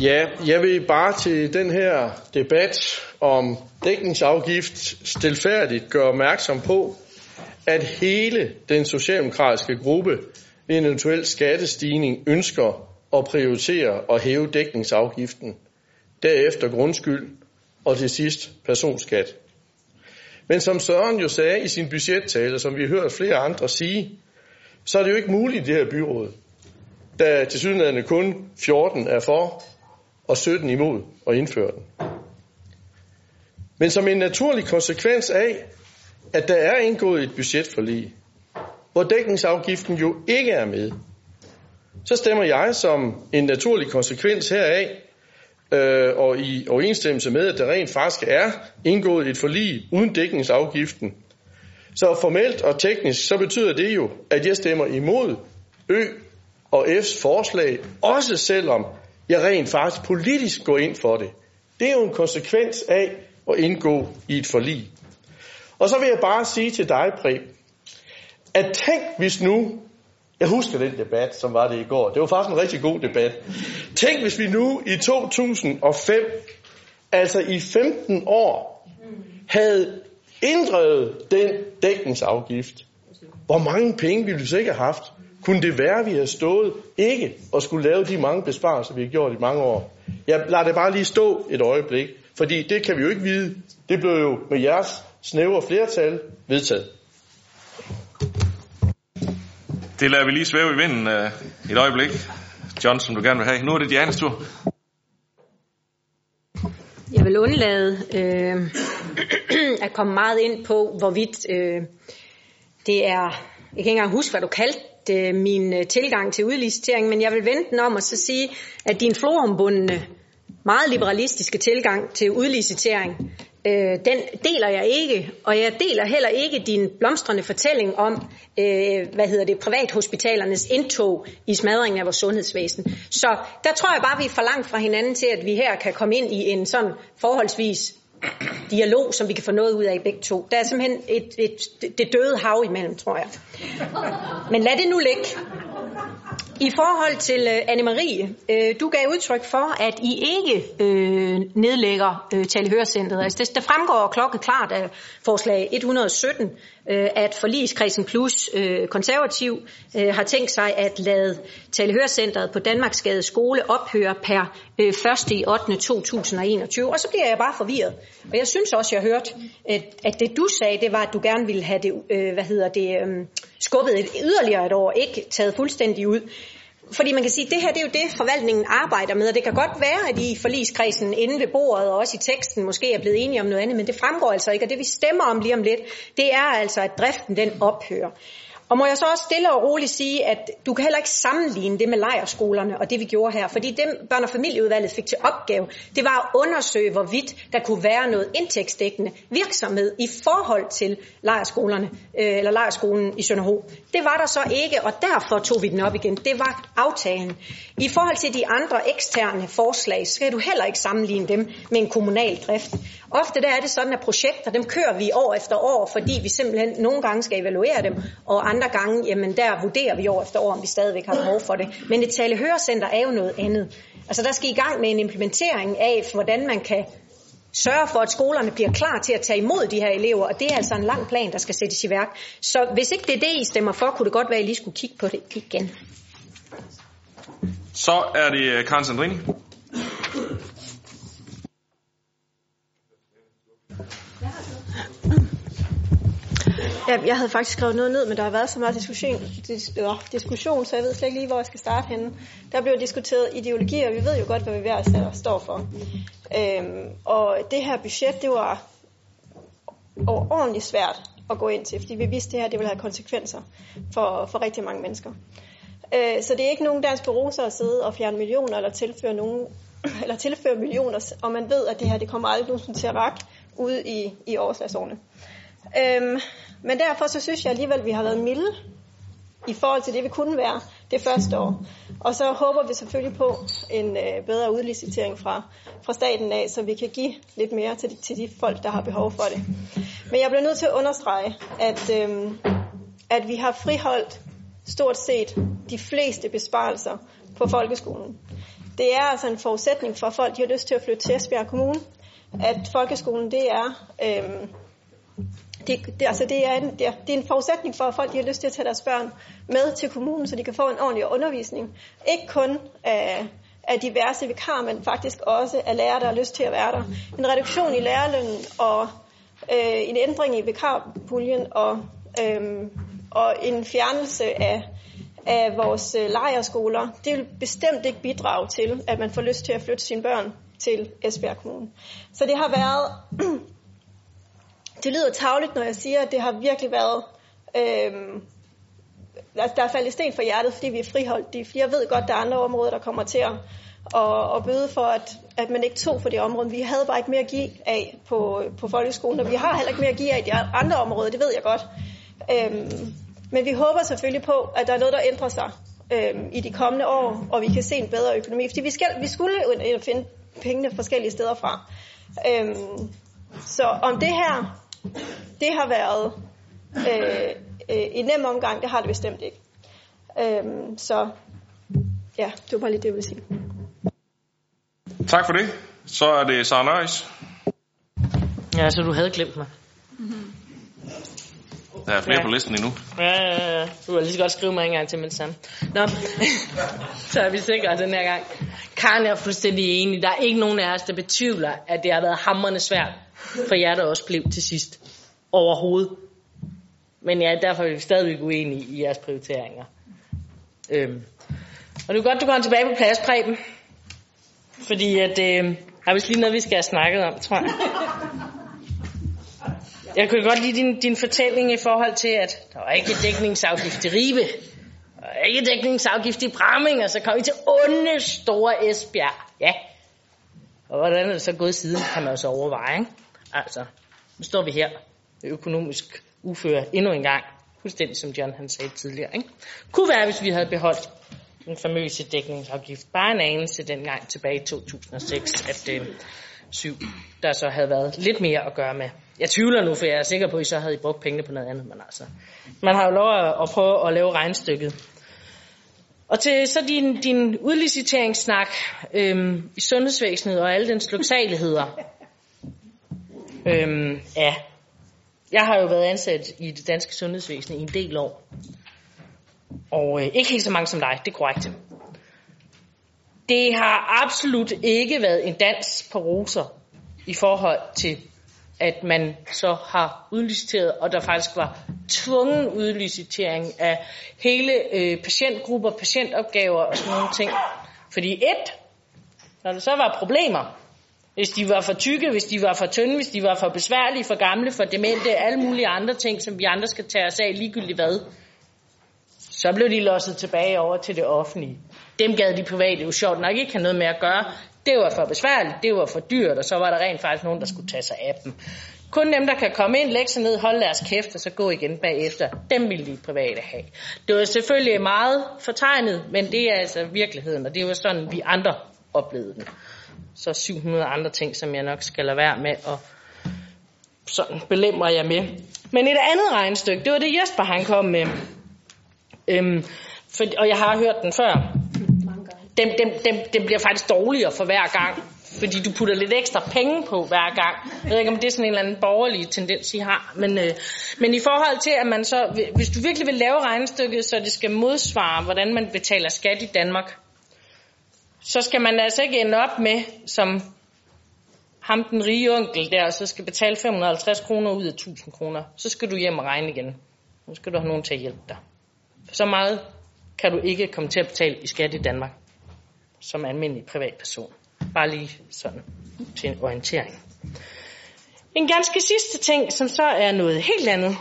Ja, jeg vil bare til den her debat om dækningsafgift stilfærdigt gøre opmærksom på, at hele den socialdemokratiske gruppe ved en eventuel skattestigning ønsker at prioritere at hæve dækningsafgiften, derefter grundskyld og til sidst personskat. Men som Søren jo sagde i sin budgettale, som vi har hørt flere andre sige, så er det jo ikke muligt i det her byråd, da til synligheden kun 14 er for og 17 imod at indføre den. Men som en naturlig konsekvens af, at der er indgået et budgetforlig, hvor dækningsafgiften jo ikke er med, så stemmer jeg som en naturlig konsekvens heraf, øh, og i overensstemmelse med, at der rent faktisk er indgået et forlig uden dækningsafgiften. Så formelt og teknisk, så betyder det jo, at jeg stemmer imod Ø og F's forslag, også selvom jeg rent faktisk politisk går ind for det. Det er jo en konsekvens af at indgå i et forlig. Og så vil jeg bare sige til dig, Preb, at tænk hvis nu, jeg husker den debat, som var det i går, det var faktisk en rigtig god debat. Tænk hvis vi nu i 2005, altså i 15 år, havde inddrevet den dækningsafgift. Hvor mange penge ville vi så ikke have haft? Kunne det være, at vi havde stået ikke og skulle lave de mange besparelser, vi har gjort i mange år? Jeg lader det bare lige stå et øjeblik, fordi det kan vi jo ikke vide. Det blev jo med jeres snævre flertal vedtaget. Det lader vi lige svæve i vinden uh, et øjeblik. John, som du gerne vil have. Nu er det Dianes tur. Jeg vil undlade øh, at komme meget ind på, hvorvidt øh, det er, jeg kan ikke engang huske, hvad du kaldte det, min øh, tilgang til udlicitering, men jeg vil vente den om og så sige, at din florumbundne, meget liberalistiske tilgang til udlicitering, øh, den deler jeg ikke, og jeg deler heller ikke din blomstrende fortælling om, øh, hvad hedder det, privathospitalernes indtog i smadringen af vores sundhedsvæsen. Så der tror jeg bare, vi er for langt fra hinanden til, at vi her kan komme ind i en sådan forholdsvis dialog, som vi kan få noget ud af i begge to. Der er simpelthen et, et, det døde hav imellem, tror jeg. Men lad det nu ligge. I forhold til øh, Anne-Marie, øh, du gav udtryk for, at I ikke øh, nedlægger øh, Talehørcentret. Altså, det, det fremgår klokkeklart af forslag 117, øh, at forligskredsen plus øh, konservativ øh, har tænkt sig at lade Talehørcentret på Danmarksgade skole ophøre per øh, 1. i 8. 2021. Og så bliver jeg bare forvirret. Og jeg synes også, jeg har hørt, at, at det du sagde, det var, at du gerne ville have det, øh, hvad hedder det, øh, skubbet et, yderligere et år, ikke taget fuldstændig ud. Fordi man kan sige, at det her det er jo det, forvaltningen arbejder med, og det kan godt være, at I i forligskredsen inde ved bordet og også i teksten måske er blevet enige om noget andet, men det fremgår altså ikke, og det vi stemmer om lige om lidt, det er altså, at driften den ophører. Og må jeg så også stille og roligt sige, at du kan heller ikke sammenligne det med lejerskolerne og det vi gjorde her, fordi det, børn- og familieudvalget fik til opgave, det var at undersøge, hvorvidt der kunne være noget indtægtsdækkende virksomhed i forhold til lejerskolerne, øh, eller lejerskolen i Sønderho. Det var der så ikke, og derfor tog vi den op igen. Det var aftalen. I forhold til de andre eksterne forslag, så kan du heller ikke sammenligne dem med en kommunal drift. Ofte der er det sådan, at projekter, dem kører vi år efter år, fordi vi simpelthen nogle gange skal evaluere dem, og andre gange, jamen der vurderer vi år efter år, om vi stadigvæk har behov for det. Men et tale hørecenter er jo noget andet. Altså der skal i gang med en implementering af, hvordan man kan sørge for, at skolerne bliver klar til at tage imod de her elever, og det er altså en lang plan, der skal sættes i værk. Så hvis ikke det er det, I stemmer for, kunne det godt være, at I lige skulle kigge på det igen. Så er det øh, Karen Sandrini. Ja, jeg havde faktisk skrevet noget ned, men der har været så meget diskussion, dis, øh, diskussion, så jeg ved slet ikke lige, hvor jeg skal starte henne. Der blev diskuteret ideologi, og vi ved jo godt, hvad vi hver især står for. Øhm, og det her budget, det var overordentligt svært at gå ind til, fordi vi vidste, at det her det ville have konsekvenser for, for rigtig mange mennesker. Øh, så det er ikke nogen dansk bureauser at sidde og fjerne millioner eller tilføre, nogen, eller tilføre millioner, og man ved, at det her det kommer aldrig nogensinde til at række ude i, i overslagsårene. Øhm, men derfor så synes jeg alligevel, at vi har været milde i forhold til det, vi kunne være det første år. Og så håber vi selvfølgelig på en øh, bedre udlicitering fra, fra staten af, så vi kan give lidt mere til de, til de folk, der har behov for det. Men jeg bliver nødt til at understrege, at, øh, at vi har friholdt stort set de fleste besparelser på folkeskolen. Det er altså en forudsætning for, at folk de har lyst til at flytte til Esbjerg Kommune, at folkeskolen det er... Øh, det, det, altså det, er en, det, er, det er en forudsætning for, at folk de har lyst til at tage deres børn med til kommunen, så de kan få en ordentlig undervisning. Ikke kun af, af diverse vikar, men faktisk også af lærere, der har lyst til at være der. En reduktion i lærerlønnen og øh, en ændring i vikarpuljen og, øh, og en fjernelse af, af vores øh, lejerskoler, det vil bestemt ikke bidrage til, at man får lyst til at flytte sine børn til Esbjerg Kommune. Så det har været det lyder tavligt, når jeg siger, at det har virkelig været... Øhm, der er faldet sten for hjertet, fordi vi er friholdt. De, jeg ved godt, der er andre områder, der kommer til at, at, at bøde for, at, at man ikke tog for det område. Vi havde bare ikke mere at give af på, på folkeskolen, og vi har heller ikke mere at give af i de andre områder, det ved jeg godt. Øhm, men vi håber selvfølgelig på, at der er noget, der ændrer sig øhm, i de kommende år, og vi kan se en bedre økonomi. Fordi vi, skal, vi skulle jo finde pengene forskellige steder fra. Øhm, så om det her det har været øh, øh, en nem omgang, det har det bestemt ikke. Øhm, så ja, det var bare lige det, jeg ville sige. Tak for det. Så er det Sara Nøjes. Ja, så du havde glemt mig. Der er flere Ja. på listen endnu. Ja, ja, ja. Du kan lige så godt skrive mig en gang til med det samme. Nå, så er vi sikre den her gang. Karen er fuldstændig enig. Der er ikke nogen af os, der betvivler, at det har været hammerende svært for jer, der også blev til sidst. Overhovedet. Men ja, derfor er vi stadigvæk uenige i jeres prioriteringer. Øhm. Og det er godt, du kommer tilbage på plads, Preben. Fordi at, øh, har vi lige noget, vi skal have snakket om, tror jeg. Jeg kunne godt lide din, din fortælling i forhold til, at der var ikke dækningsafgift i Ribe. Der var ikke dækningsafgift i Bramming, og så kom vi til onde store Esbjerg. Ja. Og hvordan er det så gået siden, kan man jo så overveje. Ikke? Altså, nu står vi her med økonomisk uføre endnu en gang. Fuldstændig som John han sagde tidligere. Ikke? Kunne være, hvis vi havde beholdt den famøse dækningsafgift. Bare en anelse dengang tilbage i 2006, at øh, syv, der så havde været lidt mere at gøre med. Jeg tvivler nu, for jeg er sikker på, at I så havde I brugt pengene på noget andet. Men altså, man har jo lov at, at prøve at lave regnstykket. Og til så din, din udliciteringssnak øhm, i sundhedsvæsenet og alle dens luksaligheder øhm, ja, jeg har jo været ansat i det danske sundhedsvæsen i en del år. Og øh, ikke helt så mange som dig, det er korrekt. Det har absolut ikke været en dans på roser i forhold til, at man så har udliciteret, og der faktisk var tvungen udlicitering af hele øh, patientgrupper, patientopgaver og sådan nogle ting. Fordi et, når der så var problemer, hvis de var for tykke, hvis de var for tynde, hvis de var for besværlige, for gamle, for demente, alle mulige andre ting, som vi andre skal tage os af ligegyldigt hvad, Så blev de losset tilbage over til det offentlige. Dem gad de private jo sjovt nok ikke have noget med at gøre. Det var for besværligt, det var for dyrt, og så var der rent faktisk nogen, der skulle tage sig af dem. Kun dem, der kan komme ind, lægge sig ned, holde deres kæft, og så gå igen bagefter, dem ville de private have. Det var selvfølgelig meget fortegnet, men det er altså virkeligheden, og det var sådan, vi andre oplevede den. Så 700 andre ting, som jeg nok skal lade være med at sådan belemre jeg med. Men et andet regnstykke, det var det Jesper han kom med. Øhm, for, og jeg har hørt den før. Den, den, den, den bliver faktisk dårligere for hver gang, fordi du putter lidt ekstra penge på hver gang. Jeg ved ikke, om det er sådan en eller anden borgerlig tendens, I har. Men, øh, men i forhold til, at man så, hvis du virkelig vil lave regnestykket, så det skal modsvare, hvordan man betaler skat i Danmark, så skal man altså ikke ende op med, som ham den rige onkel der, så skal betale 550 kroner ud af 1000 kroner. Så skal du hjem og regne igen. Nu skal du have nogen til at hjælpe dig. For så meget kan du ikke komme til at betale i skat i Danmark som almindelig privatperson. Bare lige sådan til en orientering. En ganske sidste ting, som så er noget helt andet.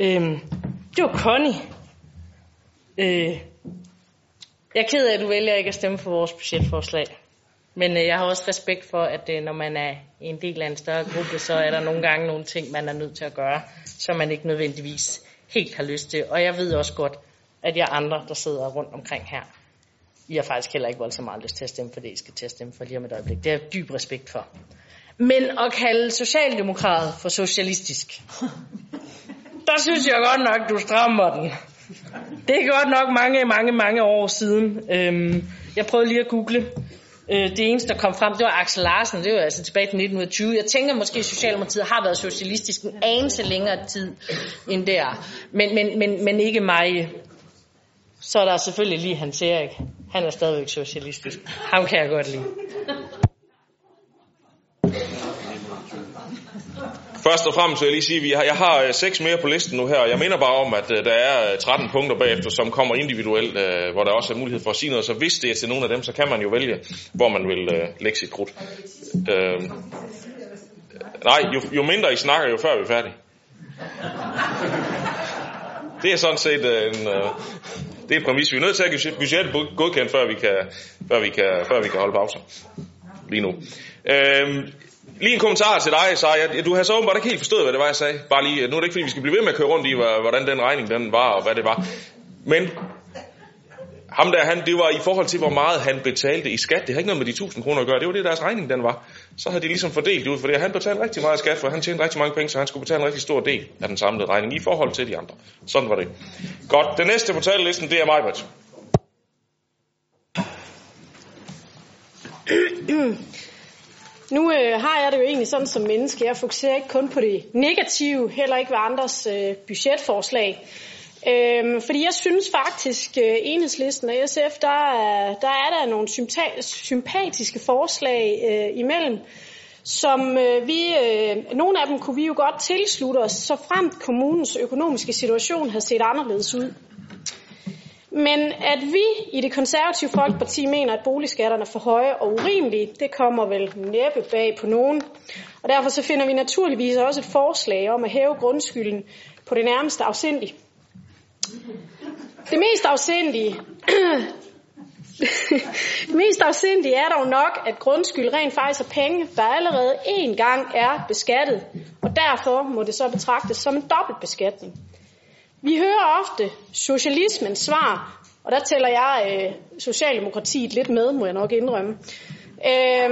Øhm, det var Connie. Øh, jeg er ked af, at du vælger ikke at stemme for vores budgetforslag. Men øh, jeg har også respekt for, at øh, når man er en del af en større gruppe, så er der nogle gange nogle ting, man er nødt til at gøre, som man ikke nødvendigvis helt har lyst til. Og jeg ved også godt, at jeg andre, der sidder rundt omkring her, I har faktisk heller ikke voldsomt meget lyst til at stemme for det, I skal til at stemme for lige om et øjeblik. Det har jeg dyb respekt for. Men at kalde socialdemokrat for socialistisk, der synes jeg godt nok, du strammer den. Det er godt nok mange, mange, mange år siden. Øhm, jeg prøvede lige at google. Øh, det eneste, der kom frem, det var Axel Larsen. Det var altså tilbage til 1920. Jeg tænker måske, at Socialdemokratiet har været socialistisk en anelse længere tid end der. Men, men, men, men ikke mig. Så er der selvfølgelig lige Hans Erik. Han er stadigvæk socialistisk. Ham kan jeg godt lide. Først og fremmest vil jeg lige sige, at vi jeg har øh, seks mere på listen nu her, jeg minder bare om, at øh, der er øh, 13 punkter bagefter, som kommer individuelt, hvor der også er mulighed for at sige noget. Så hvis det er til nogle af dem, så kan man jo vælge, hvor man vil lægge sit krudt. Øh, nej, jo, jo mindre I snakker, jo før vi er færdige. Det er sådan set en, det er et præmis. Vi er nødt til at give budgettet godkendt, før vi kan, før vi kan, før vi kan holde pauser. Lige nu. Øh, Lige en kommentar til dig, så jeg, du har så åbenbart ikke helt forstået, hvad det var, jeg sagde. Bare lige, nu er det ikke, fordi vi skal blive ved med at køre rundt i, hvordan den regning den var, og hvad det var. Men ham der, han, det var i forhold til, hvor meget han betalte i skat. Det har ikke noget med de 1000 kroner at gøre. Det var det, deres regning den var. Så havde de ligesom fordelt det ud, fordi han betalte rigtig meget skat, for han tjente rigtig mange penge, så han skulle betale en rigtig stor del af den samlede regning i forhold til de andre. Sådan var det. Godt, den næste på talelisten, det er Majbert. Nu øh, har jeg det jo egentlig sådan som menneske. Jeg fokuserer ikke kun på det negative, heller ikke ved andres øh, budgetforslag. Øhm, fordi jeg synes faktisk, øh, enhedslisten og SF, der er der, er der nogle sympatiske forslag øh, imellem, som øh, vi, øh, nogle af dem kunne vi jo godt tilslutte os, så fremt kommunens økonomiske situation havde set anderledes ud. Men at vi i det konservative Folkeparti mener, at boligskatterne er for høje og urimelige, det kommer vel næppe bag på nogen. Og derfor så finder vi naturligvis også et forslag om at hæve grundskylden på det nærmeste afsindige. Det mest afsindige, det mest afsindige er dog nok, at grundskyld rent faktisk er penge, der allerede én gang er beskattet, og derfor må det så betragtes som en dobbeltbeskatning. Vi hører ofte socialismens svar, og der tæller jeg øh, Socialdemokratiet lidt med, må jeg nok indrømme, øh,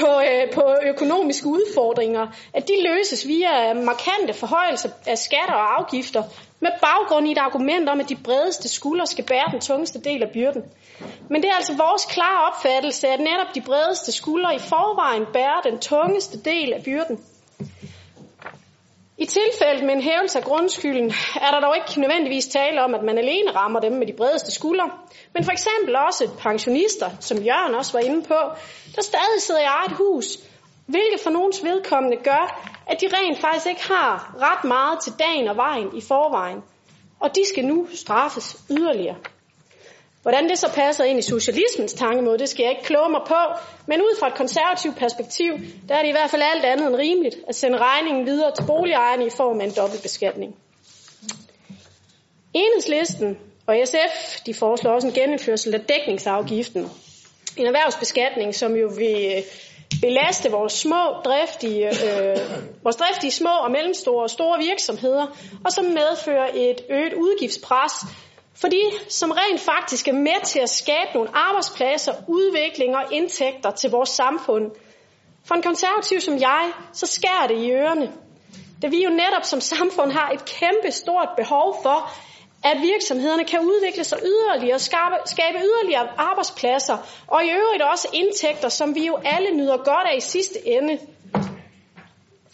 på, øh, på økonomiske udfordringer, at de løses via markante forhøjelser af skatter og afgifter, med baggrund i et argument om, at de bredeste skuldre skal bære den tungeste del af byrden. Men det er altså vores klare opfattelse, at netop de bredeste skuldre i forvejen bærer den tungeste del af byrden. I tilfældet med en hævelse af grundskylden er der dog ikke nødvendigvis tale om, at man alene rammer dem med de bredeste skuldre, men for eksempel også pensionister, som Jørgen også var inde på, der stadig sidder i eget hus, hvilket for nogens vedkommende gør, at de rent faktisk ikke har ret meget til dagen og vejen i forvejen. Og de skal nu straffes yderligere. Hvordan det så passer ind i socialismens tankemåde, det skal jeg ikke kloge mig på, men ud fra et konservativt perspektiv, der er det i hvert fald alt andet end rimeligt at sende regningen videre til boligejerne i form af en dobbeltbeskatning. Enhedslisten Og SF de foreslår også en genindførsel af dækningsafgiften. En erhvervsbeskatning, som jo vil øh, belaste vores små driftige, øh, vores driftige små og mellemstore og store virksomheder, og som medfører et øget udgiftspres for de, som rent faktisk er med til at skabe nogle arbejdspladser, udvikling og indtægter til vores samfund. For en konservativ som jeg, så skærer det i ørerne. Da vi jo netop som samfund har et kæmpe stort behov for, at virksomhederne kan udvikle sig yderligere og skabe, skabe yderligere arbejdspladser, og i øvrigt også indtægter, som vi jo alle nyder godt af i sidste ende.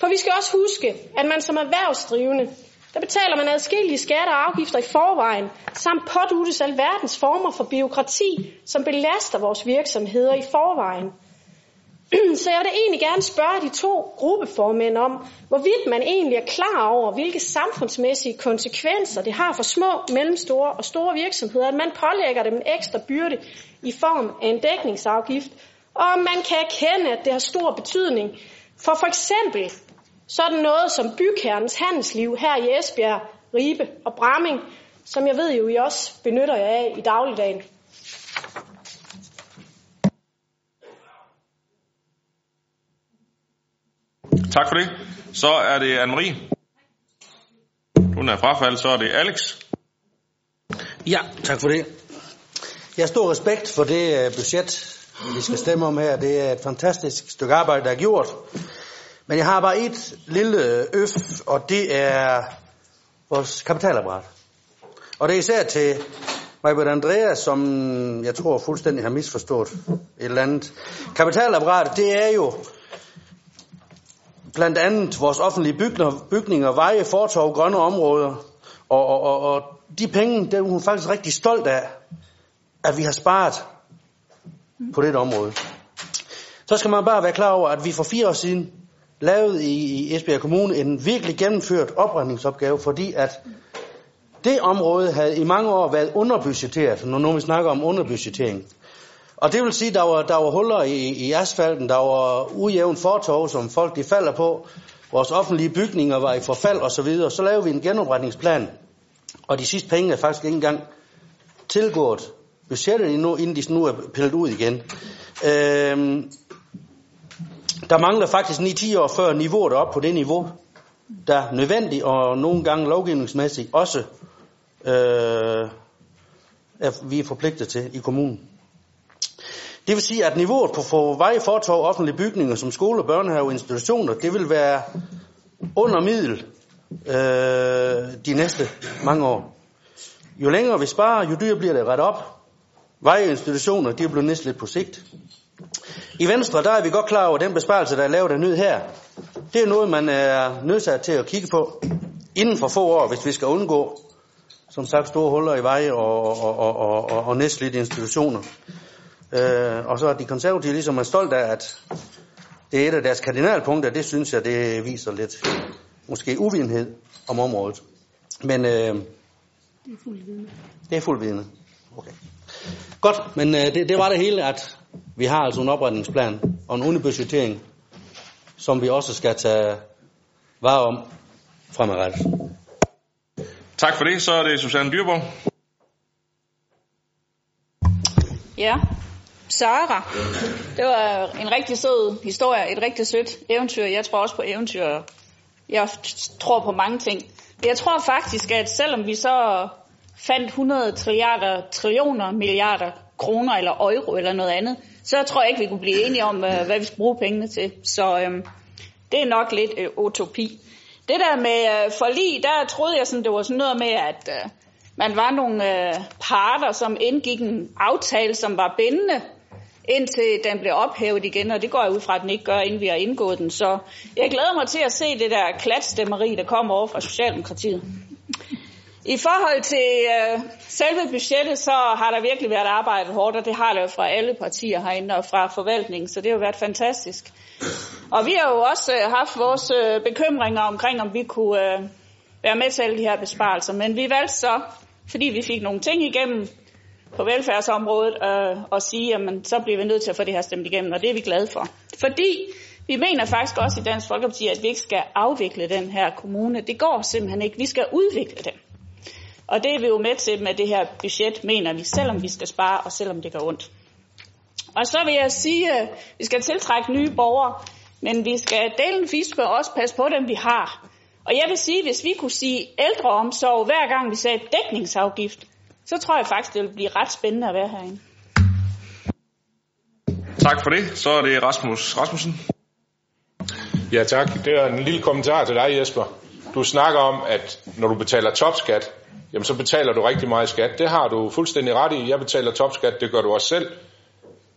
For vi skal også huske, at man som erhvervsdrivende, der betaler man adskillige skatter og afgifter i forvejen, samt påduttes alverdens former for byråkrati, som belaster vores virksomheder i forvejen. Så jeg vil da egentlig gerne spørge de to gruppeformænd om, hvorvidt man egentlig er klar over, hvilke samfundsmæssige konsekvenser det har for små, mellemstore og store virksomheder, at man pålægger dem en ekstra byrde i form af en dækningsafgift, og om man kan erkende, at det har stor betydning for for eksempel sådan noget som bykernens handelsliv her i Esbjerg, Ribe og Bramming, som jeg ved jo, I også benytter jer af i dagligdagen. Tak for det. Så er det Anne-Marie. Hun er frafald, så er det Alex. Ja, tak for det. Jeg har stor respekt for det øh, budget, vi skal stemme om her. Det er et fantastisk stykke arbejde, der er gjort. Men jeg har bare et lille øf, og det er vores kapitalapparat. Og det er især til Majbert Andreas, som jeg tror fuldstændig har misforstået et eller andet. Kapitalapparat, det er jo blandt andet vores offentlige bygninger, bygninger veje, fortov, grønne områder. Og, og, og, og de penge, det er hun faktisk rigtig stolt af, at vi har sparet på det område. Så skal man bare være klar over, at vi for fire år siden lavet i, i Esbjerg Kommune en virkelig gennemført oprydningsopgave, fordi at det område havde i mange år været underbudgetteret, når nu vi snakker om underbudgettering. Og det vil sige, at der var, der var huller i, i asfalten, der var ujævn fortov, som folk de falder på, vores offentlige bygninger var i forfald osv., så, videre. så lavede vi en genopretningsplan, og de sidste penge er faktisk ikke engang tilgået budgettet endnu, inden de nu er pillet ud igen. Øhm, der mangler faktisk 9-10 år før niveauet er op på det niveau, der er nødvendigt og nogle gange lovgivningsmæssigt også øh, er vi er forpligtet til i kommunen. Det vil sige, at niveauet på for veje, fortov, offentlige bygninger som skole, børnehave og institutioner, det vil være under middel øh, de næste mange år. Jo længere vi sparer, jo dyrere bliver det ret op. Veje og institutioner, de er blevet næsten lidt på sigt. I Venstre, der er vi godt klar over, at den besparelse, der er lavet af nød her, det er noget, man er nødsat til at kigge på inden for få år, hvis vi skal undgå, som sagt, store huller i veje og, og, og, og, og, og næstlige institutioner. Øh, og så er de konservative ligesom er stolt af, at det er et af deres kardinalpunkter. Det synes jeg, det viser lidt måske uvidenhed om området. Men øh, Det er fuldt vidne. det er fuld vidne. Okay. Godt, men øh, det, det var det hele, at vi har altså en opretningsplan og en underbudgettering, som vi også skal tage vare om fremadrettet. Tak for det. Så er det Susanne Dyrborg. Ja, Sara. Det var en rigtig sød historie, et rigtig sødt eventyr. Jeg tror også på eventyr. Jeg tror på mange ting. Men jeg tror faktisk, at selvom vi så fandt 100 trilliarder, trillioner, milliarder kroner eller euro eller noget andet, så tror jeg ikke, vi kunne blive enige om, øh, hvad vi skal bruge pengene til. Så øh, det er nok lidt øh, utopi. Det der med øh, forlig, der troede jeg, sådan, det var sådan noget med, at øh, man var nogle øh, parter, som indgik en aftale, som var bindende, indtil den blev ophævet igen, og det går jeg ud fra, at den ikke gør, inden vi har indgået den. Så jeg glæder mig til at se det der klatstemmeri, der kommer over fra Socialdemokratiet. I forhold til øh, selve budgettet, så har der virkelig været arbejdet hårdt, og det har der jo fra alle partier herinde og fra forvaltningen, så det har jo været fantastisk. Og vi har jo også øh, haft vores øh, bekymringer omkring, om vi kunne øh, være med til alle de her besparelser, men vi valgte så, fordi vi fik nogle ting igennem på velfærdsområdet, øh, at sige, jamen så bliver vi nødt til at få det her stemt igennem, og det er vi glade for. Fordi vi mener faktisk også i Dansk Folkeparti, at vi ikke skal afvikle den her kommune. Det går simpelthen ikke. Vi skal udvikle den. Og det er vi jo med til med det her budget, mener vi, selvom vi skal spare, og selvom det gør ondt. Og så vil jeg sige, at vi skal tiltrække nye borgere, men vi skal dele en fisk og også passe på dem, vi har. Og jeg vil sige, hvis vi kunne sige ældreomsorg hver gang vi sagde dækningsafgift, så tror jeg faktisk, det vil blive ret spændende at være herinde. Tak for det. Så er det Rasmus Rasmussen. Ja tak. Det er en lille kommentar til dig, Jesper. Du snakker om, at når du betaler topskat, jamen så betaler du rigtig meget skat. Det har du fuldstændig ret i. Jeg betaler topskat, det gør du også selv.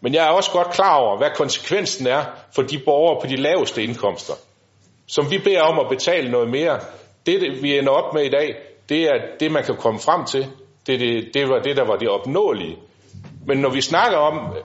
Men jeg er også godt klar over, hvad konsekvensen er for de borgere på de laveste indkomster, som vi beder om at betale noget mere. Det, vi ender op med i dag, det er det, man kan komme frem til. Det, det, det var det, der var det opnåelige. Men når vi snakker om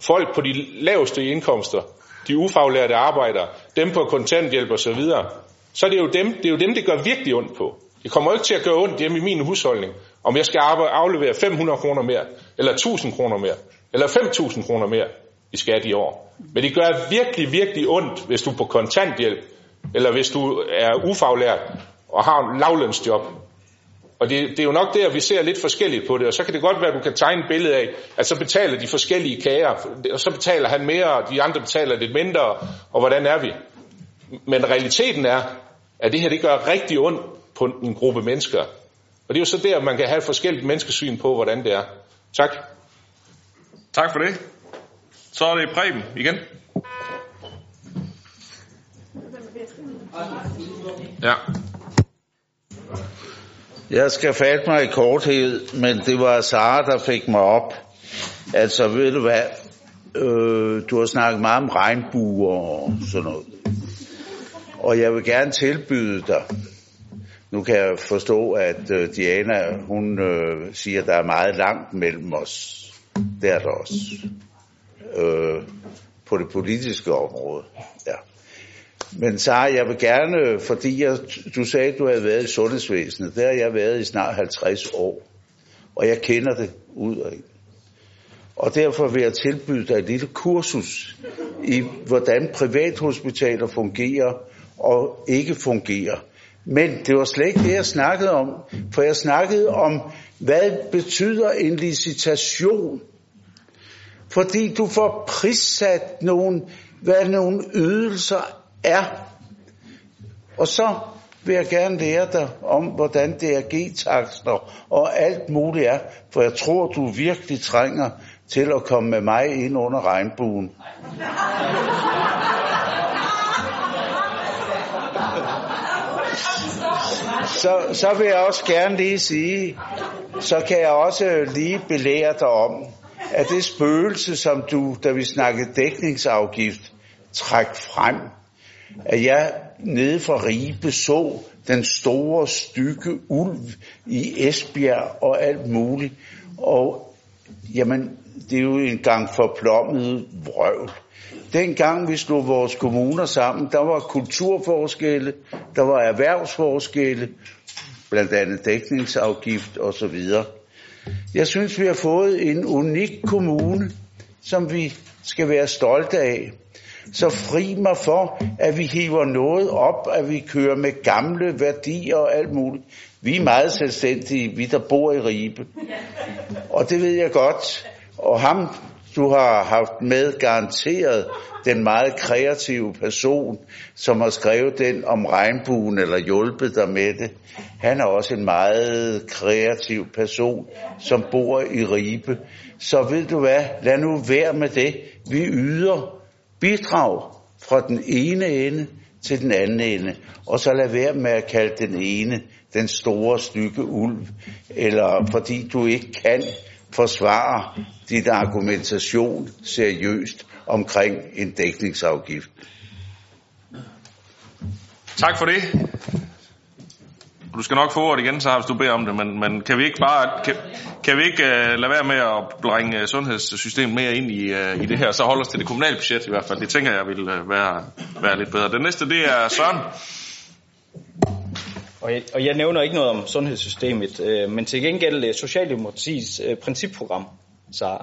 folk på de laveste indkomster, de ufaglærte arbejdere, dem på kontanthjælp osv., så videre, så er det jo dem, det er jo dem, det gør virkelig ondt på. Det kommer ikke til at gøre ondt hjemme i min husholdning, om jeg skal aflevere 500 kroner mere, eller 1000 kroner mere, eller 5.000 kroner mere i skat i år. Men det gør virkelig, virkelig ondt, hvis du er på kontanthjælp, eller hvis du er ufaglært og har en lavlønsjob. Og det, det er jo nok der, vi ser lidt forskelligt på det, og så kan det godt være, at du kan tegne et billede af, at så betaler de forskellige kager, og så betaler han mere, og de andre betaler lidt mindre, og hvordan er vi? Men realiteten er, at det her det gør rigtig ondt på en gruppe mennesker. Og det er jo så der, man kan have et forskelligt menneskesyn på, hvordan det er. Tak. Tak for det. Så er det Preben igen. Ja. Jeg skal fatte mig i korthed, men det var Sara, der fik mig op. Altså, ved du hvad, øh, du har snakket meget om regnbuer og sådan noget. Og jeg vil gerne tilbyde dig, nu kan jeg forstå, at øh, Diana, hun øh, siger, at der er meget langt mellem os. Det er der også. Øh, på det politiske område. Ja. Men så jeg vil gerne, fordi jeg, du sagde, at du havde været i sundhedsvæsenet, der har jeg været i snart 50 år, og jeg kender det ud af. Og derfor vil jeg tilbyde dig et lille kursus i, hvordan privathospitaler fungerer og ikke fungerer. Men det var slet ikke det, jeg snakkede om, for jeg snakkede om, hvad betyder en licitation? Fordi du får prissat nogle, hvad nogle ydelser er. Og så vil jeg gerne lære dig om, hvordan DRG-takster og alt muligt er, for jeg tror, du virkelig trænger til at komme med mig ind under regnbuen. Så, så vil jeg også gerne lige sige, så kan jeg også lige belære dig om, at det spøgelse, som du, da vi snakkede dækningsafgift, træk frem, at jeg nede fra Ribe så den store stykke ulv i Esbjerg og alt muligt. Og jamen, det er jo en gang forplommet vrøvl. Dengang vi slog vores kommuner sammen, der var kulturforskelle, der var erhvervsforskelle, blandt andet dækningsafgift osv. Jeg synes, vi har fået en unik kommune, som vi skal være stolte af. Så fri mig for, at vi hiver noget op, at vi kører med gamle værdier og alt muligt. Vi er meget selvstændige, vi der bor i Ribe. Og det ved jeg godt. Og ham, du har haft med garanteret den meget kreative person, som har skrevet den om regnbuen eller hjulpet dig med det. Han er også en meget kreativ person, som bor i Ribe. Så ved du hvad, lad nu være med det. Vi yder bidrag fra den ene ende til den anden ende. Og så lad være med at kalde den ene den store stykke ulv, eller fordi du ikke kan forsvarer dit argumentation seriøst omkring en dækningsafgift. Tak for det. Du skal nok få ordet igen, så hvis du beder om det, men, men kan vi ikke bare kan, kan vi ikke uh, lade være med at bringe øh, sundhedssystemet mere ind i, uh, i det her, så holde os til det kommunale budget i hvert fald. Det tænker jeg vil uh, være, være lidt bedre. Den næste, det er Søren. Og jeg, og jeg nævner ikke noget om sundhedssystemet, øh, men til gengæld øh, Socialdemokratiets øh, principprogram, så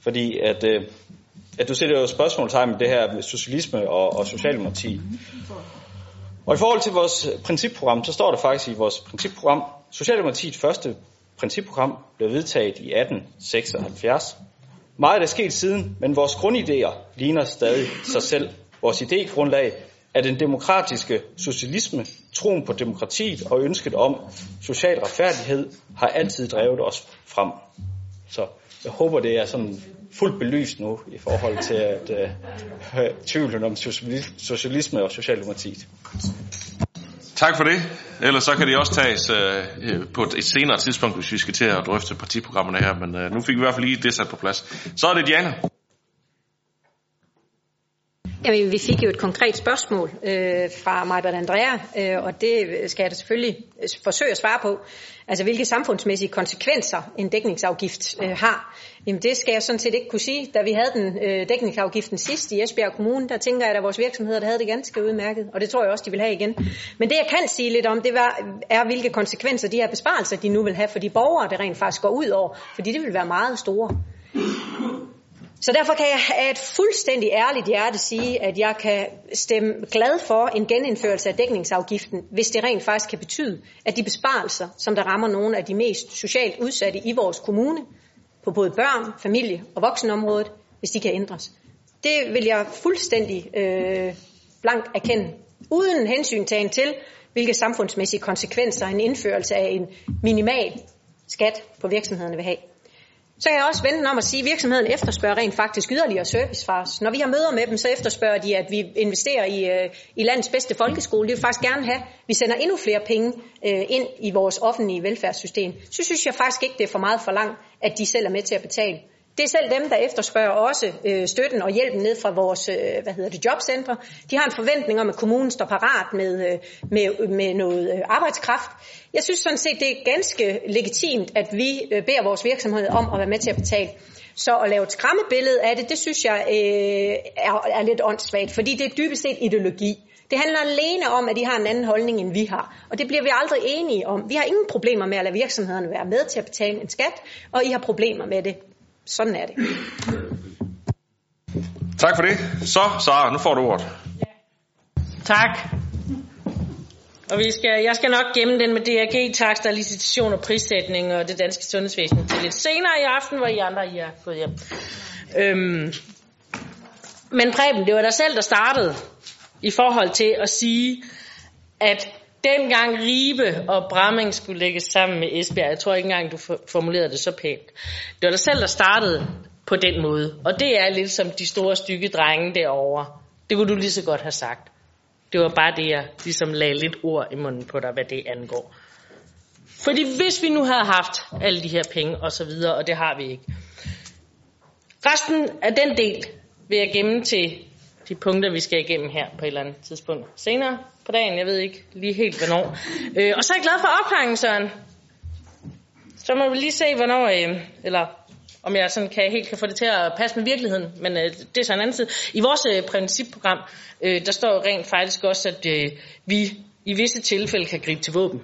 fordi at, øh, at du sætter jo spørgsmålstegn med det her med socialisme og, og socialdemokrati. Og i forhold til vores principprogram, så står der faktisk i vores principprogram, Socialdemokratiets første principprogram blev vedtaget i 1876. Meget er sket siden, men vores grundidéer ligner stadig sig selv. Vores idégrundlag er den demokratiske socialisme, troen på demokratiet og ønsket om social retfærdighed har altid drevet os frem. Så jeg håber, det er sådan fuldt belyst nu i forhold til at øh, tvivlen om socialisme og socialdemokratiet. Tak for det. Ellers så kan det også tages øh, på et senere tidspunkt, hvis vi skal til at drøfte partiprogrammerne her. Men øh, nu fik vi i hvert fald lige det sat på plads. Så er det Diana. Jamen, vi fik jo et konkret spørgsmål øh, fra Majbert Andrea, øh, og det skal jeg da selvfølgelig øh, forsøge at svare på. Altså, hvilke samfundsmæssige konsekvenser en dækningsafgift øh, har. Jamen, det skal jeg sådan set ikke kunne sige. Da vi havde den øh, dækningsafgiften sidst i Esbjerg Kommune, der tænker jeg, at vores virksomheder der havde det ganske udmærket, og det tror jeg også, de vil have igen. Men det, jeg kan sige lidt om, det var, er, hvilke konsekvenser de her besparelser, de nu vil have for de borgere, der rent faktisk går ud over, fordi det vil være meget store. Så derfor kan jeg af et fuldstændig ærligt hjerte sige, at jeg kan stemme glad for en genindførelse af dækningsafgiften, hvis det rent faktisk kan betyde, at de besparelser, som der rammer nogle af de mest socialt udsatte i vores kommune, på både børn, familie og voksenområdet, hvis de kan ændres. Det vil jeg fuldstændig øh, blankt erkende, uden hensyntagen til, hvilke samfundsmæssige konsekvenser en indførelse af en minimal skat på virksomhederne vil have. Så kan jeg også vente om at sige, at virksomheden efterspørger rent faktisk yderligere service fra os. Når vi har møder med dem, så efterspørger de, at vi investerer i, øh, i landets bedste folkeskole. Det vil faktisk gerne have, vi sender endnu flere penge øh, ind i vores offentlige velfærdssystem. Så synes jeg faktisk ikke, det er for meget for langt, at de selv er med til at betale. Det er selv dem, der efterspørger også øh, støtten og hjælpen ned fra vores øh, hvad hedder det, jobcentre. De har en forventning om, at kommunen står parat med, øh, med, med noget øh, arbejdskraft. Jeg synes sådan set, det er ganske legitimt, at vi øh, beder vores virksomhed om at være med til at betale. Så at lave et skræmmebillede af det, det synes jeg øh, er, er lidt åndssvagt, fordi det er dybest set ideologi. Det handler alene om, at de har en anden holdning, end vi har. Og det bliver vi aldrig enige om. Vi har ingen problemer med at lade virksomhederne være med til at betale en skat, og I har problemer med det. Sådan er det. Tak for det. Så, Sara, nu får du ordet. Tak. Og vi skal, jeg skal nok gemme den med DRG, takster, licitation og prissætning og det danske sundhedsvæsen til lidt senere i aften, hvor I andre I er gået hjem. Øhm, men Preben, det var dig selv, der startede i forhold til at sige, at dengang Ribe og Bramming skulle lægges sammen med Esbjerg, jeg tror ikke engang, du formulerede det så pænt. Det var dig selv, der startede på den måde. Og det er lidt som de store stykke drenge derovre. Det kunne du lige så godt have sagt. Det var bare det, jeg ligesom lagde lidt ord i munden på dig, hvad det angår. Fordi hvis vi nu havde haft alle de her penge og så videre, og det har vi ikke. Resten af den del vil jeg gemme til de punkter, vi skal igennem her på et eller andet tidspunkt senere på dagen. Jeg ved ikke lige helt, hvornår. Øh, og så er jeg glad for opklaringen, Søren. Så må vi lige se, hvornår, øh, eller om jeg sådan kan, helt kan få det til at passe med virkeligheden, men øh, det er så en anden side. I vores øh, principprogram, øh, der står rent faktisk også, at øh, vi i visse tilfælde kan gribe til våben.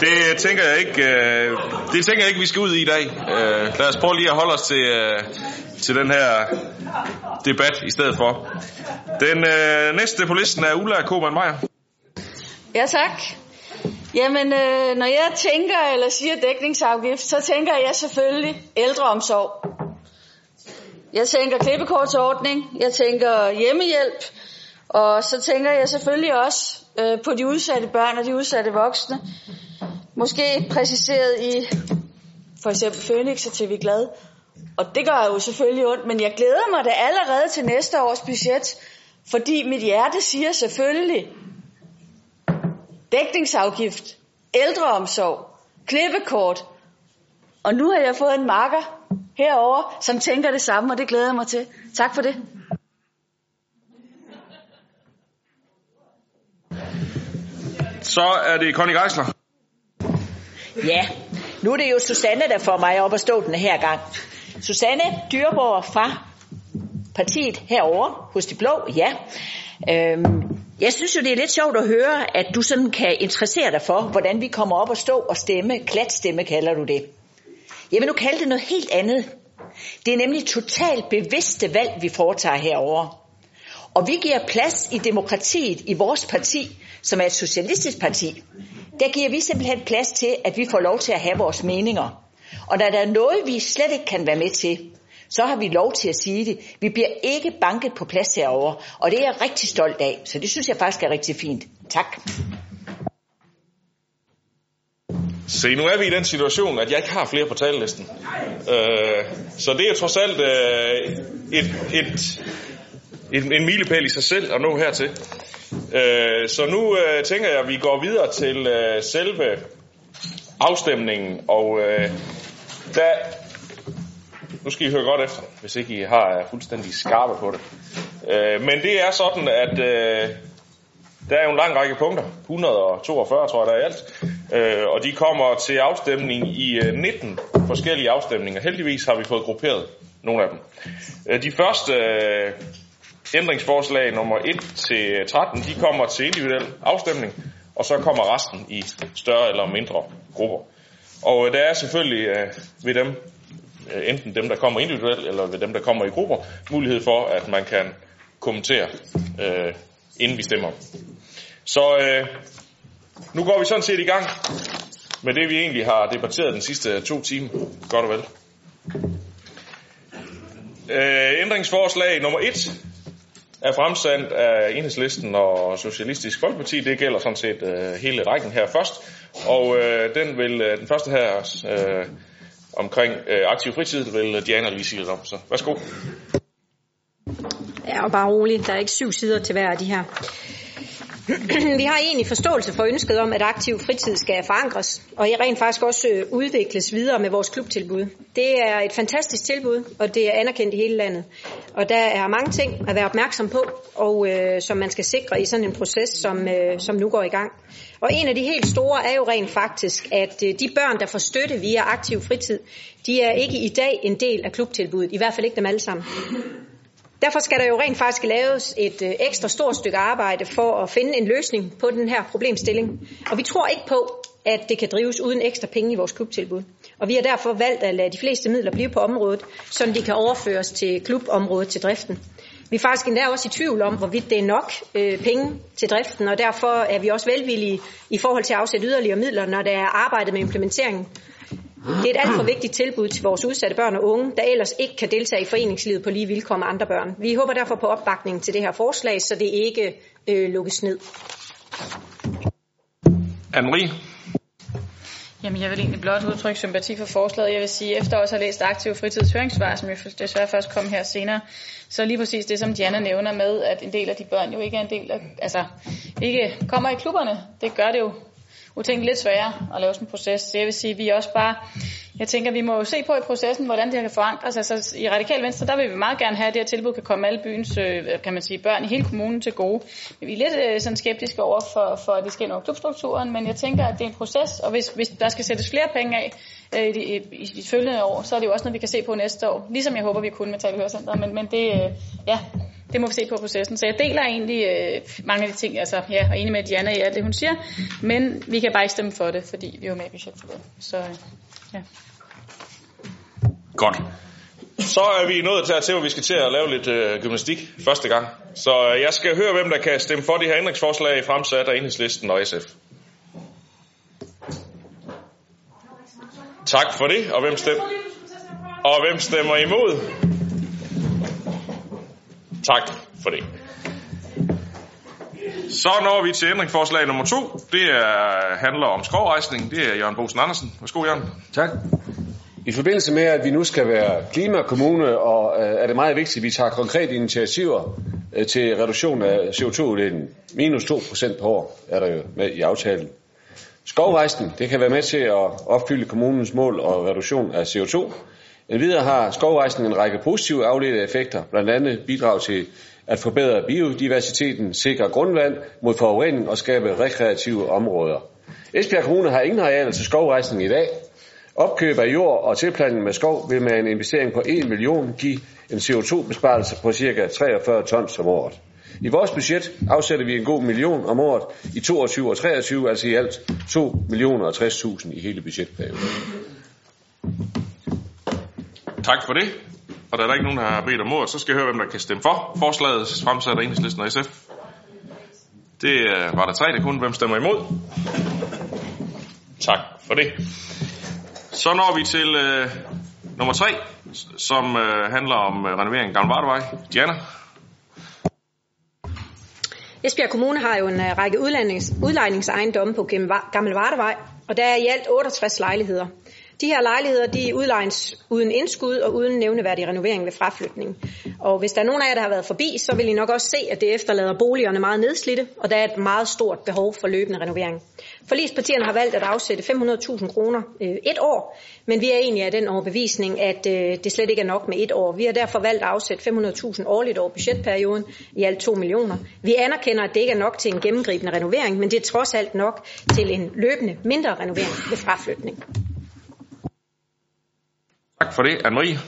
Det tænker jeg ikke, øh, det tænker jeg ikke, vi skal ud i i dag. Øh, lad os prøve lige at holde os til, øh, til den her debat i stedet for. Den øh, næste på listen er Ulla Koman Meyer. Ja, tak. Jamen, øh, når jeg tænker eller siger dækningsafgift, så tænker jeg selvfølgelig ældreomsorg. Jeg tænker klippekortsordning, jeg tænker hjemmehjælp, og så tænker jeg selvfølgelig også øh, på de udsatte børn og de udsatte voksne. Måske præciseret i for eksempel Phoenix og TV Glad. Og det gør jo selvfølgelig ondt, men jeg glæder mig da allerede til næste års budget, fordi mit hjerte siger selvfølgelig dækningsafgift, ældreomsorg, klippekort. Og nu har jeg fået en marker herover, som tænker det samme, og det glæder jeg mig til. Tak for det. Så er det Conny Geisler. Ja, nu er det jo Susanne, der får mig op at stå den her gang. Susanne Dyrborg fra partiet herover hos De Blå, ja. Øhm, jeg synes jo, det er lidt sjovt at høre, at du sådan kan interessere dig for, hvordan vi kommer op og stå og stemme. Klatstemme kalder du det. Jeg vil nu kalde det noget helt andet. Det er nemlig totalt bevidste valg, vi foretager herover. Og vi giver plads i demokratiet i vores parti, som er et socialistisk parti. Der giver vi simpelthen plads til, at vi får lov til at have vores meninger. Og når der er noget, vi slet ikke kan være med til, så har vi lov til at sige det. Vi bliver ikke banket på plads herover, og det er jeg rigtig stolt af. Så det synes jeg faktisk er rigtig fint. Tak. Se, nu er vi i den situation, at jeg ikke har flere på talelisten. Øh, så det er trods alt øh, et, et, en, en milepæl i sig selv at nå hertil. Øh, så nu øh, tænker jeg, at vi går videre til øh, selve afstemningen. Og øh, der, nu skal I høre godt efter, hvis ikke I har er fuldstændig skarpe på det. Øh, men det er sådan, at øh, der er jo en lang række punkter, 142 tror jeg der er i alt, øh, og de kommer til afstemning i øh, 19 forskellige afstemninger. Heldigvis har vi fået grupperet nogle af dem. Øh, de første øh, ændringsforslag nummer 1 til 13, de kommer til individuel afstemning, og så kommer resten i større eller mindre grupper. Og øh, der er selvfølgelig øh, ved dem, øh, enten dem, der kommer individuelt, eller ved dem, der kommer i grupper, mulighed for, at man kan kommentere, øh, inden vi stemmer. Så øh, nu går vi sådan set i gang med det, vi egentlig har debatteret den sidste øh, to timer. Godt og vel. Øh, ændringsforslag nummer 1 er fremsendt af Enhedslisten og Socialistisk Folkeparti. Det gælder sådan set øh, hele rækken her først. Og øh, den vil øh, den første her øh, omkring øh, aktiv fritid vil Diana lige sige lidt om. Så værsgo. Ja, og bare roligt. Der er ikke syv sider til hver af de her. Vi har egentlig forståelse for ønsket om, at aktiv fritid skal forankres, og rent faktisk også øh, udvikles videre med vores klubtilbud. Det er et fantastisk tilbud, og det er anerkendt i hele landet. Og der er mange ting at være opmærksom på, og øh, som man skal sikre i sådan en proces, som, øh, som nu går i gang. Og en af de helt store er jo rent faktisk, at øh, de børn, der får støtte via aktiv fritid, de er ikke i dag en del af klubtilbuddet, i hvert fald ikke dem alle sammen. Derfor skal der jo rent faktisk laves et øh, ekstra stort stykke arbejde for at finde en løsning på den her problemstilling. Og vi tror ikke på, at det kan drives uden ekstra penge i vores klubtilbud. Og vi har derfor valgt at lade de fleste midler blive på området, så de kan overføres til klubområdet til driften. Vi er faktisk endda også i tvivl om, hvorvidt det er nok øh, penge til driften, og derfor er vi også velvillige i forhold til at afsætte yderligere midler, når der er arbejdet med implementeringen. Det er et alt for vigtigt tilbud til vores udsatte børn og unge, der ellers ikke kan deltage i foreningslivet på lige vilkår med andre børn. Vi håber derfor på opbakning til det her forslag, så det ikke øh, lukkes ned. Anne-Marie? Jamen, jeg vil egentlig blot udtrykke sympati for forslaget. Jeg vil sige, efter også at have læst Aktiv Fritids høringssvar, som jo desværre først kom her senere, så lige præcis det, som Diana nævner med, at en del af de børn jo ikke er en del af, altså ikke kommer i klubberne. Det gør det jo utænkeligt lidt sværere at lave sådan en proces. Så jeg vil sige, at vi er også bare, jeg tænker, vi må jo se på i processen, hvordan det her kan forankres. Altså i Radikal Venstre, der vil vi meget gerne have, at det her tilbud kan komme alle byens, øh, kan man sige, børn i hele kommunen til gode. Men vi er lidt øh, sådan skeptiske over for, for, at det sker over klubstrukturen, men jeg tænker, at det er en proces, og hvis, hvis der skal sættes flere penge af øh, i, de, i, de følgende år, så er det jo også noget, vi kan se på næste år. Ligesom jeg håber, vi kunne med Talehørcenteret, men, men det, ja, det må vi se på processen. Så jeg deler egentlig øh, mange af de ting, altså ja, og enig med Diana i alt det, hun siger, men vi kan bare ikke stemme for det, fordi vi er med i budgetforløbet. Så øh, ja. Godt. Så er vi nået til, at se, hvor vi skal til at lave lidt øh, gymnastik første gang. Så øh, jeg skal høre, hvem der kan stemme for de her ændringsforslag fremsat af Enhedslisten og SF. Tak for det. Og hvem stemmer, og hvem stemmer imod? Tak for det. Så når vi til ændringsforslag nummer to. Det er, handler om skovrejsning. Det er Jørgen Bosen Andersen. Værsgo, Jørgen. Tak. I forbindelse med, at vi nu skal være klimakommune, og øh, er det meget vigtigt, at vi tager konkrete initiativer øh, til reduktion af CO2-udledningen. Minus 2% per år er der jo med i aftalen. Skovrejsning, det kan være med til at opfylde kommunens mål og reduktion af CO2. Endvidere har skovrejsning en række positive afledte effekter, blandt andet bidrag til at forbedre biodiversiteten, sikre grundvand mod forurening og skabe rekreative områder. Esbjerg Kommune har ingen arealer til skovrejsning i dag, Opkøb af jord og tilplantning med skov vil med en investering på 1 million give en CO2-besparelse på ca. 43 tons om året. I vores budget afsætter vi en god million om året i 22 og 23, altså i alt 2 millioner og 60.000 i hele budgetperioden. Tak for det. Og da der ikke er nogen, der har bedt om ord, så skal jeg høre, hvem der kan stemme for forslaget fremsat af Enhedslisten og SF. Det øh, var der tre, der kunne. Hvem stemmer imod? Tak for det. Så når vi til øh, nummer tre, som øh, handler om øh, renovering af Gamle Vardevej. Diana? Esbjerg Kommune har jo en øh, række udlejnings, udlejningsejendomme på Gammel Vardevej, og der er i alt 68 lejligheder. De her lejligheder de udlejes uden indskud og uden nævneværdig renovering ved fraflytning. Og hvis der er nogen af jer, der har været forbi, så vil I nok også se, at det efterlader boligerne meget nedslidte, og der er et meget stort behov for løbende renovering. Forligspartierne har valgt at afsætte 500.000 kroner øh, et år, men vi er egentlig af den overbevisning, at øh, det slet ikke er nok med et år. Vi har derfor valgt at afsætte 500.000 årligt over budgetperioden, i alt 2 millioner. Vi anerkender, at det ikke er nok til en gennemgribende renovering, men det er trods alt nok til en løbende mindre renovering ved fraflytning. Tak for det. Anne-Marie?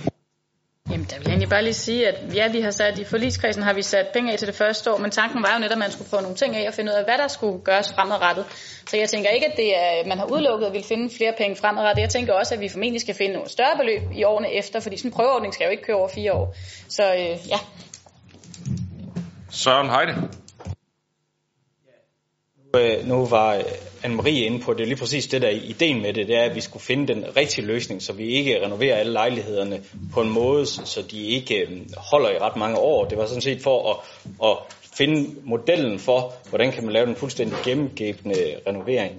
Jamen, der vil jeg egentlig bare lige sige, at ja, vi har sat i forligskredsen har vi sat penge af til det første år, men tanken var jo netop, at man skulle prøve nogle ting af og finde ud af, hvad der skulle gøres fremadrettet. Så jeg tænker ikke, at det er, man har udelukket at vil finde flere penge fremadrettet. Jeg tænker også, at vi formentlig skal finde nogle større beløb i årene efter, fordi sådan en prøveordning skal jo ikke køre over fire år. Så øh, ja. Søren Heide? Øh, nu var øh, Anne-Marie inde på, det er lige præcis det, der ideen med det, det er, at vi skulle finde den rigtige løsning, så vi ikke renoverer alle lejlighederne på en måde, så de ikke øh, holder i ret mange år. Det var sådan set for at, at finde modellen for, hvordan kan man lave den fuldstændig gennemgribende renovering.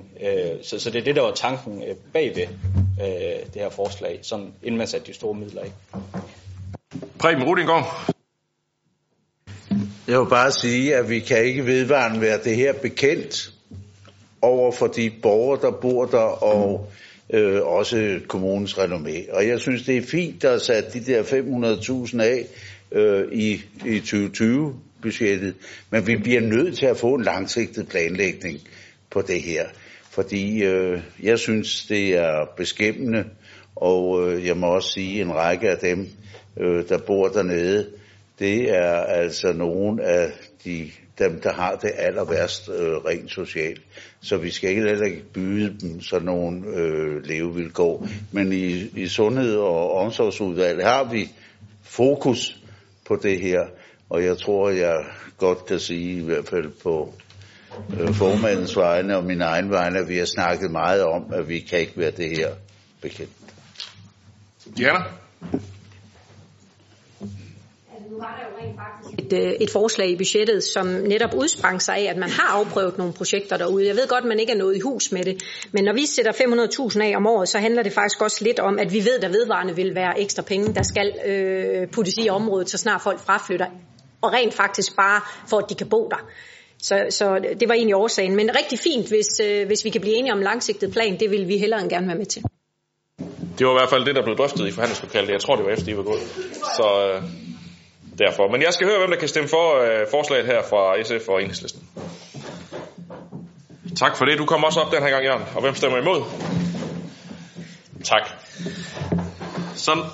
Så, så det er det, der var tanken bagved det her forslag, sådan, inden man satte de store midler i. Preben Rudingård. Jeg vil bare sige, at vi kan ikke vedvarende være det her bekendt over for de borgere, der bor der, og øh, også kommunens renommé. Og jeg synes, det er fint, der er sat de der 500.000 af øh, i, i 2020-budgettet, men vi bliver nødt til at få en langsigtet planlægning på det her. Fordi øh, jeg synes, det er beskæmmende, og øh, jeg må også sige, en række af dem, øh, der bor dernede, det er altså nogle af de, dem, der har det aller værst øh, rent socialt. Så vi skal heller ikke byde dem sådan nogle øh, levevilkår. Men i, i sundhed- og omsorgsudvalget har vi fokus på det her. Og jeg tror, jeg godt kan sige, i hvert fald på øh, formandens vegne og min egen vegne, at vi har snakket meget om, at vi kan ikke være det her bekendt. Diana? et, øh, et forslag i budgettet, som netop udsprang sig af, at man har afprøvet nogle projekter derude. Jeg ved godt, at man ikke er nået i hus med det, men når vi sætter 500.000 af om året, så handler det faktisk også lidt om, at vi ved, at der vedvarende vil være ekstra penge, der skal øh, puttes i området, så snart folk fraflytter, og rent faktisk bare for, at de kan bo der. Så, så det var egentlig årsagen. Men rigtig fint, hvis, øh, hvis vi kan blive enige om en langsigtet plan, det vil vi hellere end gerne være med til. Det var i hvert fald det, der blev drøftet i forhandlingslokalet. Jeg tror, det var efter, I var gået. Så øh, derfor. Men jeg skal høre, hvem der kan stemme for øh, forslaget her fra SF og Enhedslisten. Tak for det. Du kommer også op den her gang, Jørgen. Og hvem stemmer imod? Tak. Så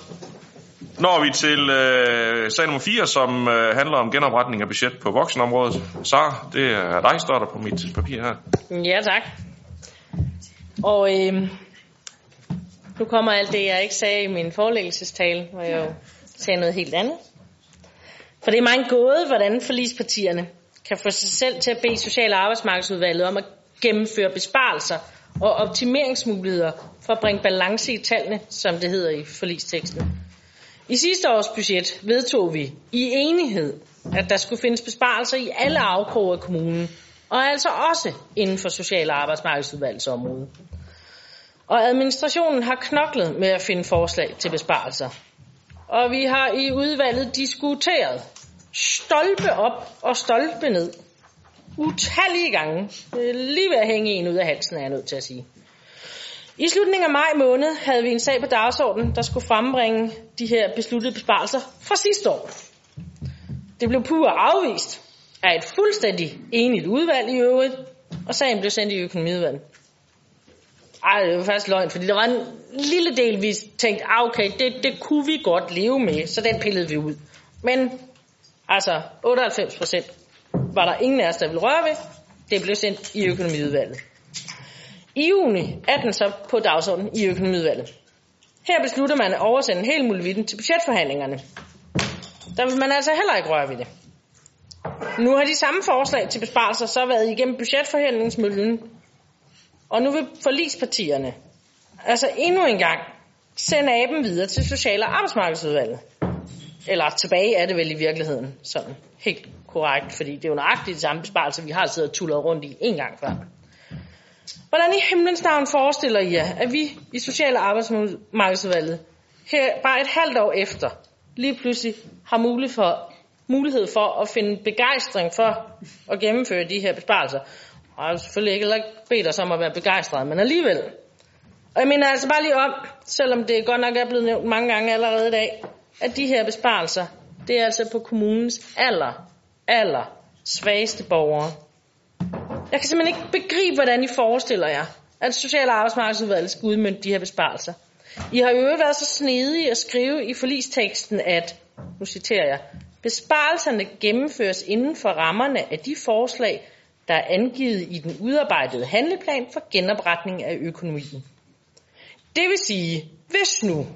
når vi til øh, sag nummer 4, som øh, handler om genopretning af budget på voksenområdet. Sara, det er dig, står der på mit papir her. Ja, tak. Og øh, nu kommer alt det, jeg ikke sagde i min forelæggelsestale, hvor jeg jo sagde noget helt andet. For det er meget gåde, hvordan forligspartierne kan få sig selv til at bede Social- og Arbejdsmarkedsudvalget om at gennemføre besparelser og optimeringsmuligheder for at bringe balance i tallene, som det hedder i forlisteksten. I sidste års budget vedtog vi i enighed, at der skulle findes besparelser i alle afkroge af kommunen, og altså også inden for Social- og Arbejdsmarkedsudvalgets område. Og administrationen har knoklet med at finde forslag til besparelser. Og vi har i udvalget diskuteret stolpe op og stolpe ned. Utallige gange. Det er lige ved at hænge en ud af halsen, er jeg nødt til at sige. I slutningen af maj måned havde vi en sag på dagsordenen, der skulle frembringe de her besluttede besparelser fra sidste år. Det blev pur afvist af et fuldstændig enigt udvalg i øvrigt, og sagen blev sendt i økonomiudvalget. Ej, det var faktisk løgn, fordi der var en lille del, vi tænkte, ah, okay, det, det kunne vi godt leve med, så den pillede vi ud. Men altså 98 procent var der ingen af os, der ville røre ved. Det blev sendt i økonomiudvalget. I juni er den så på dagsordenen i økonomiudvalget. Her beslutter man at oversende hele muligheden til budgetforhandlingerne. Der vil man altså heller ikke røre ved det. Nu har de samme forslag til besparelser så været igennem budgetforhandlingsmøllen, og nu vil forlispartierne altså endnu en gang sende aben videre til Social- og Arbejdsmarkedsudvalget. Eller tilbage er det vel i virkeligheden, sådan helt korrekt, fordi det er jo nøjagtigt de samme besparelser, vi har siddet og tullet rundt i en gang før. Hvordan i himlens navn forestiller I jer, at vi i Social- og Arbejdsmarkedsudvalget her bare et halvt år efter lige pludselig har mulighed for, mulighed for at finde begejstring for at gennemføre de her besparelser? Og jeg har selvfølgelig ikke, ikke bedt os om at være begejstret, men alligevel. Og jeg mener altså bare lige om, selvom det godt nok er blevet nævnt mange gange allerede i dag, at de her besparelser, det er altså på kommunens aller, aller svageste borgere. Jeg kan simpelthen ikke begribe, hvordan I forestiller jer, at Social- og Arbejdsmarkedsudvalget skal udmynde de her besparelser. I har jo øvrigt været så snedige at skrive i forlisteksten, at, nu citerer jeg, besparelserne gennemføres inden for rammerne af de forslag, der er angivet i den udarbejdede handleplan for genopretning af økonomien. Det vil sige, hvis nu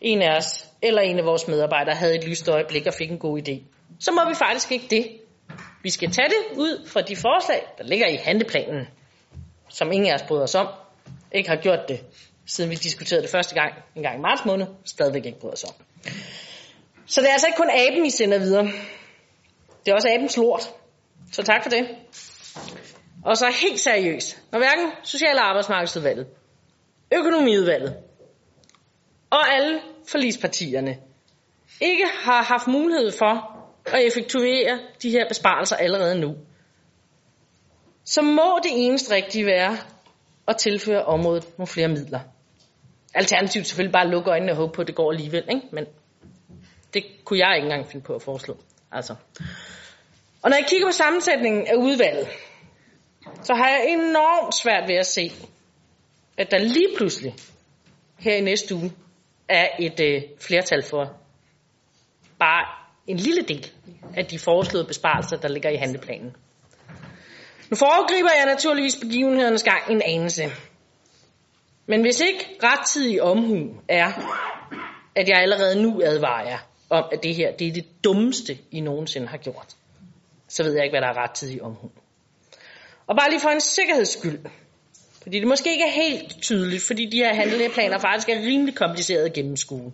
en af os eller en af vores medarbejdere havde et lyst øjeblik og fik en god idé, så må vi faktisk ikke det. Vi skal tage det ud fra de forslag, der ligger i handleplanen, som ingen af os bryder os om. Ikke har gjort det, siden vi diskuterede det første gang, en gang i marts måned, stadigvæk ikke bryder os om. Så det er altså ikke kun aben, I sender videre. Det er også abens lort. Så tak for det. Og så helt seriøst, når hverken Social- og Arbejdsmarkedsudvalget, Økonomiudvalget og alle forlispartierne ikke har haft mulighed for at effektuere de her besparelser allerede nu, så må det eneste rigtige være at tilføre området nogle flere midler. Alternativt selvfølgelig bare lukke øjnene og håbe på, at det går alligevel, ikke? men det kunne jeg ikke engang finde på at foreslå. Altså. Og når jeg kigger på sammensætningen af udvalget, så har jeg enormt svært ved at se, at der lige pludselig her i næste uge er et øh, flertal for bare en lille del af de foreslåede besparelser, der ligger i handleplanen. Nu foregriber jeg naturligvis begivenhedernes gang en anelse. Men hvis ikke rettidig omhu er, at jeg allerede nu advarer jer om, at det her det er det dummeste, I nogensinde har gjort, så ved jeg ikke, hvad der er rettidig omhu. Og bare lige for en sikkerheds skyld, fordi det måske ikke er helt tydeligt, fordi de her handleplaner faktisk er rimelig komplicerede at gennemskue.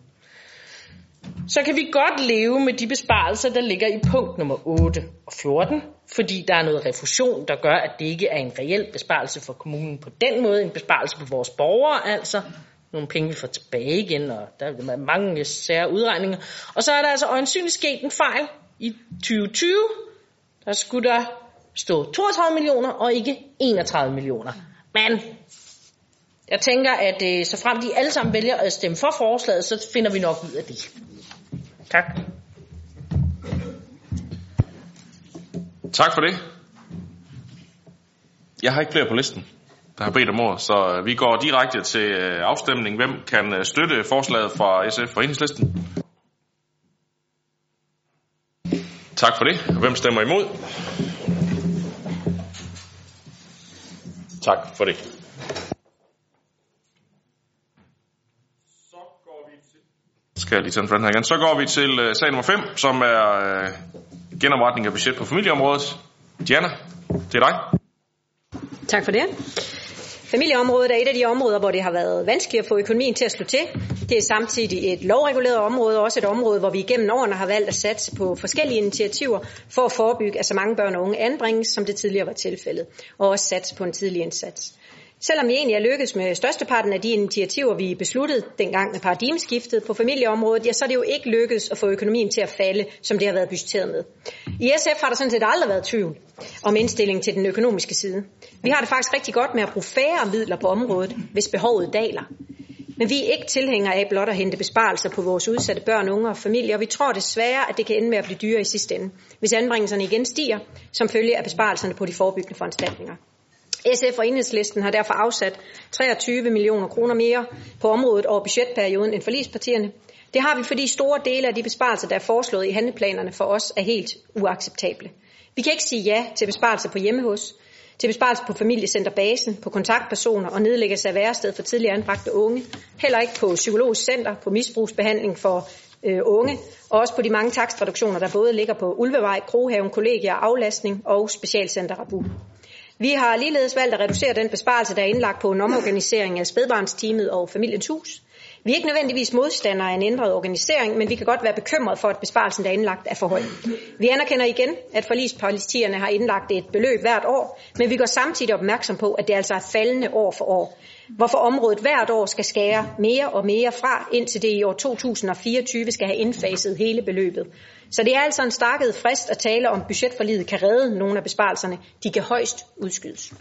Så kan vi godt leve med de besparelser, der ligger i punkt nummer 8 og 14, fordi der er noget refusion, der gør, at det ikke er en reel besparelse for kommunen på den måde, en besparelse på vores borgere altså, nogle penge, vi får tilbage igen, og der er mange sære udregninger. Og så er der altså øjensynligt sket en fejl i 2020, der skulle der stå 32 millioner og ikke 31 millioner. Men jeg tænker, at øh, så frem de alle sammen vælger at stemme for forslaget, så finder vi nok ud af det. Tak. Tak for det. Jeg har ikke flere på listen, der har bedt om ord, så øh, vi går direkte til øh, afstemning. Hvem kan øh, støtte forslaget fra SF og Enhedslisten? Tak for det. Hvem stemmer imod? Tak for det. Så går vi til... Skal jeg lige tage den her igen. Så går vi til uh, sag nummer 5, som er uh, genopretning af budget på familieområdet. Diana, det er dig. Tak for det. Familieområdet er et af de områder, hvor det har været vanskeligt at få økonomien til at slå til. Det er samtidig et lovreguleret område, og også et område, hvor vi igennem årene har valgt at satse på forskellige initiativer for at forebygge, at så mange børn og unge anbringes, som det tidligere var tilfældet, og også satse på en tidlig indsats. Selvom vi egentlig er lykkedes med størsteparten af de initiativer, vi besluttede dengang med paradigmeskiftet på familieområdet, ja, så er det jo ikke lykkedes at få økonomien til at falde, som det har været budgetteret med. I SF har der sådan set aldrig været tvivl om indstilling til den økonomiske side. Vi har det faktisk rigtig godt med at bruge færre midler på området, hvis behovet daler. Men vi er ikke tilhængere af blot at hente besparelser på vores udsatte børn, unge og familier, og vi tror desværre, at det kan ende med at blive dyrere i sidste ende, hvis anbringelserne igen stiger, som følge af besparelserne på de forebyggende foranstaltninger. SF og Enhedslisten har derfor afsat 23 millioner kroner mere på området over budgetperioden end forligspartierne. Det har vi, fordi store dele af de besparelser, der er foreslået i handleplanerne for os, er helt uacceptable. Vi kan ikke sige ja til besparelser på hjemmehus, til besparelser på familiecenterbasen, på kontaktpersoner og nedlæggelse af værested for tidligere anbragte unge, heller ikke på psykologisk center, på misbrugsbehandling for øh, unge, og også på de mange takstreduktioner, der både ligger på Ulvevej, Krohaven, Kollegier, Aflastning og Specialcenter Rabu. Vi har ligeledes valgt at reducere den besparelse, der er indlagt på en omorganisering af spædbarnsteamet og familiens hus. Vi er ikke nødvendigvis modstandere af en ændret organisering, men vi kan godt være bekymret for, at besparelsen, der er indlagt, er for høj. Vi anerkender igen, at forlispolitierne har indlagt et beløb hvert år, men vi går samtidig opmærksom på, at det altså er faldende år for år. Hvorfor området hvert år skal skære mere og mere fra, indtil det i år 2024 skal have indfaset hele beløbet. Så det er altså en stakket frist at tale om budgetforliget kan redde nogle af besparelserne. De kan højst udskydes.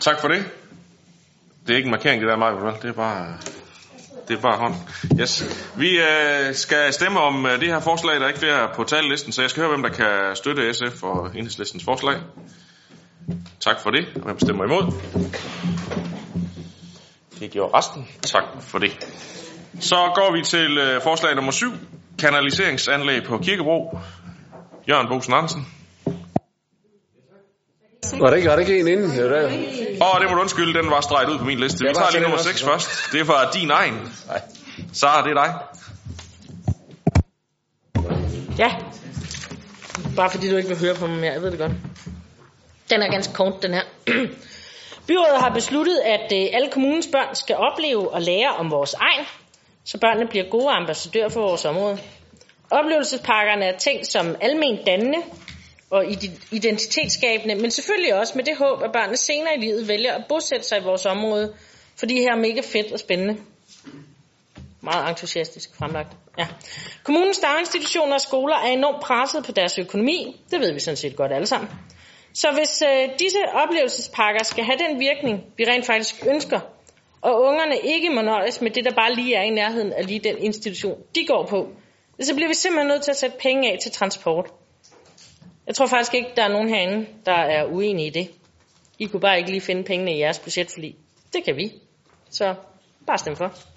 Tak for det. Det er ikke en markering, det der, Maja, vel? Det er bare, det er bare hånd. Yes. Vi øh, skal stemme om øh, det her forslag, der er ikke flere på talelisten, så jeg skal høre, hvem der kan støtte SF og enhedslistens forslag. Tak for det. Og hvem stemmer imod? Det gjorde resten. Tak for det. Så går vi til øh, forslag nummer 7. Kanaliseringsanlæg på Kirkebro. Jørgen Bosen Andersen. Var der ikke, var der ikke en inden? Det var der. Åh, oh, det må du undskylde, den var streget ud på min liste. Vi tager lige nummer den 6 også. først. Det var din egen. Nej. Sara, det er dig. Ja. Bare fordi du ikke vil høre på mig mere, jeg ved det godt. Den er ganske kort, den her. Byrådet har besluttet, at øh, alle kommunens børn skal opleve og lære om vores egen, så børnene bliver gode ambassadører for vores område. Oplevelsespakkerne er tænkt som almen dannende og identitetsskabende, men selvfølgelig også med det håb, at børnene senere i livet vælger at bosætte sig i vores område, fordi her er mega fedt og spændende. Meget entusiastisk fremlagt. Ja. Kommunens daginstitutioner og skoler er enormt presset på deres økonomi. Det ved vi sådan set godt alle sammen. Så hvis øh, disse oplevelsespakker skal have den virkning, vi rent faktisk ønsker, og ungerne ikke må nøjes med det, der bare lige er i nærheden af lige den institution, de går på, så bliver vi simpelthen nødt til at sætte penge af til transport. Jeg tror faktisk ikke, der er nogen herinde, der er uenige i det. I kunne bare ikke lige finde pengene i jeres budgetforlig. Det kan vi. Så bare stem for.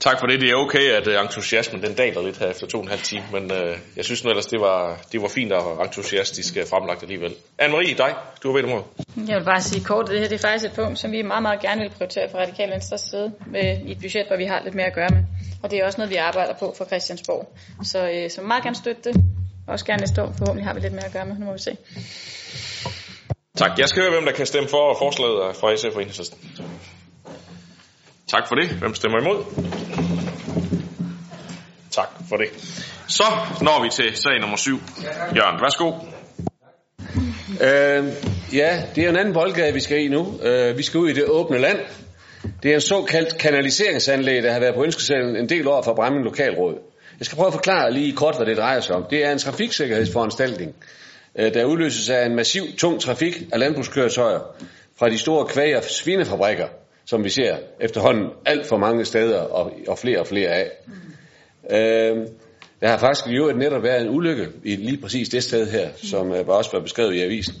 Tak for det. Det er okay, at øh, entusiasmen den daler lidt her efter to og en halv time, men øh, jeg synes nu ellers, det var, det var fint og entusiastisk øh, fremlagt alligevel. Anne-Marie, dig, du har bedt om ordet. Jeg vil bare sige kort, det her det er faktisk et punkt, som vi meget, meget gerne vil prioritere fra Radikal Venstres side med, i et budget, hvor vi har lidt mere at gøre med. Og det er også noget, vi arbejder på fra Christiansborg. Så, øh, så meget gerne støtte det. Også gerne næste år. Forhåbentlig har vi lidt mere at gøre med. Nu må vi se. Tak. Jeg skal høre, hvem der kan stemme for forslaget fra SF og Enhedslisten. Tak for det. Hvem stemmer imod? Tak for det. Så når vi til sag nummer 7. Jørgen, værsgo. Øh, ja, det er en anden boldgade, vi skal i nu. Øh, vi skal ud i det åbne land. Det er en såkaldt kanaliseringsanlæg, der har været på ønskesedlen en del år fra Bremmen Lokalråd. Jeg skal prøve at forklare lige kort, hvad det drejer sig om. Det er en trafiksikkerhedsforanstaltning, øh, der udløses af en massiv, tung trafik af landbrugskøretøjer fra de store kvæg- og svinefabrikker, som vi ser efterhånden alt for mange steder og, og flere og flere af. Øh, der har faktisk i øvrigt netop været en ulykke i lige præcis det sted her, som øh, også var beskrevet i avisen.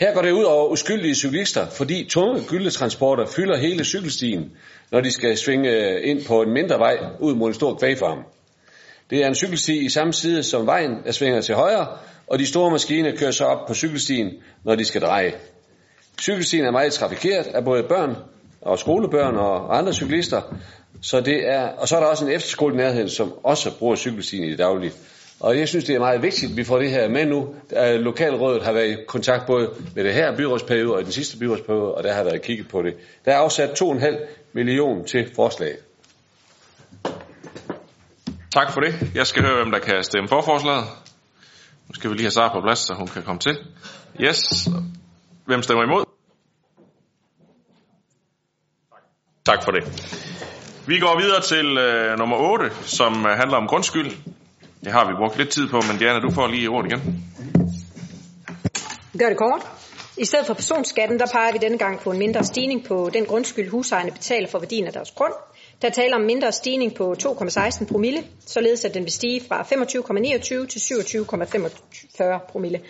Her går det ud over uskyldige cyklister, fordi tunge gyldetransporter fylder hele cykelstien, når de skal svinge øh, ind på en mindre vej ud mod en stor kvægfarm. Det er en cykelsti i samme side som vejen, der svinger til højre, og de store maskiner kører så op på cykelstien, når de skal dreje. Cykelstien er meget trafikeret af både børn og skolebørn og andre cyklister, så det er, og så er der også en efterskole i nærheden, som også bruger cykelstien i det daglige. Og jeg synes, det er meget vigtigt, at vi får det her med nu. Lokalrådet har været i kontakt både med det her byrådsperiode og i den sidste byrådsperiode, og der har været kigget på det. Der er afsat 2,5 million til forslag. Tak for det. Jeg skal høre, hvem der kan stemme for forslaget. Nu skal vi lige have Sara på plads, så hun kan komme til. Yes. Hvem stemmer imod? Tak for det. Vi går videre til øh, nummer 8, som øh, handler om grundskyld. Det har vi brugt lidt tid på, men Diana, du får lige ordet igen. Gør det kort. I stedet for personskatten, der peger vi denne gang på en mindre stigning på den grundskyld, husejerne betaler for værdien af deres grund. Der taler om mindre stigning på 2,16 promille, således at den vil stige fra 25,29 til 27,45 promille.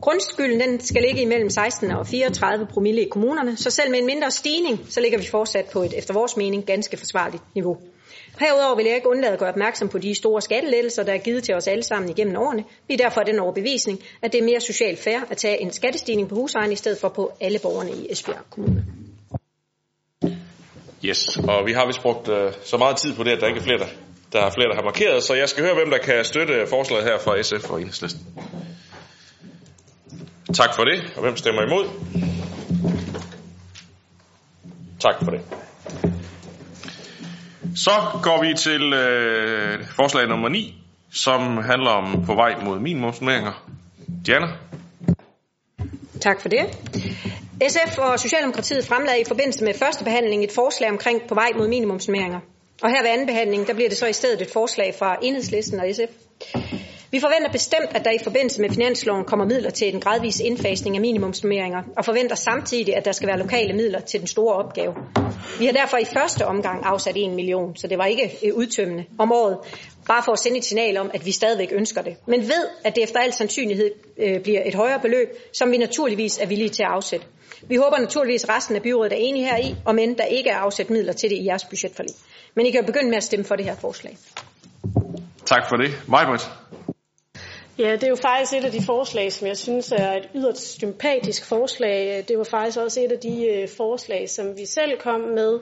Grundskylden den skal ligge imellem 16 og 34 promille i kommunerne, så selv med en mindre stigning, så ligger vi fortsat på et efter vores mening ganske forsvarligt niveau. Herudover vil jeg ikke undlade at gøre opmærksom på de store skattelettelser, der er givet til os alle sammen igennem årene. Vi er derfor af den overbevisning, at det er mere socialt fair at tage en skattestigning på husejerne i stedet for på alle borgerne i Esbjerg Kommune. Yes, og vi har vist brugt øh, så meget tid på det, at der ikke er flere, der, der er flere, der har markeret, så jeg skal høre, hvem der kan støtte øh, forslaget her fra SF og Enhedslisten. Tak for det, og hvem stemmer imod? Tak for det. Så går vi til øh, forslag nummer 9, som handler om på vej mod minimumsnummeringer. Diana? Tak for det. SF og Socialdemokratiet fremlagde i forbindelse med første behandling et forslag omkring på vej mod minimumsnummeringer. Og her ved anden behandling, der bliver det så i stedet et forslag fra Enhedslisten og SF. Vi forventer bestemt, at der i forbindelse med finansloven kommer midler til en gradvis indfasning af minimumsnummeringer, og forventer samtidig, at der skal være lokale midler til den store opgave. Vi har derfor i første omgang afsat 1 million, så det var ikke øh, udtømmende om året, bare for at sende et signal om, at vi stadigvæk ønsker det. Men ved, at det efter al sandsynlighed øh, bliver et højere beløb, som vi naturligvis er villige til at afsætte. Vi håber naturligvis, at resten af byrådet er enige heri, om end der ikke er afsat midler til det i jeres budgetforlig. Men I kan jo begynde med at stemme for det her forslag. Tak for det. Majbrit? Ja, det er jo faktisk et af de forslag, som jeg synes er et yderst sympatisk forslag. Det var faktisk også et af de øh, forslag, som vi selv kom med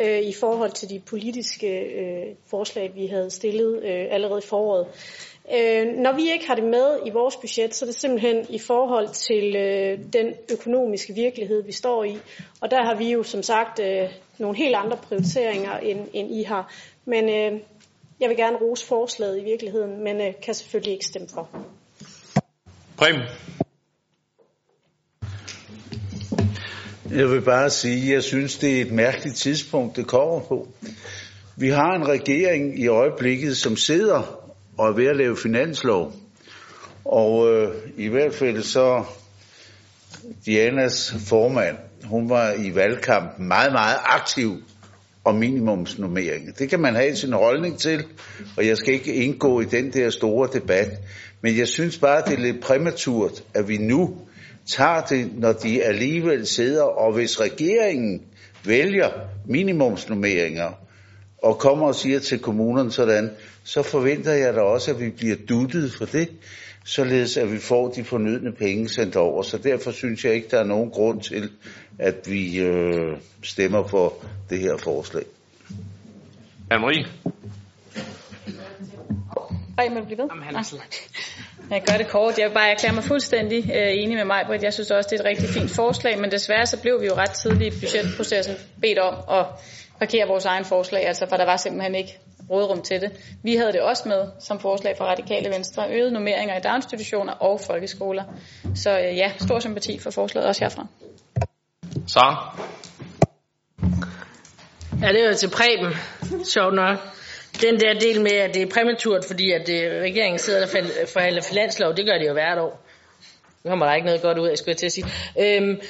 øh, i forhold til de politiske øh, forslag, vi havde stillet øh, allerede i foråret. Øh, når vi ikke har det med i vores budget, så er det simpelthen i forhold til øh, den økonomiske virkelighed, vi står i. Og der har vi jo som sagt øh, nogle helt andre prioriteringer, end, end I har. Men øh, jeg vil gerne rose forslaget i virkeligheden, men øh, kan selvfølgelig ikke stemme for. Preben? Jeg vil bare sige, at jeg synes, det er et mærkeligt tidspunkt, det kommer på. Vi har en regering i øjeblikket, som sidder og er ved at lave finanslov. Og øh, i hvert fald så Dianas formand, hun var i valgkampen meget, meget aktiv og minimumsnummering. Det kan man have sin holdning til, og jeg skal ikke indgå i den der store debat. Men jeg synes bare, det er lidt præmaturt, at vi nu tager det, når de alligevel sidder, og hvis regeringen vælger minimumsnummeringer, og kommer og siger til kommunerne sådan, så forventer jeg da også, at vi bliver duttet for det, således at vi får de fornødne penge sendt over. Så derfor synes jeg ikke, der er nogen grund til, at vi øh, stemmer for det her forslag. Anne-Marie? Ej, men blive ved. Jamen, han er så langt. Jeg gør det kort. Jeg vil bare erklære mig fuldstændig øh, enig med mig, Britt. Jeg synes også, det er et rigtig fint forslag, men desværre så blev vi jo ret tidligt i budgetprocessen bedt om at parkere vores egen forslag, altså for der var simpelthen ikke rådrum til det. Vi havde det også med som forslag fra Radikale Venstre, øget nummeringer i daginstitutioner og folkeskoler. Så øh, ja, stor sympati for forslaget også herfra. Så. Ja, det er jo til Preben, sjovt nok. Den der del med, at det er præmaturt, fordi at det, regeringen sidder og forhandler finanslov, det gør de jo hvert år. Nu kommer der ikke noget godt ud af, skulle jeg til at sige. Øhm,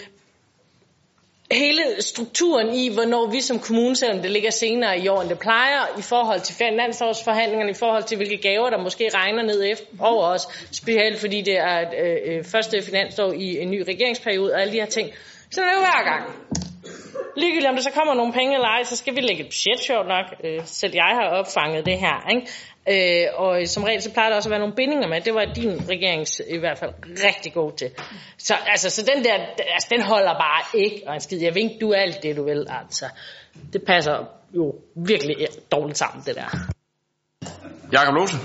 hele strukturen i, hvornår vi som kommune, selvom det ligger senere i år, end det plejer, i forhold til finansårsforhandlingerne, i forhold til hvilke gaver, der måske regner ned efter, over os, specielt fordi det er øh, øh, første finansår i en ny regeringsperiode og alle de her ting. øh, det er jo hver gang. Ligegyldigt om der så kommer nogle penge eller ej, så skal vi lægge et budget, sjovt nok. Øh, selv jeg har opfanget det her. Ikke? Øh, og som regel, så plejer der også at være nogle bindinger med. Det var din regerings i hvert fald rigtig god til. Så, altså, så den der, altså, den holder bare ikke. Og en skid, jeg vink, du er alt det, du vil. Altså, det passer jo virkelig dårligt sammen, det der. Jakob Lose?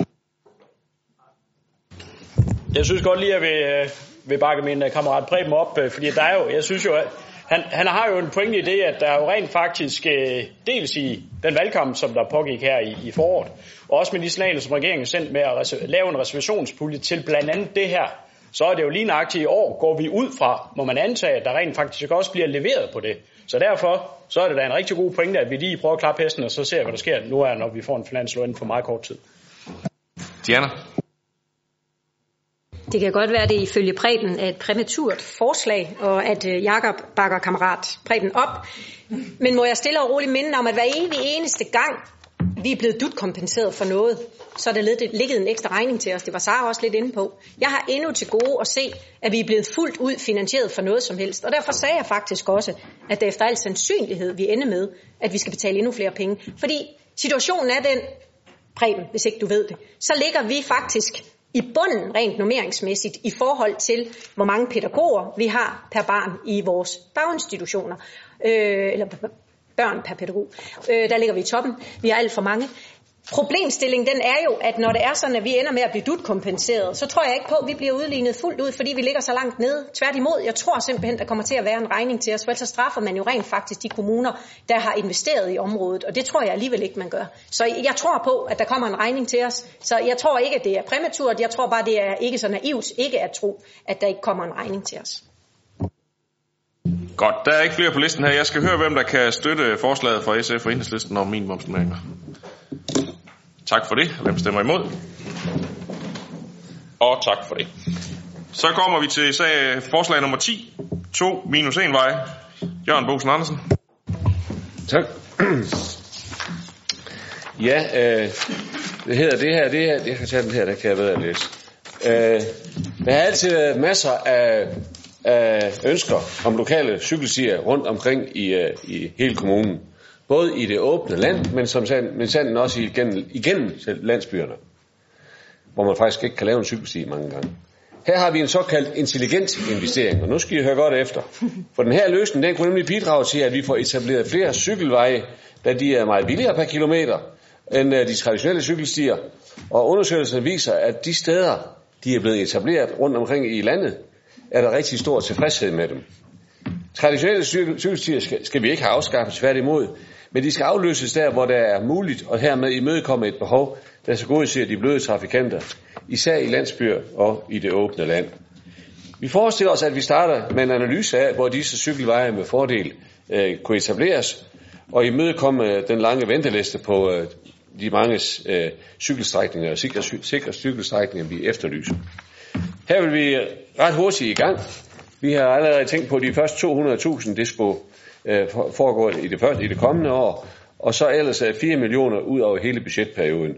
Jeg synes godt lige, at vi øh, vil bakke min øh, kammerat Preben op, øh, fordi der er jo, jeg synes jo, at han, han har jo en pointe i det, at der er jo rent faktisk øh, dels i den valgkamp, som der pågik her i, i foråret, og også med de signaler, som regeringen sendte med at reser- lave en reservationspulje til blandt andet det her, så er det jo lige nøjagtigt i år, går vi ud fra, må man antage, at der rent faktisk også bliver leveret på det. Så derfor så er det da en rigtig god pointe, at vi lige prøver at klappe hesten, og så ser hvad der sker nu er, når vi får en finanslov inden for meget kort tid. Diana? Det kan godt være, at det ifølge Preben er et præmaturt forslag, og at øh, Jakob bakker kammerat Preben op. Men må jeg stille og roligt minde om, at hver evig eneste gang, vi er blevet dutkompenseret for noget, så er der ligget en ekstra regning til os. Det var Sara også lidt inde på. Jeg har endnu til gode at se, at vi er blevet fuldt ud finansieret for noget som helst. Og derfor sagde jeg faktisk også, at det efter al sandsynlighed vi ender med, at vi skal betale endnu flere penge. Fordi Situationen er den, Preben, hvis ikke du ved det, så ligger vi faktisk i bunden rent normeringsmæssigt i forhold til, hvor mange pædagoger vi har per barn i vores daginstitutioner, øh, eller børn per pædagog. Øh, der ligger vi i toppen. Vi har alt for mange. Problemstillingen den er jo, at når det er sådan, at vi ender med at blive dutkompenseret, så tror jeg ikke på, at vi bliver udlignet fuldt ud, fordi vi ligger så langt nede. Tværtimod, jeg tror simpelthen, der kommer til at være en regning til os, for ellers så straffer man jo rent faktisk de kommuner, der har investeret i området, og det tror jeg alligevel ikke, man gør. Så jeg tror på, at der kommer en regning til os, så jeg tror ikke, at det er præmaturt, jeg tror bare, det er ikke så naivt ikke at tro, at der ikke kommer en regning til os. Godt, der er ikke flere på listen her. Jeg skal høre, hvem der kan støtte forslaget fra SF og Enhedslisten om minimumsnummeringer. Tak for det. Hvem stemmer imod? Og tak for det. Så kommer vi til sag, forslag nummer 10. 2 minus 1 vej. Jørgen Bosen Andersen. Tak. Ja, øh, det hedder det her, det her, jeg kan tage den her, der kan jeg bedre læse. Øh, der har altid været masser af, af ønsker om lokale cykelstier rundt omkring i, øh, i hele kommunen. Både i det åbne land, men som sand, men sanden også igennem, igennem landsbyerne, hvor man faktisk ikke kan lave en cykelsti mange gange. Her har vi en såkaldt intelligent investering, og nu skal I høre godt efter. For den her løsning, den kunne nemlig bidrage til, at vi får etableret flere cykelveje, da de er meget billigere per kilometer end øh, de traditionelle cykelstier. Og undersøgelsen viser, at de steder, de er blevet etableret rundt omkring i landet, er der rigtig stor tilfredshed med dem. Traditionelle cykelstier skal, skal vi ikke have afskaffet, tværtimod, men de skal afløses der, hvor det er muligt, og hermed imødekomme et behov, der så gode ser de bløde trafikanter, især i landsbyer og i det åbne land. Vi forestiller os, at vi starter med en analyse af, hvor disse cykelveje med fordel øh, kunne etableres, og imødekomme øh, den lange venteliste på øh, de mange øh, cykelstrækninger og sikre, sikre cykelstrækninger, vi efterlyser. Her vil vi øh, ret hurtigt i gang. Vi har allerede tænkt på, de første 200.000, det skulle øh, foregår i det, første, i det kommende år, og så ellers er 4 millioner ud over hele budgetperioden.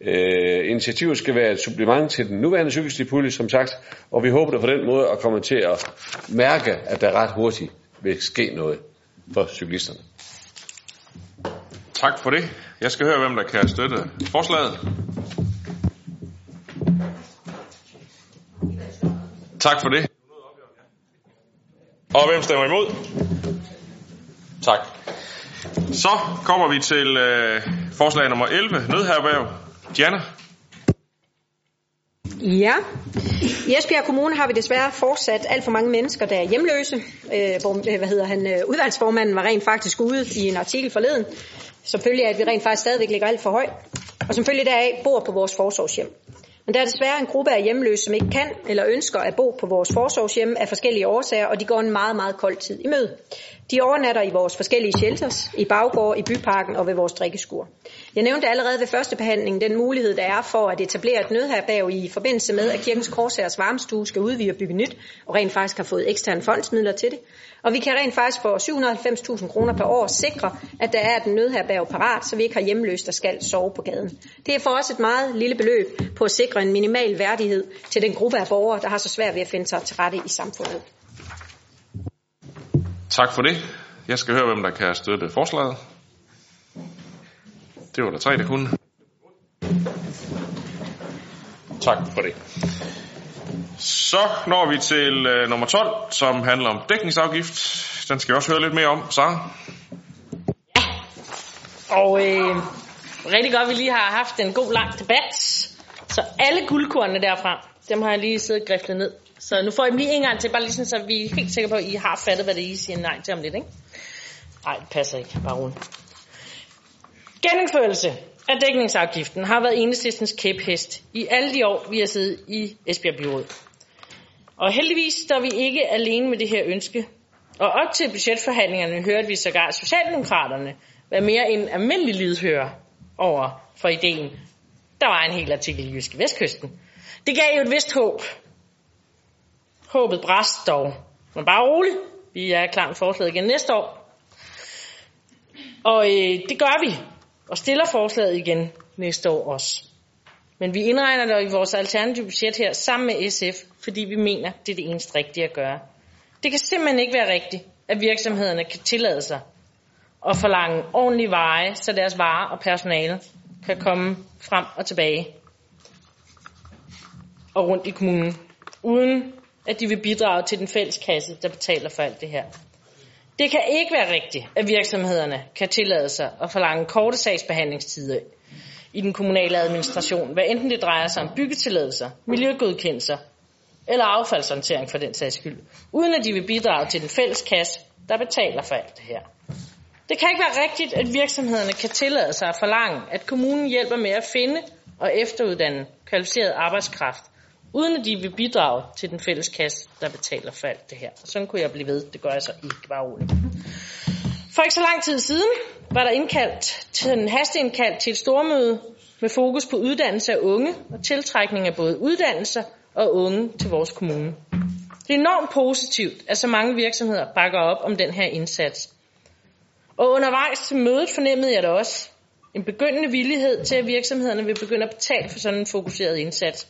Øh, initiativet skal være et supplement til den nuværende cykelstipulje, som sagt, og vi håber på den måde at komme til at mærke, at der ret hurtigt vil ske noget for cyklisterne. Tak for det. Jeg skal høre, hvem der kan støtte forslaget. Tak for det. Og hvem stemmer imod? Tak. Så kommer vi til øh, forslag nummer 11, nødherberg. Diana? Ja. I Esbjerg Kommune har vi desværre fortsat alt for mange mennesker, der er hjemløse. Øh, hvor, øh, hvad hedder han, øh, udvalgsformanden var rent faktisk ude i en artikel forleden, som følge af, at vi rent faktisk stadigvæk ligger alt for højt, og som følge deraf bor på vores forsorgshjem. Men der er desværre en gruppe af hjemløse, som ikke kan eller ønsker at bo på vores forsorgshjem af forskellige årsager, og de går en meget, meget kold tid i møde. De overnatter i vores forskellige shelters, i baggård, i byparken og ved vores drikkeskur. Jeg nævnte allerede ved første behandling den mulighed, der er for at etablere et nødherberg i forbindelse med, at Kirkens Korsærs varmestue skal udvide og bygge nyt, og rent faktisk har fået eksterne fondsmidler til det. Og vi kan rent faktisk for 790.000 kroner per år sikre, at der er et nødherberg parat, så vi ikke har hjemløst, der skal sove på gaden. Det er for os et meget lille beløb på at sikre en minimal værdighed til den gruppe af borgere, der har så svært ved at finde sig til rette i samfundet. Tak for det. Jeg skal høre, hvem der kan støtte forslaget. Det var der tre, der kunne. Tak for det. Så når vi til øh, nummer 12, som handler om dækningsafgift. Den skal jeg også høre lidt mere om. Sara? Og øh, rigtig godt, at vi lige har haft en god lang debat. Så alle guldkornene derfra, dem har jeg lige siddet og griflet ned. Så nu får I dem lige en gang til, bare lige sådan, så vi er helt sikre på, at I har fattet, hvad det er, I siger nej til om lidt, ikke? Nej, det passer ikke. Bare roligt. Genindførelse af dækningsafgiften har været enhedslistens kæphest i alle de år, vi har siddet i Esbjerg Byråd. Og heldigvis står vi ikke alene med det her ønske. Og op til budgetforhandlingerne hørte vi sågar Socialdemokraterne være mere end almindelig lydhører over for ideen. Der var en hel artikel i Jyske Vestkysten. Det gav jo et vist håb. Håbet bræst dog. Men bare rolig. Vi er klar med forslaget igen næste år. Og øh, det gør vi. Og stiller forslaget igen næste år også. Men vi indregner det i vores alternative budget her sammen med SF, fordi vi mener, det er det eneste rigtige at gøre. Det kan simpelthen ikke være rigtigt, at virksomhederne kan tillade sig at forlange ordentlige veje, så deres varer og personale kan komme frem og tilbage og rundt i kommunen, uden at de vil bidrage til den fælles kasse, der betaler for alt det her. Det kan ikke være rigtigt, at virksomhederne kan tillade sig at forlange korte sagsbehandlingstider i den kommunale administration, hvad enten det drejer sig om byggetilladelser, miljøgodkendelser eller affaldshåndtering for den sags skyld, uden at de vil bidrage til den fælles kasse, der betaler for alt det her. Det kan ikke være rigtigt, at virksomhederne kan tillade sig at forlange, at kommunen hjælper med at finde og efteruddanne kvalificeret arbejdskraft, uden at de vil bidrage til den fælles kasse, der betaler for alt det her. Sådan kunne jeg blive ved. Det gør jeg så ikke bare roligt. For ikke så lang tid siden var der indkaldt til en hasteindkaldt til et stormøde med fokus på uddannelse af unge og tiltrækning af både uddannelser og unge til vores kommune. Det er enormt positivt, at så mange virksomheder bakker op om den her indsats. Og undervejs til mødet fornemmede jeg da også en begyndende villighed til, at virksomhederne vil begynde at betale for sådan en fokuseret indsats.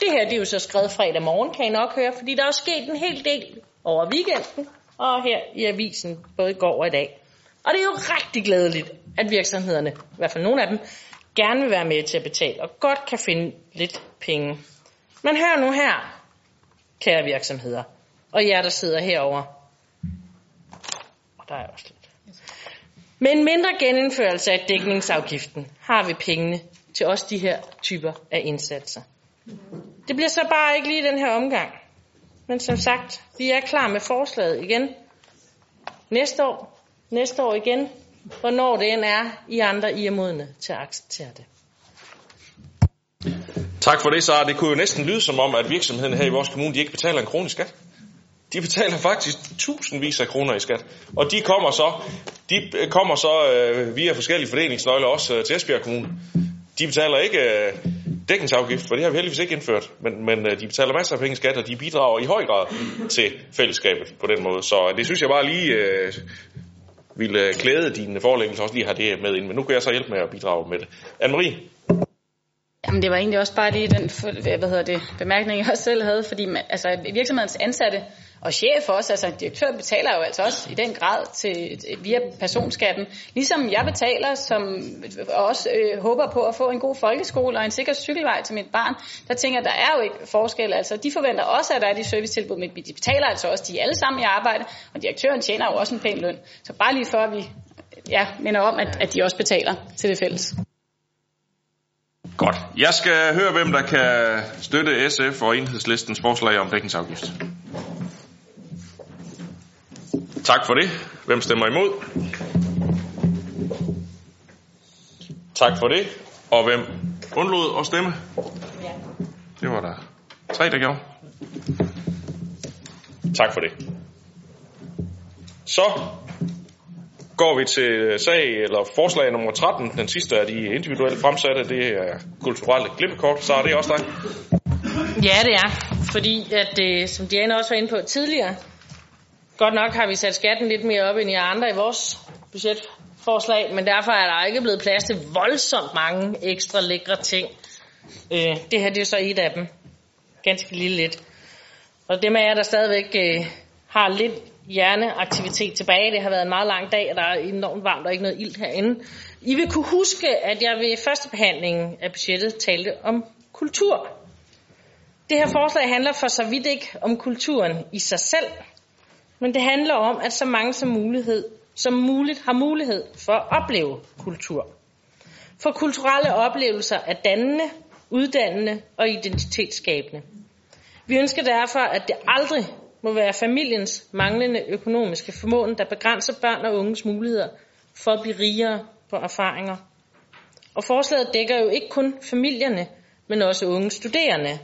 Det her det er jo så skrevet fredag morgen, kan I nok høre, fordi der er sket en hel del over weekenden, og her i avisen både i går og i dag. Og det er jo rigtig glædeligt, at virksomhederne, i hvert fald nogle af dem, gerne vil være med til at betale, og godt kan finde lidt penge. Men hør nu her, kære virksomheder, og jer, der sidder herover. Og der er også lidt. Med en mindre genindførelse af dækningsafgiften har vi pengene til også de her typer af indsatser. Det bliver så bare ikke lige den her omgang. Men som sagt, vi er klar med forslaget igen. Næste år, næste år igen, hvornår det end er, I andre I er modne til at acceptere det. Tak for det, Sara. Det kunne jo næsten lyde som om, at virksomheden her i vores kommune, de ikke betaler en krone i skat. De betaler faktisk tusindvis af kroner i skat. Og de kommer så, de øh, kommer så øh, via forskellige fordelingsnøgler også øh, til Esbjerg Kommune. De betaler ikke øh, dækningsafgift, for det har vi heldigvis ikke indført, men, men øh, de betaler masser af penge i skat, og de bidrager i høj grad til fællesskabet på den måde. Så øh, det synes jeg bare lige øh, ville øh, klæde dine forelæggelser også lige have det med ind. Men nu kan jeg så hjælpe med at bidrage med det. Anne-Marie? Jamen det var egentlig også bare lige den hvad hedder det, bemærkning, jeg også selv havde, fordi man, altså, virksomhedens ansatte og chef også, altså direktør betaler jo altså også i den grad til, via personskatten, ligesom jeg betaler, som også øh, håber på at få en god folkeskole og en sikker cykelvej til mit barn. Der tænker jeg, der er jo ikke forskel, altså de forventer også, at der er de servicetilbud, men de betaler altså også, de er alle sammen i arbejde, og direktøren tjener jo også en pæn løn. Så bare lige for, at vi ja, minder om, at, at de også betaler til det fælles. Godt. Jeg skal høre, hvem der kan støtte SF og enhedslistens forslag om dækningsafgift. Tak for det. Hvem stemmer imod? Tak for det. Og hvem undlod at stemme? Det var der tre, der gjorde. Tak for det. Så går vi til sag eller forslag nummer 13. Den sidste af de individuelt fremsatte, det er kulturelle klippekort. Så er det også dig. Ja, det er. Fordi, at, øh, som Diana også var inde på tidligere, godt nok har vi sat skatten lidt mere op end i andre i vores budgetforslag, men derfor er der ikke blevet plads til voldsomt mange ekstra lækre ting. Øh, det her det er så et af dem. Ganske lille lidt. Og det med jer, der stadigvæk øh, har lidt hjerneaktivitet tilbage. Det har været en meget lang dag, og der er enormt varmt og ikke noget ild herinde. I vil kunne huske, at jeg ved første behandling af budgettet talte om kultur. Det her forslag handler for så vidt ikke om kulturen i sig selv, men det handler om, at så mange som, mulighed, som muligt har mulighed for at opleve kultur. For kulturelle oplevelser er dannende, uddannende og identitetsskabende. Vi ønsker derfor, at det aldrig må være familiens manglende økonomiske formåen, der begrænser børn og unges muligheder for at blive rigere på erfaringer. Og forslaget dækker jo ikke kun familierne, men også unge studerende.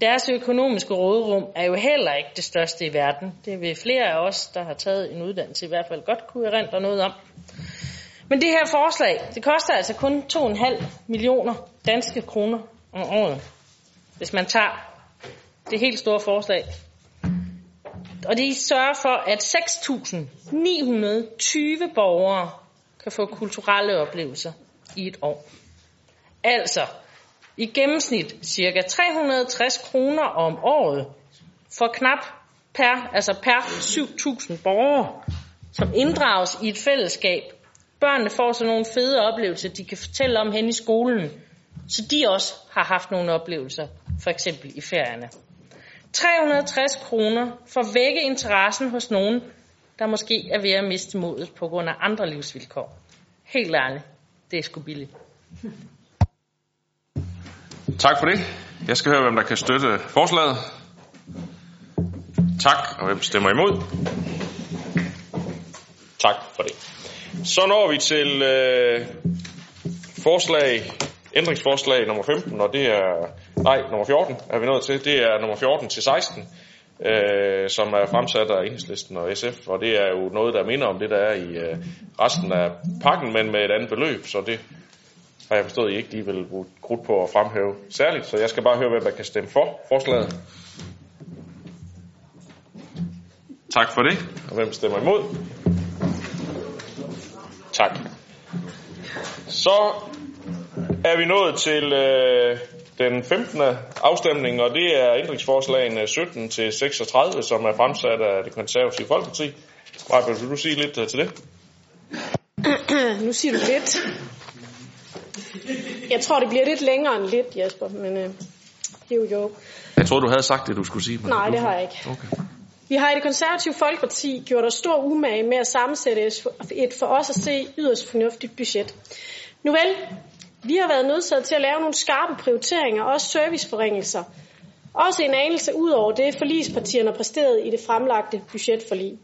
Deres økonomiske råderum er jo heller ikke det største i verden. Det vil flere af os, der har taget en uddannelse, i hvert fald godt kunne erindre noget om. Men det her forslag, det koster altså kun 2,5 millioner danske kroner om året, hvis man tager det helt store forslag og det sørger for, at 6.920 borgere kan få kulturelle oplevelser i et år. Altså i gennemsnit cirka 360 kroner om året for knap per, altså per 7.000 borgere, som inddrages i et fællesskab Børnene får så nogle fede oplevelser, de kan fortælle om hen i skolen, så de også har haft nogle oplevelser, for eksempel i ferierne. 360 kroner for at vække interessen hos nogen, der måske er ved at miste modet på grund af andre livsvilkår. Helt ærligt, det er sgu billigt. Tak for det. Jeg skal høre, hvem der kan støtte forslaget. Tak, og hvem stemmer imod? Tak for det. Så når vi til øh, forslag, ændringsforslag nummer 15, og det er, nej, nummer 14 er vi nået til. Det er nummer 14 til 16, øh, som er fremsat af Enhedslisten og SF, og det er jo noget, der minder om det, der er i øh, resten af pakken, men med et andet beløb, så det har jeg forstået, at I ikke lige vil bruge krudt på at fremhæve særligt, så jeg skal bare høre, hvem der kan stemme for forslaget. Tak for det. Og hvem stemmer imod? Tak. Så er vi nået til øh, den 15. afstemning, og det er ændringsforslagene 17 til 36, som er fremsat af det konservative folkeparti. Maja, vil du sige lidt øh, til det? nu siger du lidt. Jeg tror, det bliver lidt længere end lidt, Jesper, men øh, jo jo. Jeg troede, du havde sagt det, du skulle sige. men Nej, det har jeg ikke. Okay. Vi har i det konservative Folkeparti gjort os stor umage med at sammensætte et for os at se yderst fornuftigt budget. Nu vel, vi har været nødsaget til at lave nogle skarpe prioriteringer og også serviceforringelser. Også en anelse ud over det, forligspartierne har præsteret i det fremlagte budgetforlig.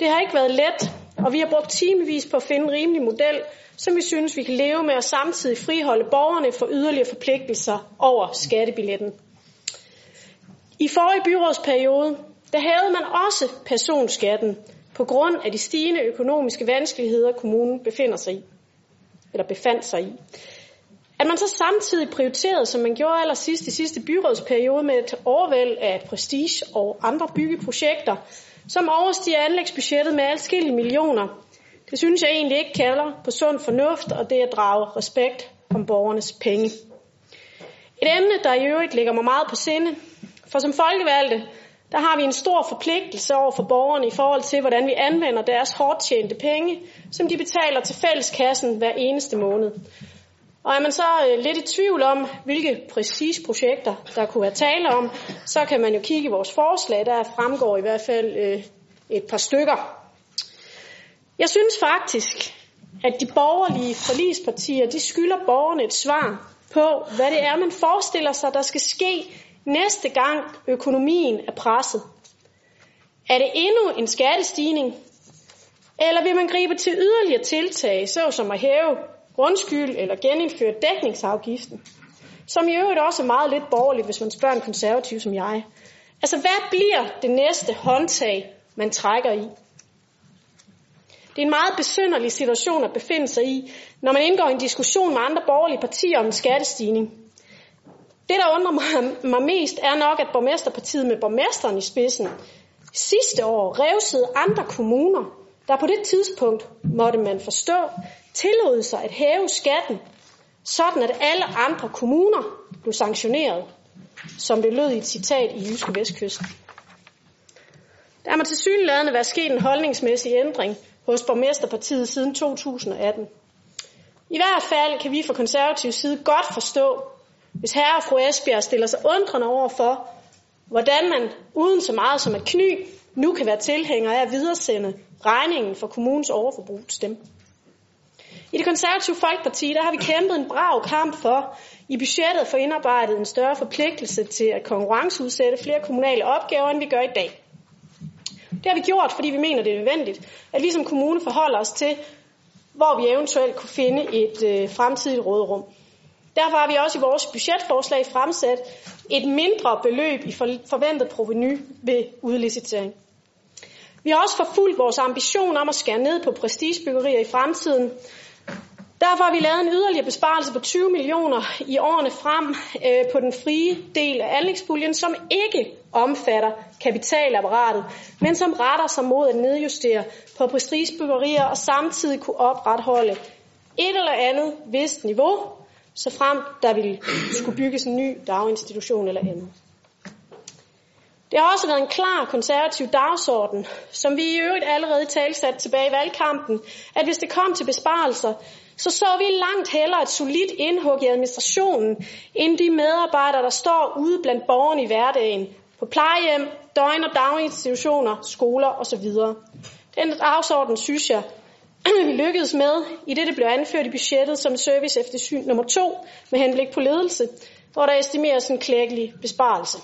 Det har ikke været let, og vi har brugt timevis på at finde en rimelig model, som vi synes, vi kan leve med og samtidig friholde borgerne for yderligere forpligtelser over skattebilletten. I forrige byrådsperiode, der hævede man også personskatten på grund af de stigende økonomiske vanskeligheder, kommunen befinder sig i, eller befandt sig i. At man så samtidig prioriterede, som man gjorde allersidst i sidste byrådsperiode, med et overvæld af prestige og andre byggeprojekter, som overstiger anlægsbudgettet med adskillige millioner, det synes jeg egentlig ikke kalder på sund fornuft, og det er at drage respekt om borgernes penge. Et emne, der i øvrigt ligger mig meget på sinde, for som folkevalgte, der har vi en stor forpligtelse over for borgerne i forhold til, hvordan vi anvender deres hårdt tjente penge, som de betaler til fælleskassen hver eneste måned. Og er man så øh, lidt i tvivl om, hvilke præcise projekter, der kunne være tale om, så kan man jo kigge i vores forslag, der fremgår i hvert fald øh, et par stykker. Jeg synes faktisk, at de borgerlige forligspartier, de skylder borgerne et svar på, hvad det er, man forestiller sig, der skal ske næste gang økonomien er presset. Er det endnu en skattestigning? Eller vil man gribe til yderligere tiltag, såsom at hæve grundskyld eller genindføre dækningsafgiften? Som i øvrigt også er meget lidt borgerligt, hvis man spørger en konservativ som jeg. Altså, hvad bliver det næste håndtag, man trækker i? Det er en meget besynderlig situation at befinde sig i, når man indgår i en diskussion med andre borgerlige partier om en skattestigning. Det, der undrer mig, mig mest, er nok, at borgmesterpartiet med borgmesteren i spidsen sidste år revsede andre kommuner, der på det tidspunkt, måtte man forstå, tillod sig at hæve skatten, sådan at alle andre kommuner blev sanktioneret, som det lød i et citat i Jyske Vestkysten. Der må til synlædende være sket en holdningsmæssig ændring hos borgmesterpartiet siden 2018. I hvert fald kan vi fra konservativ side godt forstå, hvis herre og fru Esbjerg stiller sig undrende over for, hvordan man uden så meget som et kny nu kan være tilhænger af at videresende regningen for kommunens overforbrug til dem. I det konservative Folkeparti, der har vi kæmpet en brav kamp for i budgettet for indarbejdet en større forpligtelse til at konkurrenceudsætte flere kommunale opgaver, end vi gør i dag. Det har vi gjort, fordi vi mener, det er nødvendigt, at vi som kommune forholder os til, hvor vi eventuelt kunne finde et øh, fremtidigt råderum. Derfor har vi også i vores budgetforslag fremsat et mindre beløb i forventet proveny ved udlicitering. Vi har også forfulgt vores ambition om at skære ned på prestigebyggerier i fremtiden. Derfor har vi lavet en yderligere besparelse på 20 millioner i årene frem øh, på den frie del af anlægspuljen, som ikke omfatter kapitalapparatet, men som retter sig mod at nedjustere på prestigebyggerier og samtidig kunne opretholde et eller andet vist niveau, så frem der ville skulle bygges en ny daginstitution eller andet. Det har også været en klar konservativ dagsorden, som vi i øvrigt allerede talsat tilbage i valgkampen, at hvis det kom til besparelser, så så vi langt hellere et solidt indhug i administrationen, end de medarbejdere, der står ude blandt borgerne i hverdagen, på plejehjem, døgn- og daginstitutioner, skoler osv. Den dagsorden synes jeg, vi lykkedes med, i det det blev anført i budgettet som service eftersyn nummer to med henblik på ledelse, hvor der estimeres en klækkelig besparelse.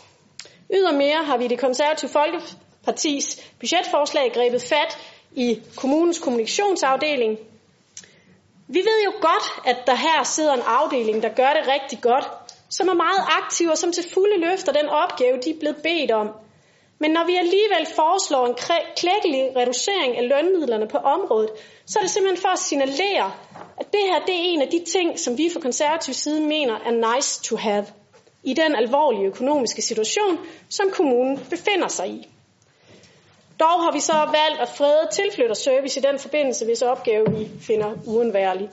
Ydermere har vi i det konservative Folkepartis budgetforslag grebet fat i kommunens kommunikationsafdeling. Vi ved jo godt, at der her sidder en afdeling, der gør det rigtig godt, som er meget aktive og som til fulde løfter den opgave, de er blevet bedt om. Men når vi alligevel foreslår en klækkelig reducering af lønmidlerne på området, så er det simpelthen for at signalere, at det her det er en af de ting, som vi fra konservativ side mener er nice to have i den alvorlige økonomiske situation, som kommunen befinder sig i. Dog har vi så valgt at frede tilflytterservice i den forbindelse, hvis opgave vi finder uundværlig.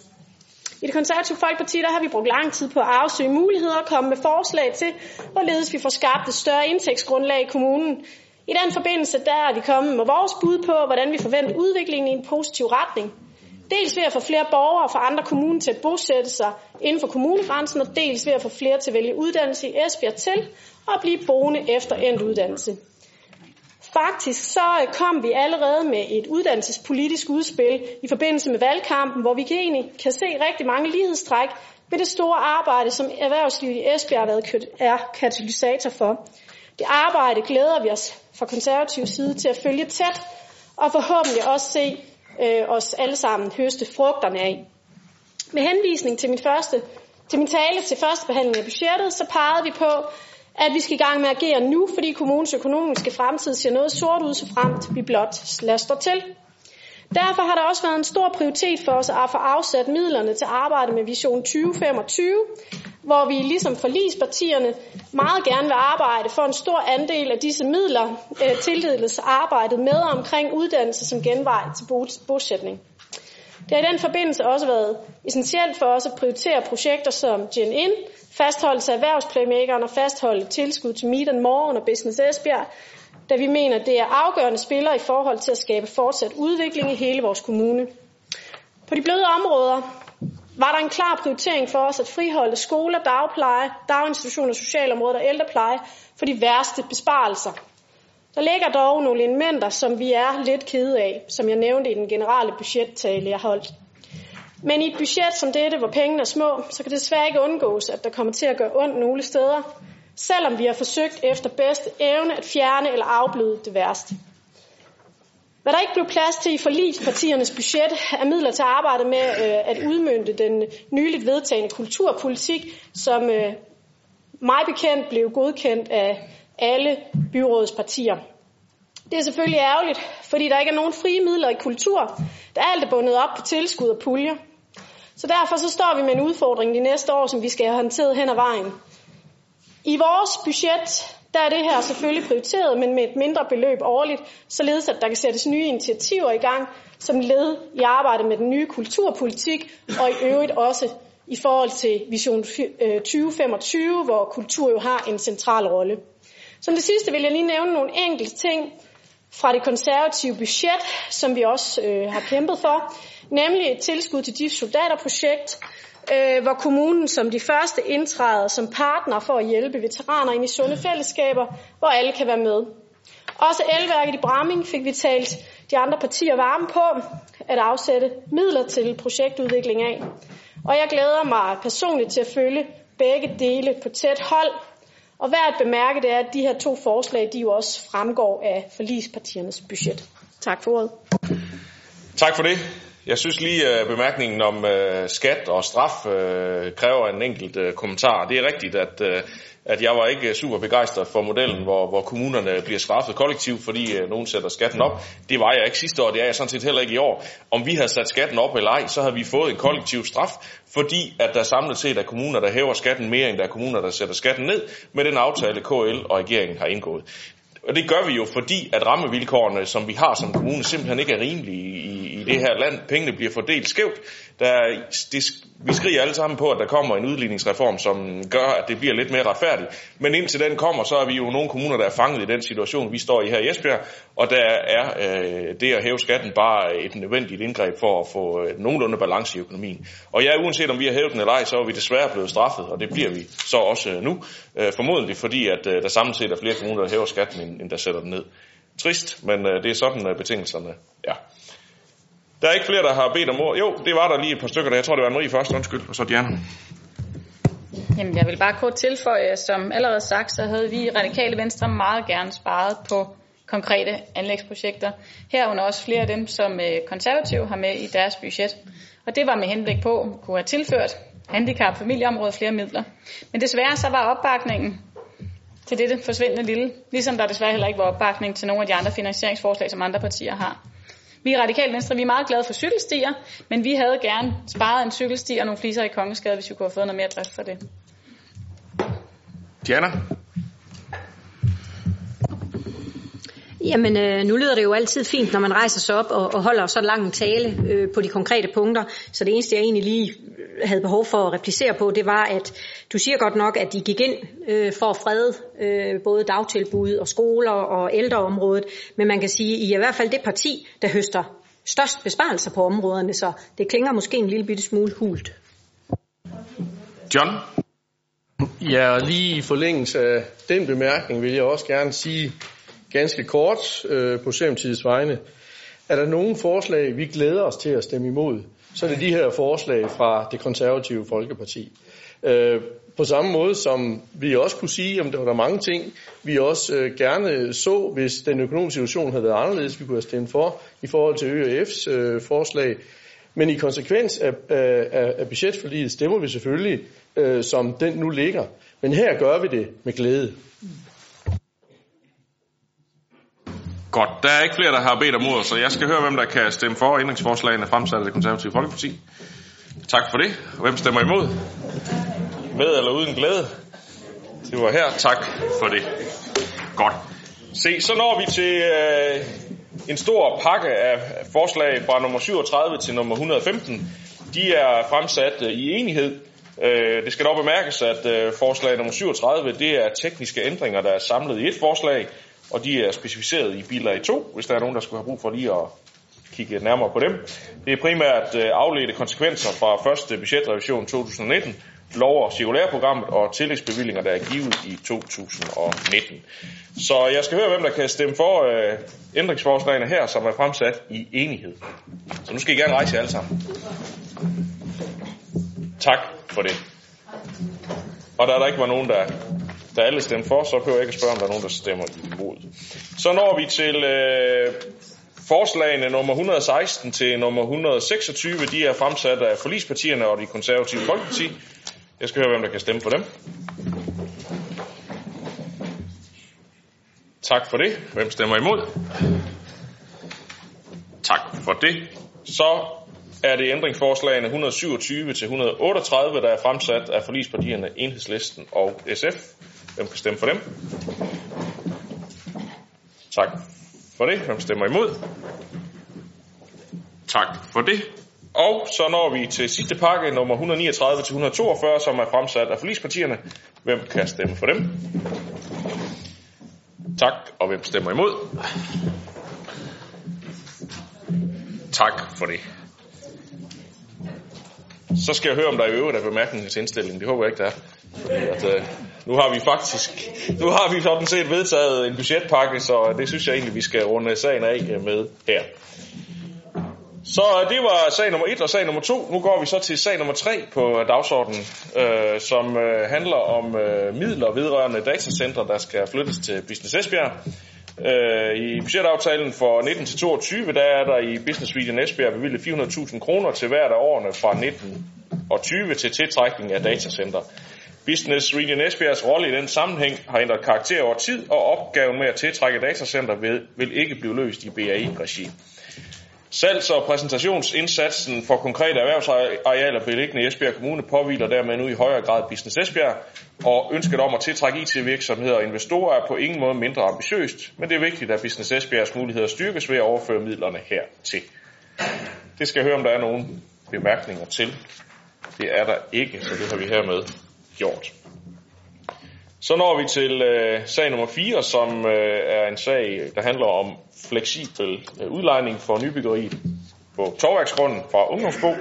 I det konservative Folkeparti der har vi brugt lang tid på at afsøge muligheder og komme med forslag til, hvorledes vi får skabt et større indtægtsgrundlag i kommunen. I den forbindelse der er vi kommet med vores bud på, hvordan vi forventer udviklingen i en positiv retning. Dels ved at få flere borgere fra andre kommuner til at bosætte sig inden for kommunegrænsen, og dels ved at få flere til at vælge uddannelse i Esbjerg til og blive boende efter endt uddannelse. Faktisk så øh, kom vi allerede med et uddannelsespolitisk udspil i forbindelse med valgkampen, hvor vi egentlig kan se rigtig mange lighedstræk med det store arbejde, som erhvervslivet i Esbjerg har været er katalysator for. Det arbejde glæder vi os fra konservativ side til at følge tæt, og forhåbentlig også se øh, os alle sammen høste frugterne af. Med henvisning til min, første, til min tale til første behandling af budgettet, så pegede vi på, at vi skal i gang med at agere nu, fordi kommunens økonomiske fremtid ser noget sort ud, så fremt vi blot laster til. Derfor har der også været en stor prioritet for os at få afsat midlerne til arbejde med Vision 2025, hvor vi ligesom forlispartierne meget gerne vil arbejde for en stor andel af disse midler øh, tildeles arbejdet med omkring uddannelse som genvej til bosætning. Det har i den forbindelse også været essentielt for os at prioritere projekter som Gen In, fastholdelse af erhvervsplaymakeren og fastholde tilskud til Meet and More under Business Esbjerg, da vi mener, det er afgørende spillere i forhold til at skabe fortsat udvikling i hele vores kommune. På de bløde områder var der en klar prioritering for os at friholde skoler, dagpleje, daginstitutioner, socialområder og ældrepleje for de værste besparelser. Der ligger dog nogle elementer, som vi er lidt kede af, som jeg nævnte i den generelle budgettale, jeg holdt. Men i et budget som dette, hvor pengene er små, så kan det desværre ikke undgås, at der kommer til at gøre ondt nogle steder, selvom vi har forsøgt efter bedste evne at fjerne eller afbløde det værste. Hvad der ikke blev plads til i forligspartiernes budget, er midler til at arbejde med øh, at udmynde den nyligt vedtagende kulturpolitik, som øh, mig bekendt blev godkendt af alle byrådspartier. Det er selvfølgelig ærgerligt, fordi der ikke er nogen frie midler i kultur. Der er alt bundet op på tilskud og puljer. Så derfor så står vi med en udfordring de næste år, som vi skal have håndteret hen ad vejen. I vores budget, der er det her selvfølgelig prioriteret, men med et mindre beløb årligt, således at der kan sættes nye initiativer i gang, som led i arbejdet med den nye kulturpolitik, og i øvrigt også i forhold til Vision 2025, øh, hvor kultur jo har en central rolle. Som det sidste vil jeg lige nævne nogle enkelte ting fra det konservative budget, som vi også øh, har kæmpet for, nemlig et tilskud til DIF Soldaterprojekt, øh, hvor kommunen som de første indtræder som partner for at hjælpe veteraner ind i sunde fællesskaber, hvor alle kan være med. Også elværket i Bramming fik vi talt de andre partier varme på at afsætte midler til projektudvikling af. Og jeg glæder mig personligt til at følge begge dele på tæt hold. Og værd at bemærke det er, at de her to forslag, de jo også fremgår af forlispartiernes budget. Tak for ordet. Tak for det. Jeg synes lige, at bemærkningen om øh, skat og straf øh, kræver en enkelt kommentar. Det er rigtigt, at, at jeg var ikke super begejstret for modellen, hvor, hvor kommunerne bliver straffet kollektivt, fordi øh, nogen sætter skatten op. Det var jeg ikke sidste år, det er jeg sådan set heller ikke i år. Om vi havde sat skatten op eller ej, så havde vi fået en kollektiv straf, fordi at der samlet set er kommuner, der hæver skatten mere, end der er kommuner, der sætter skatten ned, med den aftale KL og regeringen har indgået. Og det gør vi jo, fordi at rammevilkårene, som vi har som kommune, simpelthen ikke er rimelige i, i det her land. Pengene bliver fordelt skævt. Der, det, vi skriger alle sammen på, at der kommer en udligningsreform, som gør, at det bliver lidt mere retfærdigt. Men indtil den kommer, så er vi jo nogle kommuner, der er fanget i den situation, vi står i her i Esbjerg. Og der er øh, det at hæve skatten bare et nødvendigt indgreb for at få øh, nogenlunde balance i økonomien. Og ja, uanset om vi har hævet den eller ej, så er vi desværre blevet straffet, og det bliver vi så også øh, nu. Øh, formodentlig fordi, at øh, der samlet set er flere kommuner, der hæver skatten, end, end der sætter den ned. Trist, men øh, det er sådan, øh, betingelserne er. Der er ikke flere, der har bedt om ord. Jo, det var der lige et par stykker, der jeg tror, det var Marie først, undskyld, og så Diana. Jamen, jeg vil bare kort tilføje, som allerede sagt, så havde vi i Radikale Venstre meget gerne sparet på konkrete anlægsprojekter. Herunder også flere af dem, som øh, konservative har med i deres budget. Og det var med henblik på at kunne have tilført handicap- familieområdet flere midler. Men desværre så var opbakningen til dette forsvindende lille, ligesom der desværre heller ikke var opbakning til nogle af de andre finansieringsforslag, som andre partier har. Vi i Radikale Venstre vi er meget glade for cykelstier, men vi havde gerne sparet en cykelsti og nogle fliser i Kongeskade, hvis vi kunne have fået noget mere drift for det. Diana? Jamen, øh, nu lyder det jo altid fint, når man rejser sig op og, og holder så lang en tale øh, på de konkrete punkter. Så det eneste, jeg egentlig lige havde behov for at replicere på, det var, at du siger godt nok, at de gik ind øh, for at frede øh, både dagtilbud og skoler og ældreområdet. Men man kan sige, at I er i hvert fald det parti, der høster størst besparelser på områderne, så det klinger måske en lille bitte smule hult. John? Ja, lige i forlængelse af den bemærkning vil jeg også gerne sige ganske kort øh, på Socialdemokratiets vegne, er der nogen forslag, vi glæder os til at stemme imod, så er det de her forslag fra det konservative Folkeparti. Øh, på samme måde som vi også kunne sige, om der var der mange ting, vi også øh, gerne så, hvis den økonomiske situation havde været anderledes, vi kunne have stemt for i forhold til ØF's øh, forslag. Men i konsekvens af, øh, af, af budgetforliget stemmer vi selvfølgelig, øh, som den nu ligger. Men her gør vi det med glæde. Godt, der er ikke flere, der har bedt om ordet, så jeg skal høre, hvem der kan stemme for ændringsforslagene fremsat af det konservative Folkeparti. Tak for det. Og hvem stemmer imod? Med eller uden glæde? Det var her. Tak for det. Godt. Se, så når vi til øh, en stor pakke af forslag fra nummer 37 til nummer 115. De er fremsat øh, i enighed. Øh, det skal dog bemærkes, at øh, forslag nummer 37 det er tekniske ændringer, der er samlet i et forslag, og de er specificeret i bilag 2, hvis der er nogen, der skulle have brug for lige at kigge nærmere på dem. Det er primært øh, afledte konsekvenser fra første budgetrevision 2019, lov- og cirkulærprogrammet og tillægsbevillinger, der er givet i 2019. Så jeg skal høre, hvem der kan stemme for øh, ændringsforslagene her, som er fremsat i enighed. Så nu skal I gerne rejse jer alle sammen. Tak for det. Og da der ikke var nogen, der, der alle stemte for, så behøver jeg ikke at spørge, om der er nogen, der stemmer imod. Så når vi til øh, forslagene nummer 116 til nummer 126. De er fremsat af forlispartierne og de konservative folkeparti. Jeg skal høre, hvem der kan stemme for dem. Tak for det. Hvem stemmer imod? Tak for det. Så er det ændringsforslagene 127 til 138, der er fremsat af forlispartierne Enhedslisten og SF. Hvem kan stemme for dem? Tak for det. Hvem stemmer imod? Tak for det. Og så når vi til sidste pakke, nummer 139 til 142, som er fremsat af forlispartierne. Hvem kan stemme for dem? Tak. Og hvem stemmer imod? Tak for det. Så skal jeg høre, om der i øvrigt er bemærkninger til indstillingen. Det håber jeg ikke, der er. Fordi at, øh, nu har vi faktisk, nu har vi sådan set vedtaget en budgetpakke, så det synes jeg egentlig, vi skal runde sagen af med her. Så øh, det var sag nummer 1 og sag nummer 2. Nu går vi så til sag nummer 3 på dagsordenen, øh, som øh, handler om øh, midler vedrørende datacenter, der skal flyttes til Business Esbjerg. Øh, I budgetaftalen for 19 til 22, der er der i Business Region Esbjerg bevilget 400.000 kroner til hvert af årene fra 19 og 20 til tiltrækning af datacenter. Business Region Esbjergs rolle i den sammenhæng har ændret karakter over tid, og opgaven med at tiltrække datacenter vil, vil ikke blive løst i BAI-regi. Salgs- og præsentationsindsatsen for konkrete erhvervsarealer beliggende i Esbjerg Kommune påviler dermed nu i højere grad Business Esbjerg, og ønsket om at tiltrække IT-virksomheder og investorer er på ingen måde mindre ambitiøst, men det er vigtigt, at Business Esbjergs muligheder styrkes ved at overføre midlerne hertil. Det skal jeg høre, om der er nogle bemærkninger til. Det er der ikke, så det har vi hermed gjort. Så når vi til øh, sag nummer 4, som øh, er en sag, der handler om fleksibel øh, udlejning for nybyggeri på Torværksgrunden fra Ungdomsbo.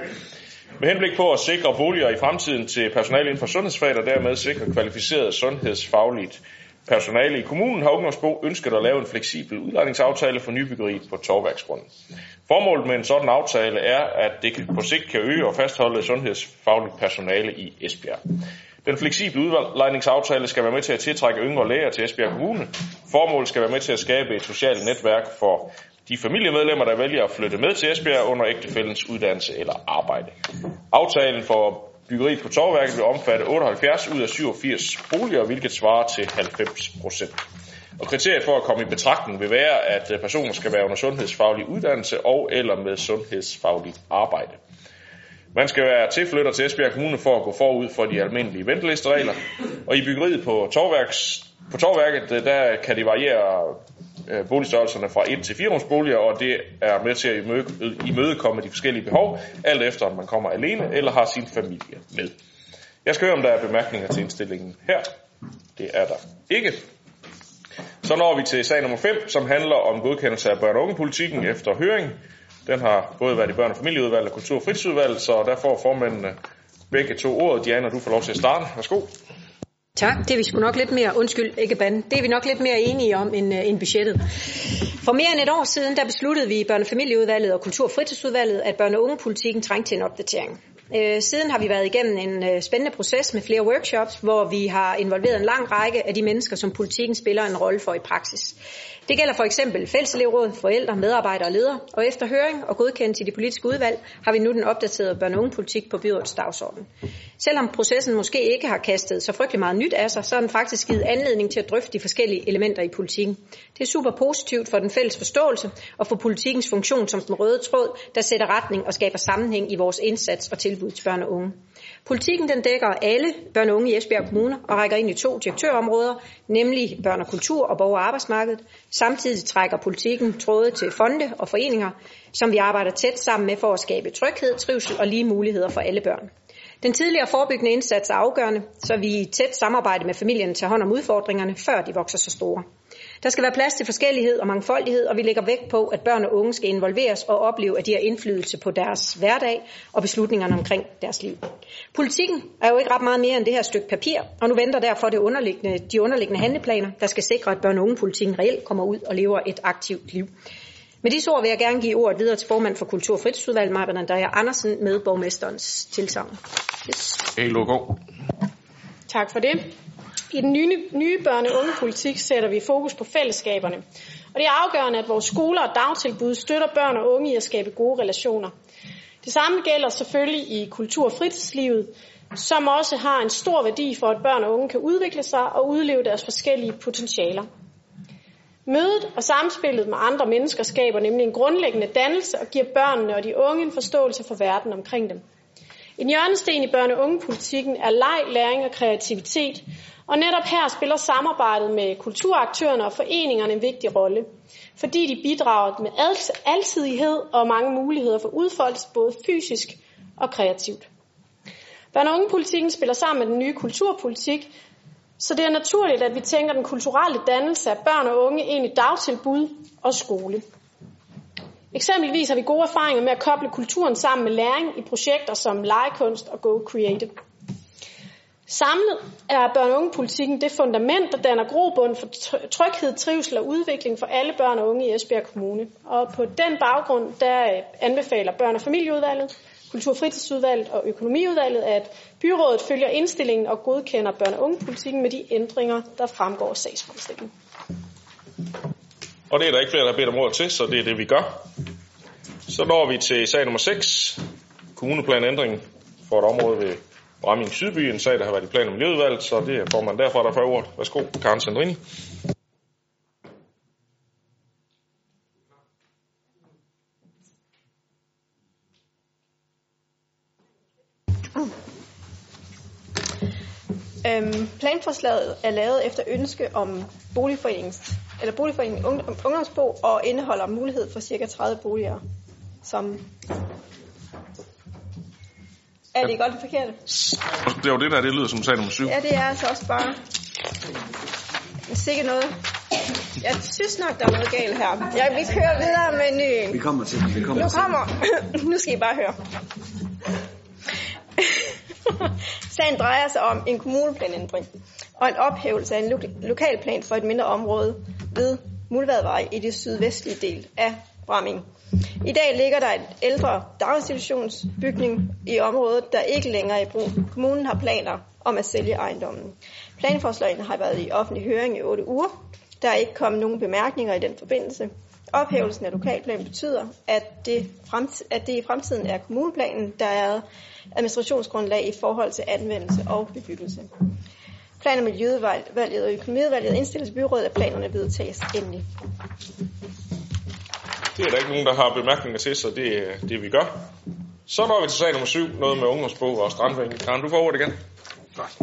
Med henblik på at sikre boliger i fremtiden til personale inden for sundhedsfag, og dermed sikre kvalificeret sundhedsfagligt personale i kommunen, har Ungdomsbo ønsket at lave en fleksibel udlejningsaftale for nybyggeri på Torværksgrunden. Formålet med en sådan aftale er, at det på sigt kan øge og fastholde sundhedsfagligt personale i Esbjerg. Den fleksible udlejningsaftale skal være med til at tiltrække yngre læger til Esbjerg Kommune. Formålet skal være med til at skabe et socialt netværk for de familiemedlemmer, der vælger at flytte med til Esbjerg under ægtefællens uddannelse eller arbejde. Aftalen for byggeri på Torværket vil omfatte 78 ud af 87 boliger, hvilket svarer til 90 procent. Og kriteriet for at komme i betragtning vil være, at personer skal være under sundhedsfaglig uddannelse og eller med sundhedsfagligt arbejde. Man skal være tilflytter til Esbjerg Kommune for at gå forud for de almindelige ventelisteregler. Og i byggeriet på, Torværks, på Torværket, øh, der kan det variere øh, boligstørrelserne fra 1 til 4 rumsboliger, og det er med til at imødekomme de forskellige behov, alt efter om man kommer alene eller har sin familie med. Jeg skal høre, om der er bemærkninger til indstillingen her. Det er der ikke. Så når vi til sag nummer 5, som handler om godkendelse af børn- og ungepolitikken efter høring. Den har både været i børn- og familieudvalget og kultur- og fritidsudvalget, så der får formændene begge to ordet. Diana, du får lov til at starte. Værsgo. Tak, det er vi sgu nok lidt mere, undskyld, ikke bande, det er vi nok lidt mere enige om end, uh, end budgettet. For mere end et år siden, der besluttede vi i børne- og familieudvalget og kultur- og fritidsudvalget, at børne- og ungepolitikken trængte til en opdatering. Uh, siden har vi været igennem en øh, spændende proces med flere workshops, hvor vi har involveret en lang række af de mennesker, som politikken spiller en rolle for i praksis. Det gælder for eksempel fælleselevråd, forældre, medarbejdere og ledere, og efter høring og godkendelse i de politiske udvalg har vi nu den opdaterede børne- og ungepolitik på byrådets dagsorden. Selvom processen måske ikke har kastet så frygtelig meget nyt af sig, så har den faktisk givet anledning til at drøfte de forskellige elementer i politikken. Det er super positivt for den fælles forståelse og for politikkens funktion som den røde tråd, der sætter retning og skaber sammenhæng i vores indsats og tilbud til børn og unge. Politikken den dækker alle børn og unge i Esbjerg Kommune og rækker ind i to direktørområder, nemlig børn og kultur og borger- og arbejdsmarkedet. Samtidig trækker politikken tråde til fonde og foreninger, som vi arbejder tæt sammen med for at skabe tryghed, trivsel og lige muligheder for alle børn. Den tidligere forebyggende indsats er afgørende, så vi i tæt samarbejde med familien tager hånd om udfordringerne, før de vokser så store. Der skal være plads til forskellighed og mangfoldighed, og vi lægger vægt på, at børn og unge skal involveres og opleve, at de har indflydelse på deres hverdag og beslutningerne omkring deres liv. Politikken er jo ikke ret meget mere end det her stykke papir, og nu venter derfor det underliggende, de underliggende handleplaner, der skal sikre, at børn- og ungepolitikken reelt kommer ud og lever et aktivt liv. Med disse ord vil jeg gerne give ordet videre til formand for Kultur- og Fritidsudvalget, Marben Andrea Andersen, med borgmesterens tilsavn. Yes. Okay. Tak for det. I den nye, nye børne- og ungepolitik sætter vi fokus på fællesskaberne. Og det er afgørende, at vores skoler og dagtilbud støtter børn og unge i at skabe gode relationer. Det samme gælder selvfølgelig i kultur- og fritidslivet, som også har en stor værdi for, at børn og unge kan udvikle sig og udleve deres forskellige potentialer. Mødet og samspillet med andre mennesker skaber nemlig en grundlæggende dannelse og giver børnene og de unge en forståelse for verden omkring dem. En hjørnesten i børne- og ungepolitikken er leg, læring og kreativitet, og netop her spiller samarbejdet med kulturaktørerne og foreningerne en vigtig rolle, fordi de bidrager med alsidighed og mange muligheder for udfoldelse både fysisk og kreativt. Børn- og ungepolitikken spiller sammen med den nye kulturpolitik, så det er naturligt, at vi tænker den kulturelle dannelse af børn og unge ind i dagtilbud og skole. Eksempelvis har vi gode erfaringer med at koble kulturen sammen med læring i projekter som legekunst og Go Creative. Samlet er børn- og ungepolitikken det fundament, der danner grobund for tryghed, trivsel og udvikling for alle børn og unge i Esbjerg Kommune. Og på den baggrund, der øh, anbefaler børn- og familieudvalget, kultur- og fritidsudvalget og økonomiudvalget, at byrådet følger indstillingen og godkender børn- og ungepolitikken med de ændringer, der fremgår af sagsfremstillingen. Og det er der ikke flere, der har bedt om ord til, så det er det, vi gør. Så når vi til sag nummer 6, kommuneplanændring for et område ved Bramming Sydby, en sag, der har været i plan- og miljøudvalget, så det er formand derfra, der får ordet. Værsgo, Karen Sandrini. Øhm, planforslaget er lavet efter ønske om boligforeningens, eller boligforeningen ungdomsbo og indeholder mulighed for ca. 30 boliger som... Er det godt det forkerte? Det er jo det der, det lyder som sag nummer 7. Ja, det er altså også bare... Sikkert noget. Jeg synes nok, der er noget galt her. Ja, vi kører videre med menuen. Vi kommer til det. Vi kommer Nu kommer... nu skal I bare høre. Sagen drejer sig om en kommuneplanændring og en ophævelse af en lo- lokalplan for et mindre område ved Muldvadvej i det sydvestlige del af Bramming. I dag ligger der et ældre daginstitutionsbygning i området, der ikke længere er i brug. Kommunen har planer om at sælge ejendommen. Planforslagene har været i offentlig høring i 8 uger. Der er ikke kommet nogen bemærkninger i den forbindelse. Ophævelsen af lokalplanen betyder, at det, fremt- at det i fremtiden er kommuneplanen, der er administrationsgrundlag i forhold til anvendelse og bebyggelse. Plan- og Miljøudvalget og Økonomiudvalget indstilles byrådet, at planerne vedtages endelig. Det er der ikke nogen, der har bemærkninger til, så det er det, vi gør. Så når vi til sag nummer 7, noget med ungdomsbog og strandvæggen. Karen, du får ordet igen. Godt.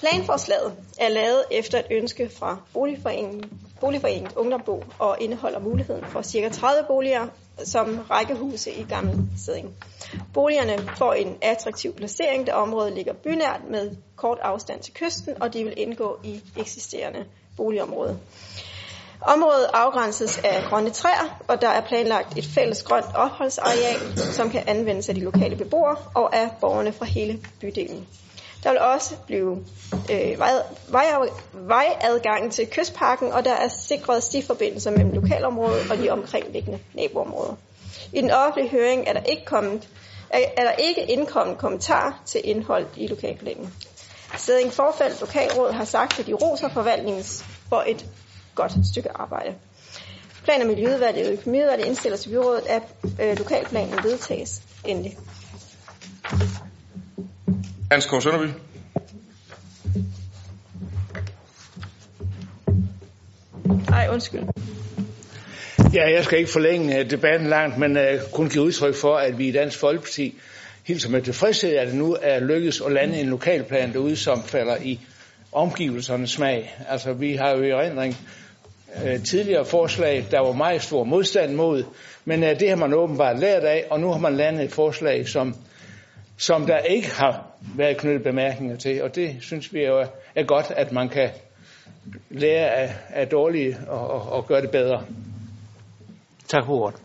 Planforslaget er lavet efter et ønske fra Boligforeningen, Boligforeningens Ungdomsbo og indeholder muligheden for ca. 30 boliger som rækkehuse i Gammel Sæding. Boligerne får en attraktiv placering, da området ligger bynært med kort afstand til kysten, og de vil indgå i eksisterende boligområde. Området afgrænses af grønne træer, og der er planlagt et fælles grønt opholdsareal, som kan anvendes af de lokale beboere og af borgerne fra hele bydelen. Der vil også blive øh, vej, vej, vejadgang til kystparken, og der er sikret stiforbindelser mellem lokalområdet og de omkringliggende naboområder. I den offentlige høring er der ikke, kommet, er, er der ikke indkommet kommentar til indhold i lokalplanen. Sædning Forfald Lokalråd har sagt, at de roser forvaltningens for et godt stykke arbejde. Plan- og Miljøudvalget og Økonomiudvalget indstiller til byrådet, at øh, lokalplanen vedtages endelig. Hans K. Sønderby. Nej, undskyld. Ja, jeg skal ikke forlænge øh, debatten langt, men uh, kun give udtryk for, at vi i Dansk Folkeparti hilser med tilfredshed, at det nu er lykkedes at lande en lokalplan derude, som falder i omgivelsernes smag. Altså, vi har jo i erindring uh, tidligere forslag, der var meget stor modstand mod, men uh, det har man åbenbart lært af, og nu har man landet et forslag, som, som der ikke har været knyttet bemærkninger til, og det synes vi jo er, er godt, at man kan lære af, af dårlige og, og, og gøre det bedre. Tak for ordet.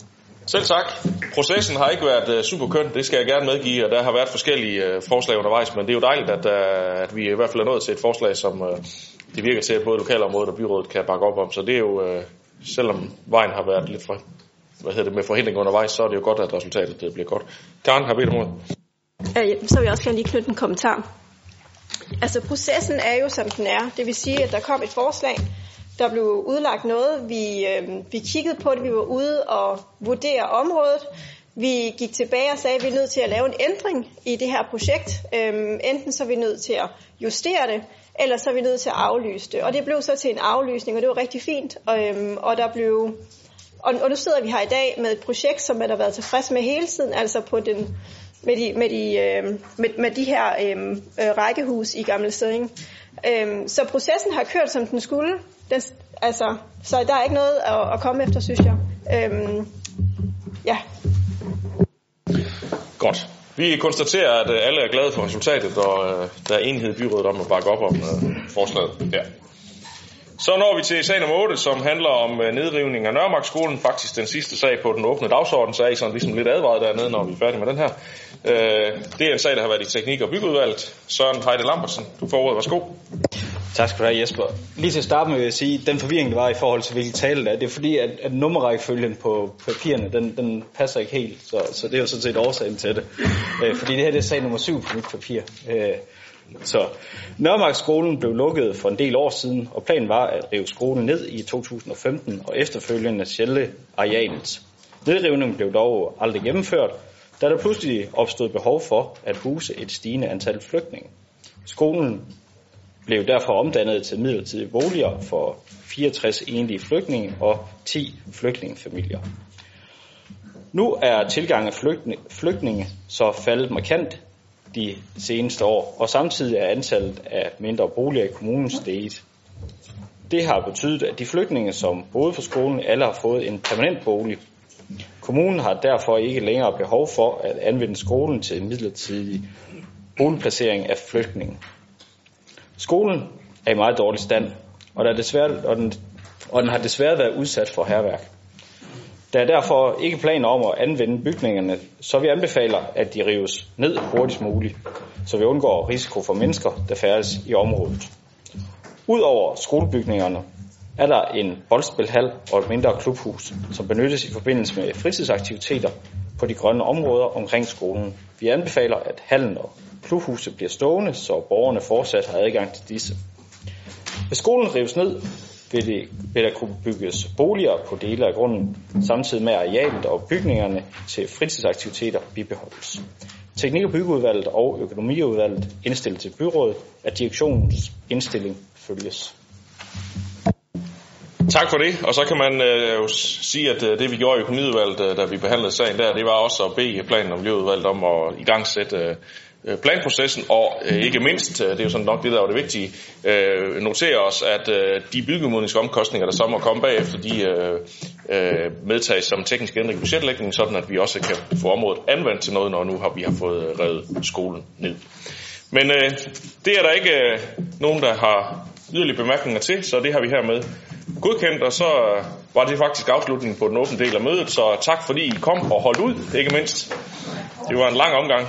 Selv tak. Processen har ikke været uh, super køn, det skal jeg gerne medgive, og der har været forskellige uh, forslag undervejs, men det er jo dejligt, at, uh, at vi i hvert fald er nået til et forslag, som det virker til, at både lokalområdet og byrådet kan bakke op om. Så det er jo, øh, selvom vejen har været lidt for, hvad hedder det, med forhindring undervejs, så er det jo godt, at resultatet det bliver godt. Karen har bedt om ordet. Øh, Så vil jeg også gerne lige knytte en kommentar. Altså processen er jo som den er. Det vil sige, at der kom et forslag, der blev udlagt noget. Vi, øh, vi kiggede på det, vi var ude og vurdere området. Vi gik tilbage og sagde, at vi er nødt til at lave en ændring i det her projekt. Øhm, enten så er vi nødt til at justere det, eller så er vi nødt til at aflyse det. Og det blev så til en aflysning, og det var rigtig fint. Og, øhm, og der blev og, og nu sidder vi her i dag med et projekt, som man har været tilfreds med hele tiden, altså på den, med, de, med, de, øh, med, med de her øh, øh, rækkehus i Gamle Sæding. Øh, så processen har kørt, som den skulle. Den, altså, så der er ikke noget at, at komme efter, synes jeg. Øh, ja. Godt. Vi konstaterer, at øh, alle er glade for resultatet, og øh, der er enighed i byrådet om at bakke op om øh, forslaget her. Så når vi til sag nummer 8, som handler om øh, nedrivning af Nørremarkskolen. Faktisk den sidste sag på den åbne dagsorden, så er I sådan ligesom lidt advaret dernede, når vi er færdige med den her. Øh, det er en sag, der har været i teknik- og byggeudvalget. Søren Heide Lambertsen, du får ordet. Værsgo. Tak skal du have, Jesper. Lige til at starte med vil jeg sige, den forvirring, der var i forhold til, hvilken tale det er, det er fordi, at, at nummerrækkefølgen på papirerne, den, den passer ikke helt. Så, så det er jo sådan set årsagen til det. Øh, fordi det her det er sag nummer 7 på mit papir. Øh, så Nørremarkskolen blev lukket for en del år siden, og planen var at rive skolen ned i 2015 og efterfølgende sjælde arealet. Nedrivningen blev dog aldrig gennemført, da der pludselig opstod behov for at huse et stigende antal flygtninge. Skolen blev derfor omdannet til midlertidige boliger for 64 enlige flygtninge og 10 flygtningefamilier. Nu er tilgangen af flygtninge så faldet markant de seneste år, og samtidig er antallet af mindre boliger i kommunen steget. Det har betydet, at de flygtninge, som boede på skolen, alle har fået en permanent bolig. Kommunen har derfor ikke længere behov for at anvende skolen til midlertidig boligplacering af flygtninge. Skolen er i meget dårlig stand, og, der er desværre, og, den, og den har desværre været udsat for herværk. Der er derfor ikke planer om at anvende bygningerne, så vi anbefaler, at de rives ned hurtigst muligt, så vi undgår risiko for mennesker, der færdes i området. Udover skolebygningerne er der en boldspilhal og et mindre klubhus, som benyttes i forbindelse med fritidsaktiviteter på de grønne områder omkring skolen. Vi anbefaler, at hallen og klubhuse bliver stående, så borgerne fortsat har adgang til disse. Hvis skolen rives ned, vil, det, vil der kunne bygges boliger på dele af grunden, samtidig med arealet og bygningerne til fritidsaktiviteter bibeholdes. Teknik- og byggeudvalget og økonomiudvalget indstillet til byrådet, at direktionens indstilling følges. Tak for det, og så kan man øh, jo sige, at øh, det vi gjorde i økonomiudvalget, øh, da vi behandlede sagen der, det var også at bede planen om miljøudvalget om at igangsætte øh, Øh, planprocessen, og øh, ikke mindst, øh, det er jo sådan nok det, der er det vigtige, øh, notere os, at øh, de byggemodningsomkostninger, der så må komme bagefter, de øh, øh, medtages som teknisk ændring i budgetlægningen, sådan at vi også kan få området anvendt til noget, når nu har vi har fået øh, revet skolen ned. Men øh, det er der ikke øh, nogen, der har yderligere bemærkninger til, så det har vi hermed godkendt, og så var det faktisk afslutningen på den åbne del af mødet, så tak fordi I kom og holdt ud, ikke mindst. Det var en lang omgang.